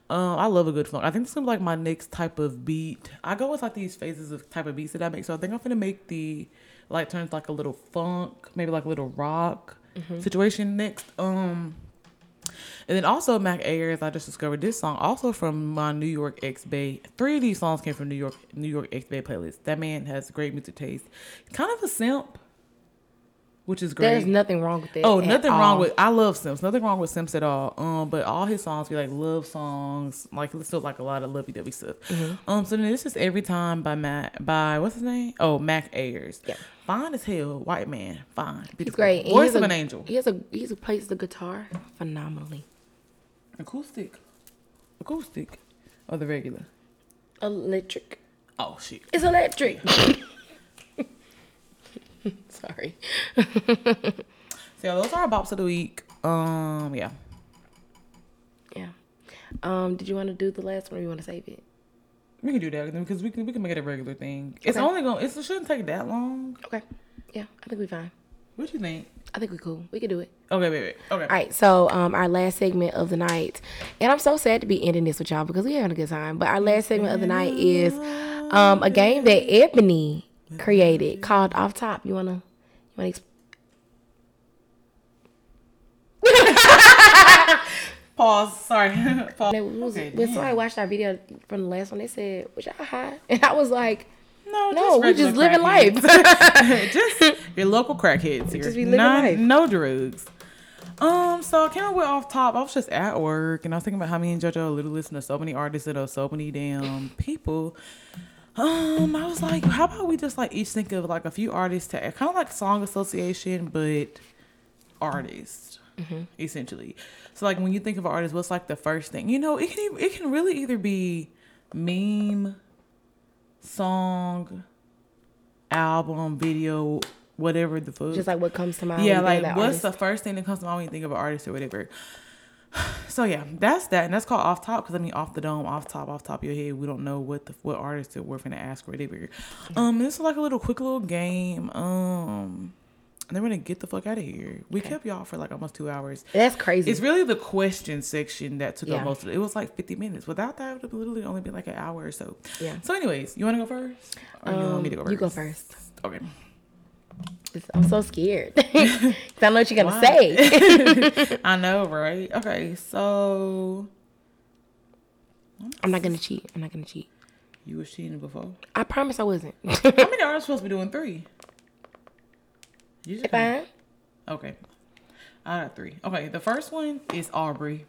Um, I love a good funk. I think this is gonna be like my next type of beat. I go with like these phases of type of beats that I make. So I think I'm gonna make the like turns like a little funk, maybe like a little rock situation next. Um, and then also Mac Ayres, I just discovered this song also from my New York X Bay. Three of these songs came from New York New York X Bay playlist. That man has great music taste. Kind of a simp, which is great.
There's nothing wrong with it.
Oh, nothing wrong with I love Simps. Nothing wrong with Simps at all. Um, but all his songs be like love songs, like let's do like a lot of lovey dovey stuff.
Mm-hmm.
Um, so then this is every time by Matt by what's his name? Oh, Mac Ayres.
Yeah.
Fine as hell, white man, fine. Beautiful.
He's great. And he
Voice of
a-
an angel.
He has a he's plays the guitar phenomenally.
Acoustic, acoustic, or the regular.
Electric.
Oh shit.
It's electric. Sorry.
So those are our bops of the week. Um, yeah.
Yeah. Um, did you want to do the last one or you want to save it?
We can do that because we can we can make it a regular thing. It's
Okay.
only gonna it shouldn't take that long.
Okay. Yeah, I think we're fine.
What you think?
I think we cool. We can do it.
Okay, wait, wait. Okay.
All right, so um, our last segment of the night, and I'm so sad to be ending this with y'all because we're having a good time. But our last segment of the night is um, a game that Ebony created called Off Top. You wanna, you wanna? Exp-
Pause. Sorry. Pause.
Was,
Okay,
when
damn.
somebody watched our video from the last one, they said, "Was y'all high?" And I was like,
No,
"No, we just living life."
just your local crackheads here.
Just be living
Not-
life.
No drugs. Um, so I came up with off top. I was just at work and I was thinking about how me and JoJo literally listen to so many artists and so many damn people. Um, I was like, how about we just like each think of like a few artists to kind of like song association, but artists
Mm-hmm.
essentially. So like when you think of an artist, what's like the first thing? You know, it can it can really either be meme, song, album, video, whatever the fuck.
just like what comes to mind.
yeah, like what's
artist.
the first thing that comes to mind when you think of an artist or whatever. So yeah, that's that, and that's called off top because I mean off the dome, off top, off top of your head. We don't know what the what artist that we're gonna ask or whatever. Um, this is like a little quick little game. Um, and then we're gonna get the fuck out of here. We kept y'all for like almost two hours.
That's crazy.
It's really the question section that took
Yeah.
up most of it. It was like 50 minutes. Without that, it would have literally only been like an hour or so.
Yeah.
So, anyways, you want to go first? Or you want me to go
Um,
first?
you go first.
Okay.
I'm so scared. I know what you're gonna say.
I know, right? Okay, so
I'm not gonna cheat. I'm not gonna cheat.
you was cheating before.
I promise I wasn't.
How many artists supposed to be doing three? You just
Fine.
Okay. I got three. Okay, the first one is Aubrey.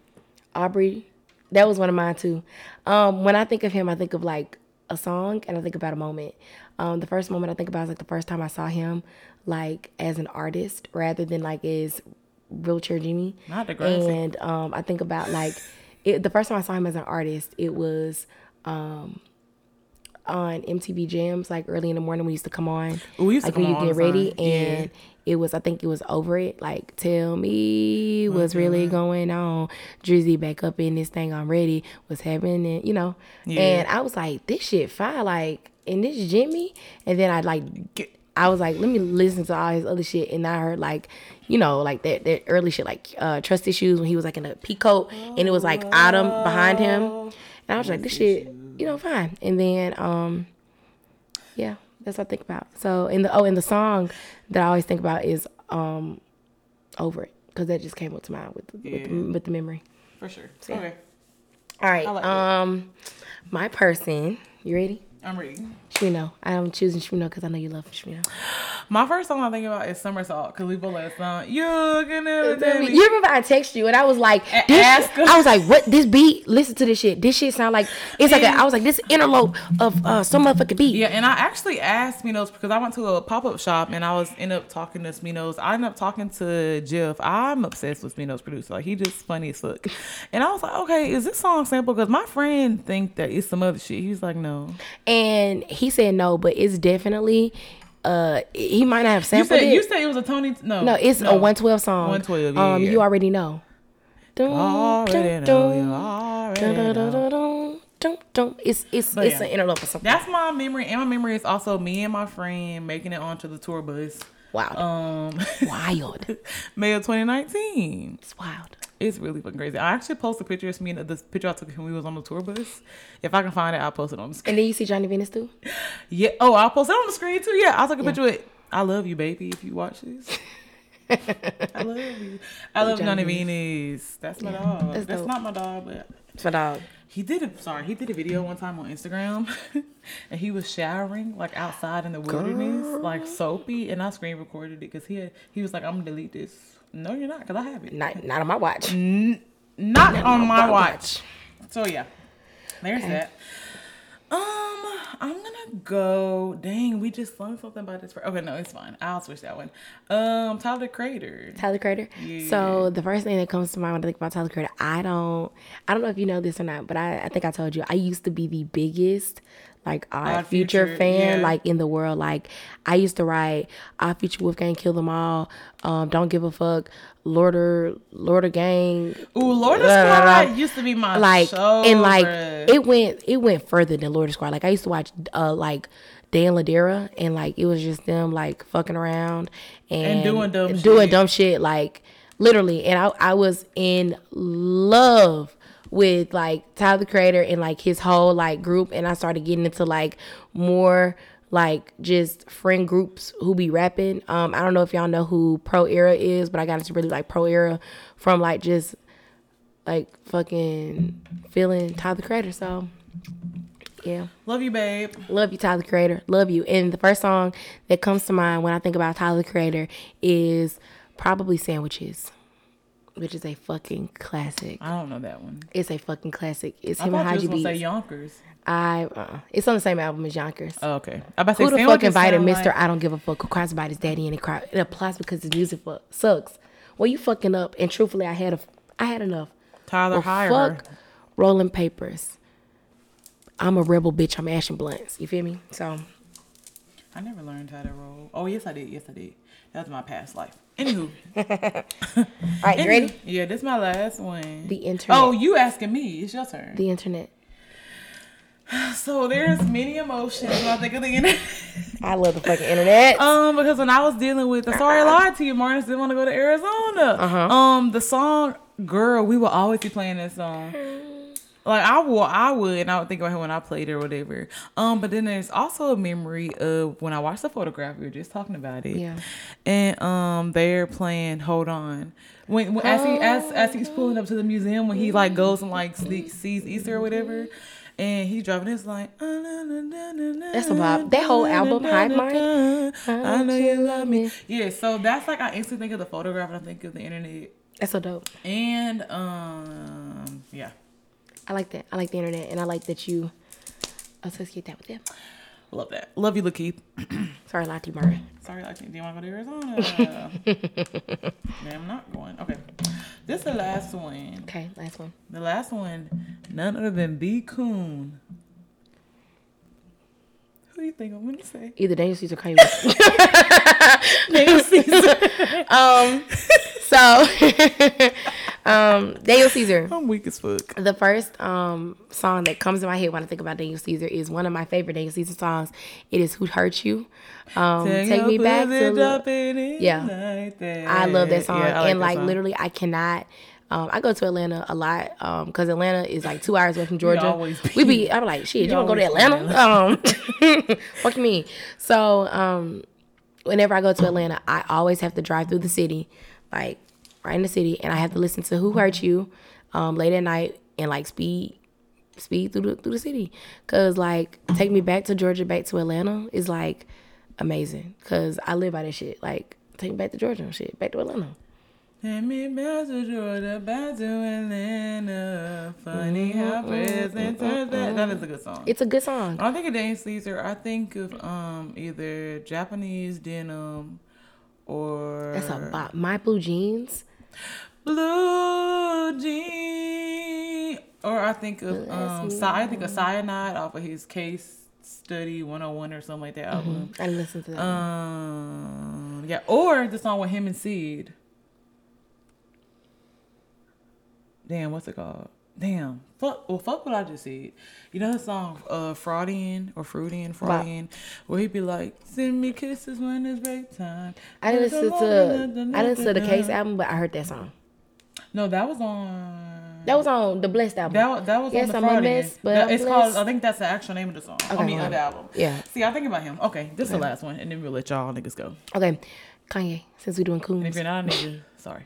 Aubrey, that was one of mine too. Um, when I think of him, I think of like a song and I think about a moment. Um, the first moment I think about is like the first time I saw him, like as an artist rather than like as wheelchair Jimmy.
Not the Degrassi.
And um, I think about like it, the first time I saw him as an artist, it was um, on MTV Jams, like early in the morning. We used to come on,
we used to
like when
come
you
on all
get ready,
time.
And it was I think it was over it. Like tell me what's really going on. Drizzy back up in this thing. I'm ready. What's happening? You know.
Yeah.
And I was like, this shit fine. Like, and this Jimmy. And then I like.
Get-
I was like, let me listen to all his other shit, and I heard like, you know, like that that early shit, like uh, trust issues when he was like in a peacoat, and it was like Autumn behind him, and I was like, this shit, you know, fine. And then, um, yeah, that's what I think about. So, in the oh, in the song that I always think about is um, over it because that just came up to mind with the, with, the, with the memory.
For sure.
Yeah.
Okay.
All right,
I like that.
um, my person, you ready?
I'm ready.
Shmino. I'm choosing Shmino because I know you love Shmino.
My first song I think about is Somersault because we both last song. You can never tell me.
You remember I texted you and I was like, this. I was like, what? This beat? Listen to this shit. This shit sound like it's like a, I was like, this interlope of uh, some motherfucking beat.
Yeah, and I actually asked Minos because I went to a pop up shop and I was end up talking to Minos. I ended up talking to Jeff. I'm obsessed with Minos producer. Like he just funny as fuck. And I was like, okay, is this song sample? Because my friend think that it's some other shit. He's like, no.
And he said no, but it's definitely uh he might not have
You
sampled
said
it.
you said it was a Tony. No,
no, it's a 112 song.
112, yeah,
Um,
yeah.
you already know.
Already know, already.
It's it's
But
it's
yeah.
an interlope or something.
That's my memory, and my memory is also me and my friend making it onto the tour bus.
Wow.
Um,
wild.
May of 2019.
It's wild.
It's really fucking crazy. I actually posted pictures of me and this picture I took when we was on the tour bus. If I can find it, I'll post it on the screen.
And then you see Johnny Venus too.
Yeah. Oh, I'll post it on the screen too. Yeah. I'll take a picture with I love you, baby, if you watch this. I love you. I love
Johnny
Venus. That's my dog.
that's
That's, not my dog, but
It's my dog.
he did a sorry, he did a video one time on Instagram and he was showering like outside in the wilderness, like soapy, and I screen recorded it because he had, he was like, I'm gonna delete this. No, you're not, because I have it.
Not not on my watch.
Not on my
my
watch. So yeah, there's that. Um, I'm gonna go. Dang, we just learned something about this. Okay, no, it's fine. I'll switch that one. Um, Tyler the Creator.
Tyler Creator. So the first thing that comes to mind when I think about Tyler Creator, I don't, I don't know if you know this or not, but I, I think I told you I used to be the biggest like Odd, Future,
Future,
fan
yeah.
like in the world. Like I used to write Odd Future Wolfgang Kill Them All, um, Don't Give a Fuck, Lorder Lorder Gang,
Ooh, Lord of
Blah, blah,
Squad used to be my
like
show.
and like
bruh.
it went it went further than Loiter Squad. Like I used to watch uh like Dan Ladera, and like it was just them like fucking around and,
doing dumb
doing
shit.
dumb shit, like literally. And I I was in love with like Tyler the Creator and like his whole like group, and I started getting into like more like just friend groups who be rapping. Um, I don't know if y'all know who Pro Era is, but I got into really like Pro Era from like just like fucking feeling Tyler the Creator. So yeah.
Love you, babe.
Love you, Tyler the Creator. Love you. And the first song that comes to mind when I think about Tyler the Creator is probably Sandwiches, which is a fucking classic.
I don't know that one.
It's a fucking classic. It's
I
him and Haji
gonna say Yonkers.
I uh, it's on the same album as Yonkers.
Oh, okay. I about to say
Who the fuck invited Mister
like-
I don't give a fuck who cries about his daddy and it cry it applies because his music fuck sucks. Well, you fucking up. And truthfully, I had a I had enough.
Tyler
Well,
hire
fuck rolling papers. I'm a rebel bitch. I'm ashing blunts. You feel me? So
I never learned how to roll. Oh yes, I did. Yes, I did. That's my past life. Anywho,
all right, you ready?
Yeah, this is my last one.
The internet.
Oh, you asking me? It's your turn.
The internet.
so there's many emotions when I think of the internet.
I love the fucking internet.
Um, because when I was dealing with the sorry I lied to you, Martin didn't want to go to Arizona.
Uh-huh.
Um, the song "Girl," we will always be playing this song. Like I will, I would, and I would think about it when I played it or whatever. Um, but then there's also a memory of when I watched the photograph. We were just talking about it.
Yeah.
And um, they're playing "Hold On." When, when as he as as he's pulling up to the museum, when he like goes and like see, sees Easter or whatever. And he's driving this like
That's a bop. That whole album, Hive Mind.
I know you love me. Yeah, so that's like I instantly think of the photograph and I think of the internet.
That's so dope.
And um yeah.
I like that. I like the internet, and I like that you associate that with them.
Love that. Love you, Lakeith.
Sorry, I lied to you, Martin.
Sorry, like, do you want to go to Arizona? Man, I'm not going. Okay. This is the last one.
Okay, last one.
The last one, none other than B. Coon. Who you think I'm gonna say?
Either Daniel Caesar or Kanye West. um, so, um, Daniel Caesar.
I'm weak as fuck.
The first um song that comes to my head when I think about Daniel Caesar is one of my favorite Daniel Caesar songs. It is "Who Hurt You." Um, take me back to. Yeah. I love that song,
Yeah, I
and
that
like
song.
literally, I cannot. Um, I go to Atlanta a lot because Atlanta is like two hours away from Georgia. we
be-
I'm like, shit, you to go to
always
Atlanta? Um, fuck you mean? So, um, whenever I go to Atlanta, I always have to drive through the city, like right in the city, and I have to listen to "Who Hurt You" um, late at night and like speed, speed through the through the city, cause like take me back to Georgia, back to Atlanta is like amazing, cause I live by that shit. Like take me back to Georgia and shit, back to Atlanta.
Take me Georgia, back to Atlanta. Funny how present turns back. That is a good song.
It's a good song.
I think of Daniel Caesar, I think of um either Japanese denim or
That's a bop. My blue jeans.
blue Jeans. Or I think of um I think of cyanide off of his case study 101 or something like that album.
I listened to that.
Um yeah, or the song with him and Seed. Damn, what's it called? Damn. Fuck well fuck what I just said. You know the song uh Fraudian or Fruitian, Fraudian, where he'd be like, Send me kisses when it's break time.
I didn't listen to I didn't listen to the Case album, but I heard that song.
No, that was on
That was on the Blessed album.
that, that was
Yes,
on the
I'm
Fraudian.
mess, but
That- it's called. I think that's the actual name of the song. I mean of the album.
yeah.
See, I think about him. Okay, this is the last one, and then we'll let y'all niggas go.
okay, Kanye. Since we doing
And
coons,
if you're not a nigga, sorry.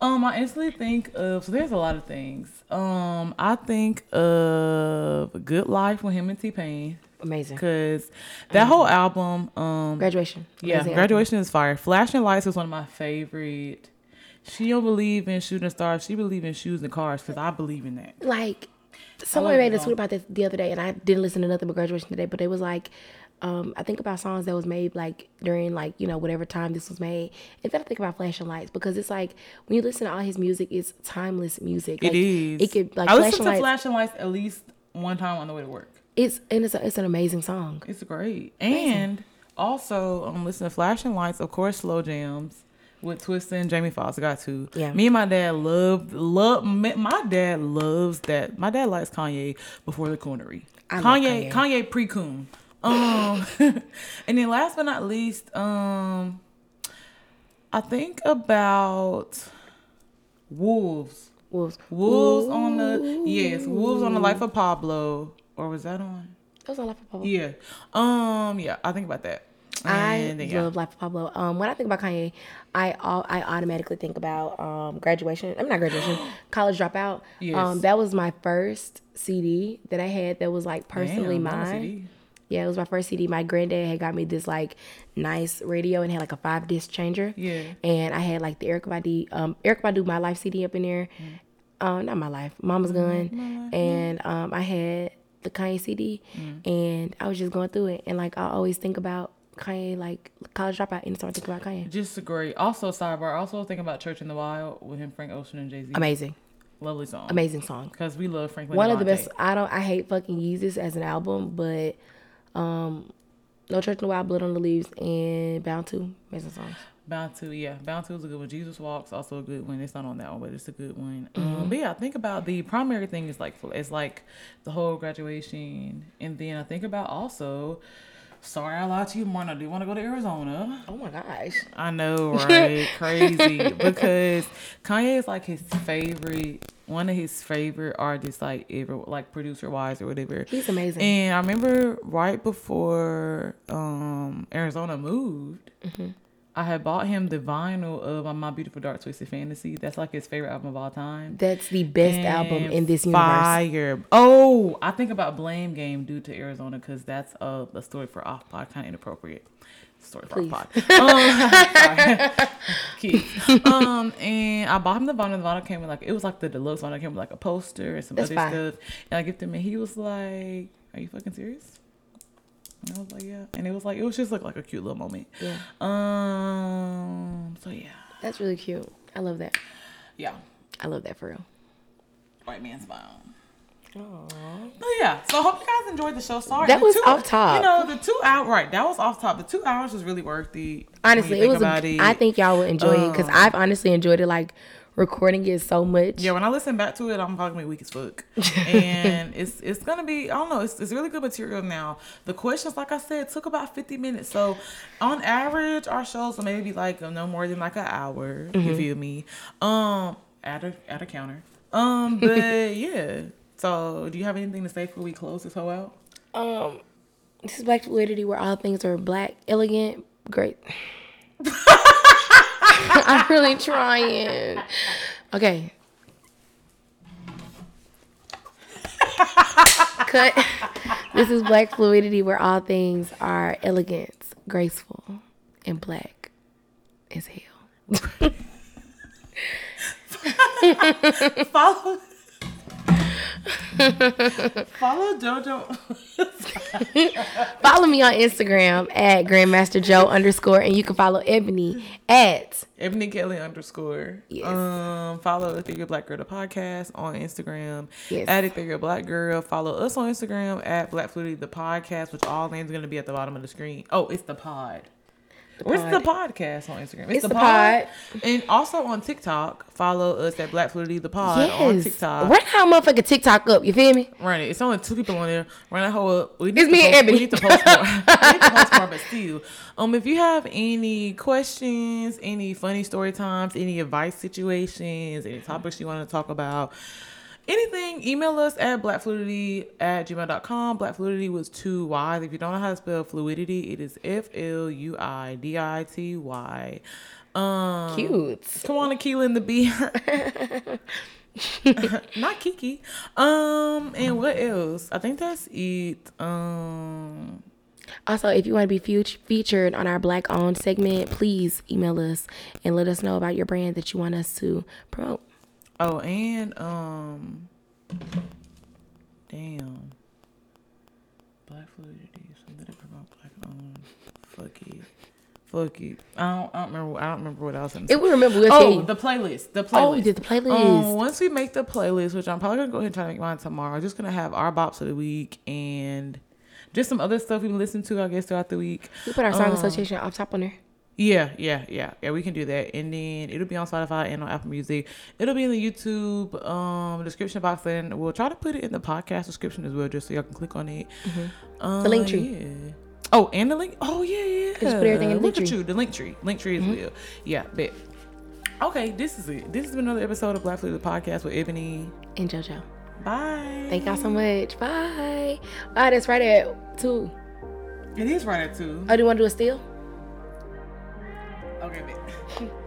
Um, I instantly think of so there's a lot of things. Um, I think of Good Life with him and T Pain
amazing.
because that whole album, um,
Graduation.
yeah,
Amazing album.
graduation is fire. Flashing Lights is one of my favorite. She don't believe in shooting stars. She believe in shoes and cars because I believe in that.
Like someone made a tweet about this the other day, and I didn't listen to nothing but graduation today. But it was like, um, I think about songs that was made like during like you know whatever time this was made, and then I think about Flashing Lights because it's like when you listen to all his music, it's timeless music.
It
Like,
is.
It could like
I listen to
Lights.
Flashing Lights at least one time on the way to work.
it's and it's a, it's an amazing song.
It's great. And also, um, listen to Flashing Lights, of course, Slow Jams with Twista and Jamie Foxx. I got to.
Yeah.
Me and my dad love love. My dad loves that. My dad likes Kanye before the coonery.
I
Kanye,
Kanye.
Kanye pre coon. Um, and then last but not least, um, I think about Wolves.
Wolves.
Wolves on the yes, Wolves on the Life of Pablo, or was that on?
That was on Life of Pablo.
Yeah. Um. Yeah. I think about that.
I
And then, yeah.
love Life of Pablo. Um, when I think about Kanye, I all I automatically think about um graduation. I'm not graduation, college dropout.
Yes.
Um, that was my first CD that I had that was like personally
Damn,
mine. Yeah, it was my first CD. My granddad had got me this like nice radio and had like a five disc changer.
Yeah.
And I had like the Erykah Badu, um, Erykah Badu, My Life CD up in there.
Mm.
Uh, not My Life, Mama's Gun. And um, I had the Kanye CD,
Mm.
and I was just going through it. And like I always think about Kanye, like college dropout, anytime I think about Kanye.
Just a great. Also, sidebar. Also, think about Church in the Wild with him, Frank Ocean, and Jay Z.
Amazing,
Lovely song.
amazing song.
Because we love Frank.
One of the best. I don't. I hate fucking Yeezus as an album, but um, No Church in the Wild, Blood on the Leaves, and Bound to amazing songs.
Bound to, yeah. Bound to is a good one. Jesus Walks, also a good one. It's not on that one, but it's a good one.
Mm-hmm.
Um, but yeah, I think about the primary thing is like it's like the whole graduation, and then I think about also. Sorry, I lied to you, Martin. I do want to go to Arizona.
Oh my gosh.
I know, right? Crazy because Kanye is like his favorite, one of his favorite artists, like ever, like producer wise or whatever.
He's amazing.
And I remember right before um Arizona moved,
Mm-hmm.
I had bought him the vinyl of My Beautiful Dark Twisted Fantasy. That's like his favorite album of all time.
That's the best album in this universe.
Fire. Oh, I think about Blame Game due to Arizona because that's a, a story for off pod, kind of inappropriate. Story for
Please.
pod. Um, um, and I bought him the vinyl. The vinyl came with like it was like the deluxe vinyl. It came with like a poster and some
That's
other
fine.
stuff. And I gifted him, and he was like, "Are you fucking serious?" And I was like, "Yeah." And it was like it was just like like a cute little moment.
Yeah.
Um. So yeah,
That's really cute. I love that.
yeah.
I love that for real.
White man's man smile. But yeah, so I hope you guys enjoyed the show. Sorry,
That
the
was off top.
You know, the two hour right. That was off top. The two hours was really worth it. when
Honestly, it
think
was.
about
A,
it.
I think y'all would enjoy it because I've honestly enjoyed it. Like recording it so much.
Yeah, when I listen back to it, I'm probably weak as fuck, and it's it's gonna be I don't know, it's, it's really good material now. The questions, like I said, took about 50 minutes, so on average, our shows will maybe like no more than like an hour.
Mm-hmm.
You feel me? Um, at a at a counter. Um, but yeah. So, do you have anything to say before we close this whole out?
Um, this is Black Fluidity, where all things are black, elegant, great. I'm really trying. Okay. Cut. This is Black Fluidity, where all things are elegant, graceful, and black as hell.
Follow. Follow JoJo.
Follow me on Instagram at Grandmaster Jo underscore, and you can follow Ebony at
Ebony Kelley underscore.
Yes.
Um, follow the Ethereal Black Girl the podcast on Instagram.
Yes.
At Ethereal Black Girl. Follow us on Instagram at Black Fluidity the podcast, which all names are gonna be at the bottom of the screen. Oh, it's the pod. Where's the podcast on Instagram?
It's the pod.
And also on TikTok, follow us at Black Fluidity the pod on
yes.
TikTok.
Run how motherfucking TikTok up. You feel me?
Run it. It's only two people on there. Run that whole up. We need
It's me and Ebony.
We need to post more. we need to post more, but still. Um, if you have any questions, any funny story times, any advice situations, any topics you want to talk about, anything, email us at blackfluidity at gmail.com. Black fluidity was two Y's. If you don't know how to spell fluidity, it is F L U I D I T Y. Um,
Cute.
Come on, Akila and the Bee. Not Kiki. Um, and what else? I think that's it. Um,
Also, if you want to be fut- featured on our Black owned segment, please email us and let us know about your brand that you want us to promote.
Oh, and um, damn, Black fluidity. Something to promote Black owned. Fuck it. Fuck it. I don't. I don't remember. I don't remember what else.
If we remember, we'll tell
Oh, the playlist. The playlist.
Oh, we did the playlist.
Um, once we make the playlist, which I'm probably gonna go ahead and try to make mine tomorrow, I'm just gonna have our bops of the week and just some other stuff we've listen to, I guess, throughout the week.
we put our song
um,
association off top on there.
Yeah, yeah, yeah, yeah. We can do that, and then it'll be on Spotify and on Apple Music. It'll be in the YouTube um description box, and we'll try to put it in the podcast description as well, just so y'all can click on it. Uh,
The link tree.
Yeah. Oh, and the link. Oh yeah, yeah.
Just put everything in the link tree.
you, the link tree, link tree as well. Yeah, bet. Okay, this is it. This has been another episode of Black Fluid Podcast with Ebony.
And JoJo.
Bye.
Thank y'all so much. Bye. Bye. That's right at two.
It is right at two.
Oh, do you want to do a steal?
Okay, bet.